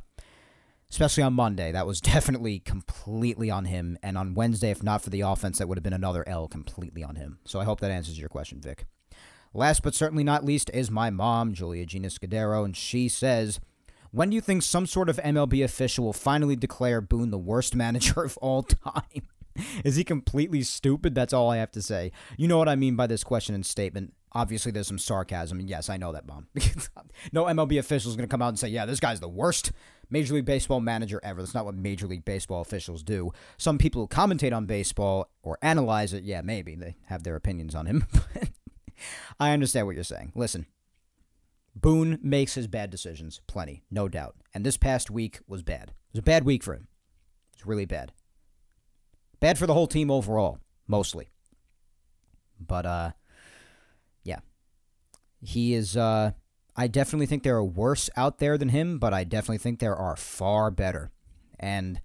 especially on Monday, that was definitely completely on him. And on Wednesday, if not for the offense, that would have been another L completely on him. So I hope that answers your question, Vic. Last but certainly not least is my mom, Julia Gina Scudero, and she says, When do you think some sort of MLB official will finally declare Boone the worst manager of all time? is he completely stupid? That's all I have to say. You know what I mean by this question and statement. Obviously, there's some sarcasm, and yes, I know that, Mom. no MLB official is going to come out and say, yeah, this guy's the worst Major League Baseball manager ever. That's not what Major League Baseball officials do. Some people who commentate on baseball or analyze it, yeah, maybe they have their opinions on him. I understand what you're saying. Listen, Boone makes his bad decisions, plenty, no doubt. And this past week was bad. It was a bad week for him. It's really bad. Bad for the whole team overall, mostly. But uh yeah. He is uh I definitely think there are worse out there than him, but I definitely think there are far better. And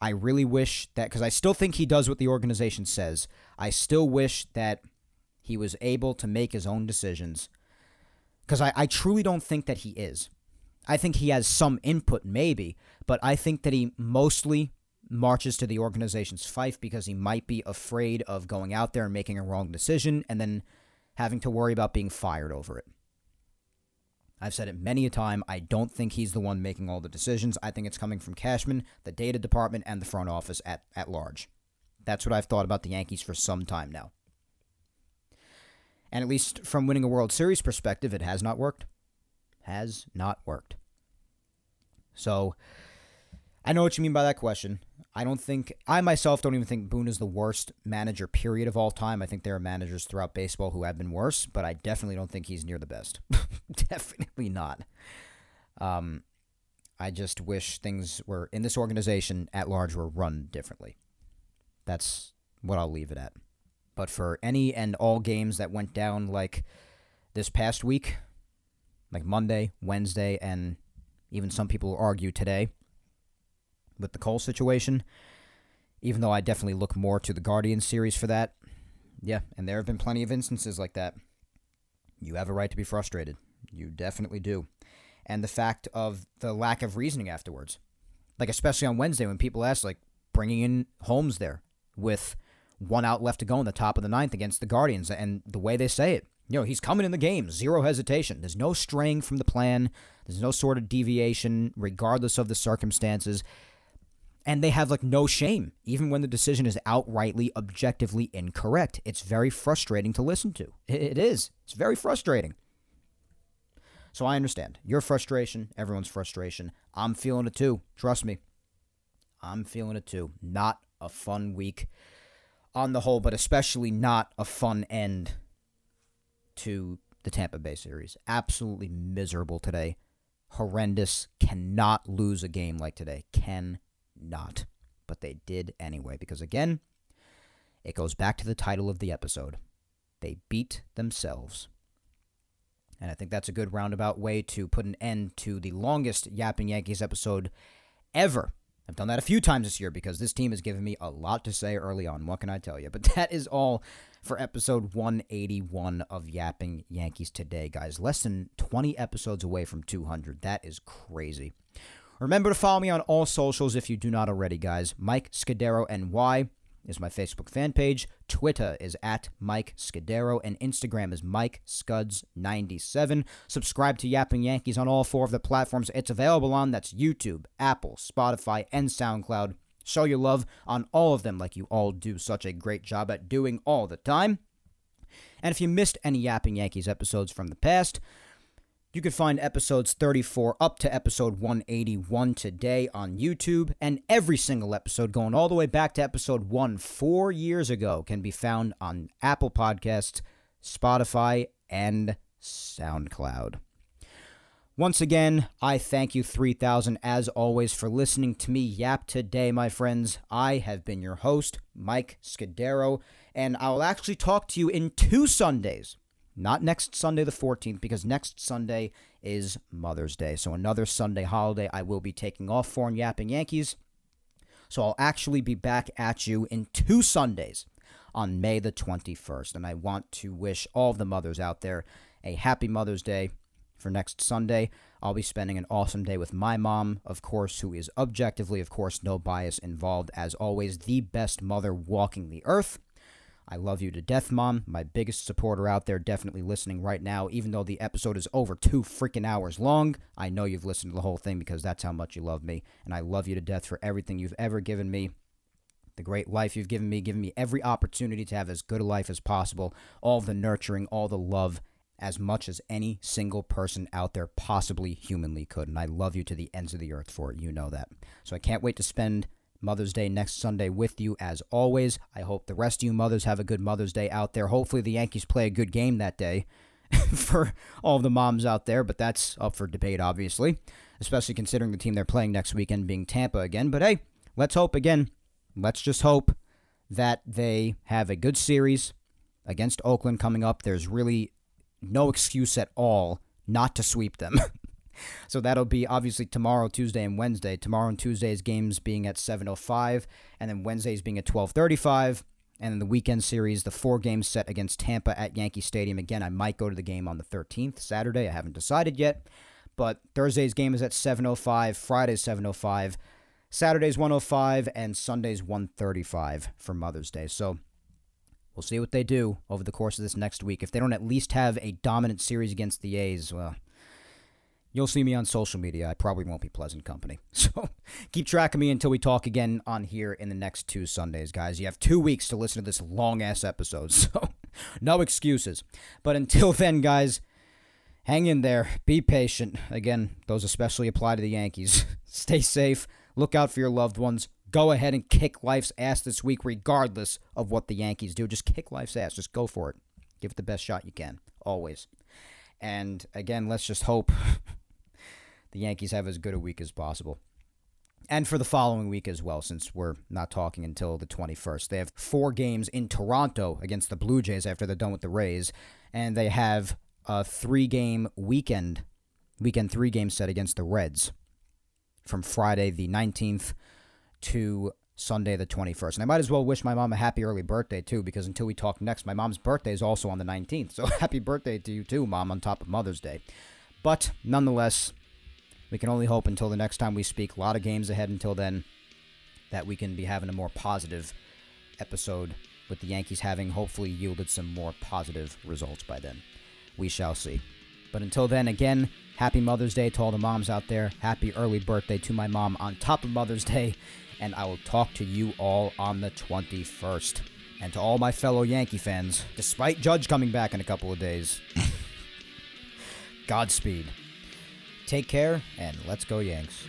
I really wish that cuz I still think he does what the organization says. I still wish that he was able to make his own decisions. Because I, I truly don't think that he is. I think he has some input, maybe, but I think that he mostly marches to the organization's fife because he might be afraid of going out there and making a wrong decision and then having to worry about being fired over it. I've said it many a time. I don't think he's the one making all the decisions. I think it's coming from Cashman, the data department, and the front office at, at large. That's what I've thought about the Yankees for some time now. And at least from winning a World Series perspective, it has not worked. Has not worked. So I know what you mean by that question. I don't think I myself don't even think Boone is the worst manager period of all time. I think there are managers throughout baseball who have been worse, but I definitely don't think he's near the best. definitely not. Um I just wish things were in this organization at large were run differently. That's what I'll leave it at. But for any and all games that went down like this past week, like Monday, Wednesday, and even some people argue today with the Cole situation, even though I definitely look more to the Guardian series for that. Yeah, and there have been plenty of instances like that. You have a right to be frustrated. You definitely do. And the fact of the lack of reasoning afterwards. Like, especially on Wednesday when people ask, like, bringing in Holmes there with one out left to go in the top of the ninth against the Guardians. And the way they say it, you know, he's coming in the game, zero hesitation. There's no straying from the plan, there's no sort of deviation, regardless of the circumstances. And they have like no shame, even when the decision is outrightly, objectively incorrect. It's very frustrating to listen to. It is. It's very frustrating. So I understand your frustration, everyone's frustration. I'm feeling it too. Trust me. I'm feeling it too. Not a fun week on the whole, but especially not a fun end to the Tampa Bay series. Absolutely miserable today. Horrendous. Cannot lose a game like today. Can not. But they did anyway, because again, it goes back to the title of the episode. They beat themselves. And I think that's a good roundabout way to put an end to the longest Yapping Yankees episode ever. I've done that a few times this year because this team has given me a lot to say early on. What can I tell you? But that is all for episode 181 of Yapping Yankees today, guys. Less than 20 episodes away from 200. That is crazy. Remember to follow me on all socials if you do not already, guys. Mike Scudero NY is my Facebook fan page. Twitter is at Mike Scudero, and Instagram is Mike Scuds97. Subscribe to Yapping Yankees on all four of the platforms it's available on. That's YouTube, Apple, Spotify, and SoundCloud. Show your love on all of them like you all do such a great job at doing all the time. And if you missed any Yapping Yankees episodes from the past, you can find episodes 34 up to episode 181 today on YouTube, and every single episode going all the way back to episode 1 four years ago can be found on Apple Podcasts, Spotify, and SoundCloud. Once again, I thank you 3000 as always for listening to me yap today, my friends. I have been your host, Mike Scudero, and I will actually talk to you in two Sundays not next Sunday, the 14th, because next Sunday is Mother's Day. So, another Sunday holiday I will be taking off for in Yapping Yankees. So, I'll actually be back at you in two Sundays on May the 21st. And I want to wish all the mothers out there a happy Mother's Day for next Sunday. I'll be spending an awesome day with my mom, of course, who is objectively, of course, no bias involved, as always, the best mother walking the earth. I love you to death, Mom. My biggest supporter out there, definitely listening right now. Even though the episode is over two freaking hours long, I know you've listened to the whole thing because that's how much you love me. And I love you to death for everything you've ever given me. The great life you've given me, giving me every opportunity to have as good a life as possible, all the nurturing, all the love, as much as any single person out there possibly humanly could. And I love you to the ends of the earth for it. You know that. So I can't wait to spend Mother's Day next Sunday with you as always. I hope the rest of you mothers have a good Mother's Day out there. Hopefully, the Yankees play a good game that day for all the moms out there, but that's up for debate, obviously, especially considering the team they're playing next weekend being Tampa again. But hey, let's hope again. Let's just hope that they have a good series against Oakland coming up. There's really no excuse at all not to sweep them. So that'll be obviously tomorrow, Tuesday, and Wednesday. Tomorrow and Tuesday's games being at 7:05, and then Wednesday's being at 12:35. And then the weekend series, the four games set against Tampa at Yankee Stadium. Again, I might go to the game on the 13th, Saturday. I haven't decided yet. But Thursday's game is at 7:05, Friday's 7:05, Saturday's 105, and Sunday's 135 for Mother's Day. So we'll see what they do over the course of this next week. If they don't at least have a dominant series against the A's, well, You'll see me on social media. I probably won't be pleasant company. So keep track of me until we talk again on here in the next two Sundays, guys. You have two weeks to listen to this long ass episode, so no excuses. But until then, guys, hang in there. Be patient. Again, those especially apply to the Yankees. Stay safe. Look out for your loved ones. Go ahead and kick life's ass this week, regardless of what the Yankees do. Just kick life's ass. Just go for it. Give it the best shot you can. Always. And again, let's just hope the Yankees have as good a week as possible. And for the following week as well, since we're not talking until the 21st. They have four games in Toronto against the Blue Jays after they're done with the Rays. And they have a three game weekend, weekend three game set against the Reds from Friday the 19th to Sunday the 21st. And I might as well wish my mom a happy early birthday too, because until we talk next, my mom's birthday is also on the 19th. So happy birthday to you too, mom, on top of Mother's Day. But nonetheless, we can only hope until the next time we speak. A lot of games ahead until then that we can be having a more positive episode with the Yankees having hopefully yielded some more positive results by then. We shall see. But until then, again, happy Mother's Day to all the moms out there. Happy early birthday to my mom on top of Mother's Day. And I will talk to you all on the 21st. And to all my fellow Yankee fans, despite Judge coming back in a couple of days, Godspeed. Take care, and let's go, Yanks.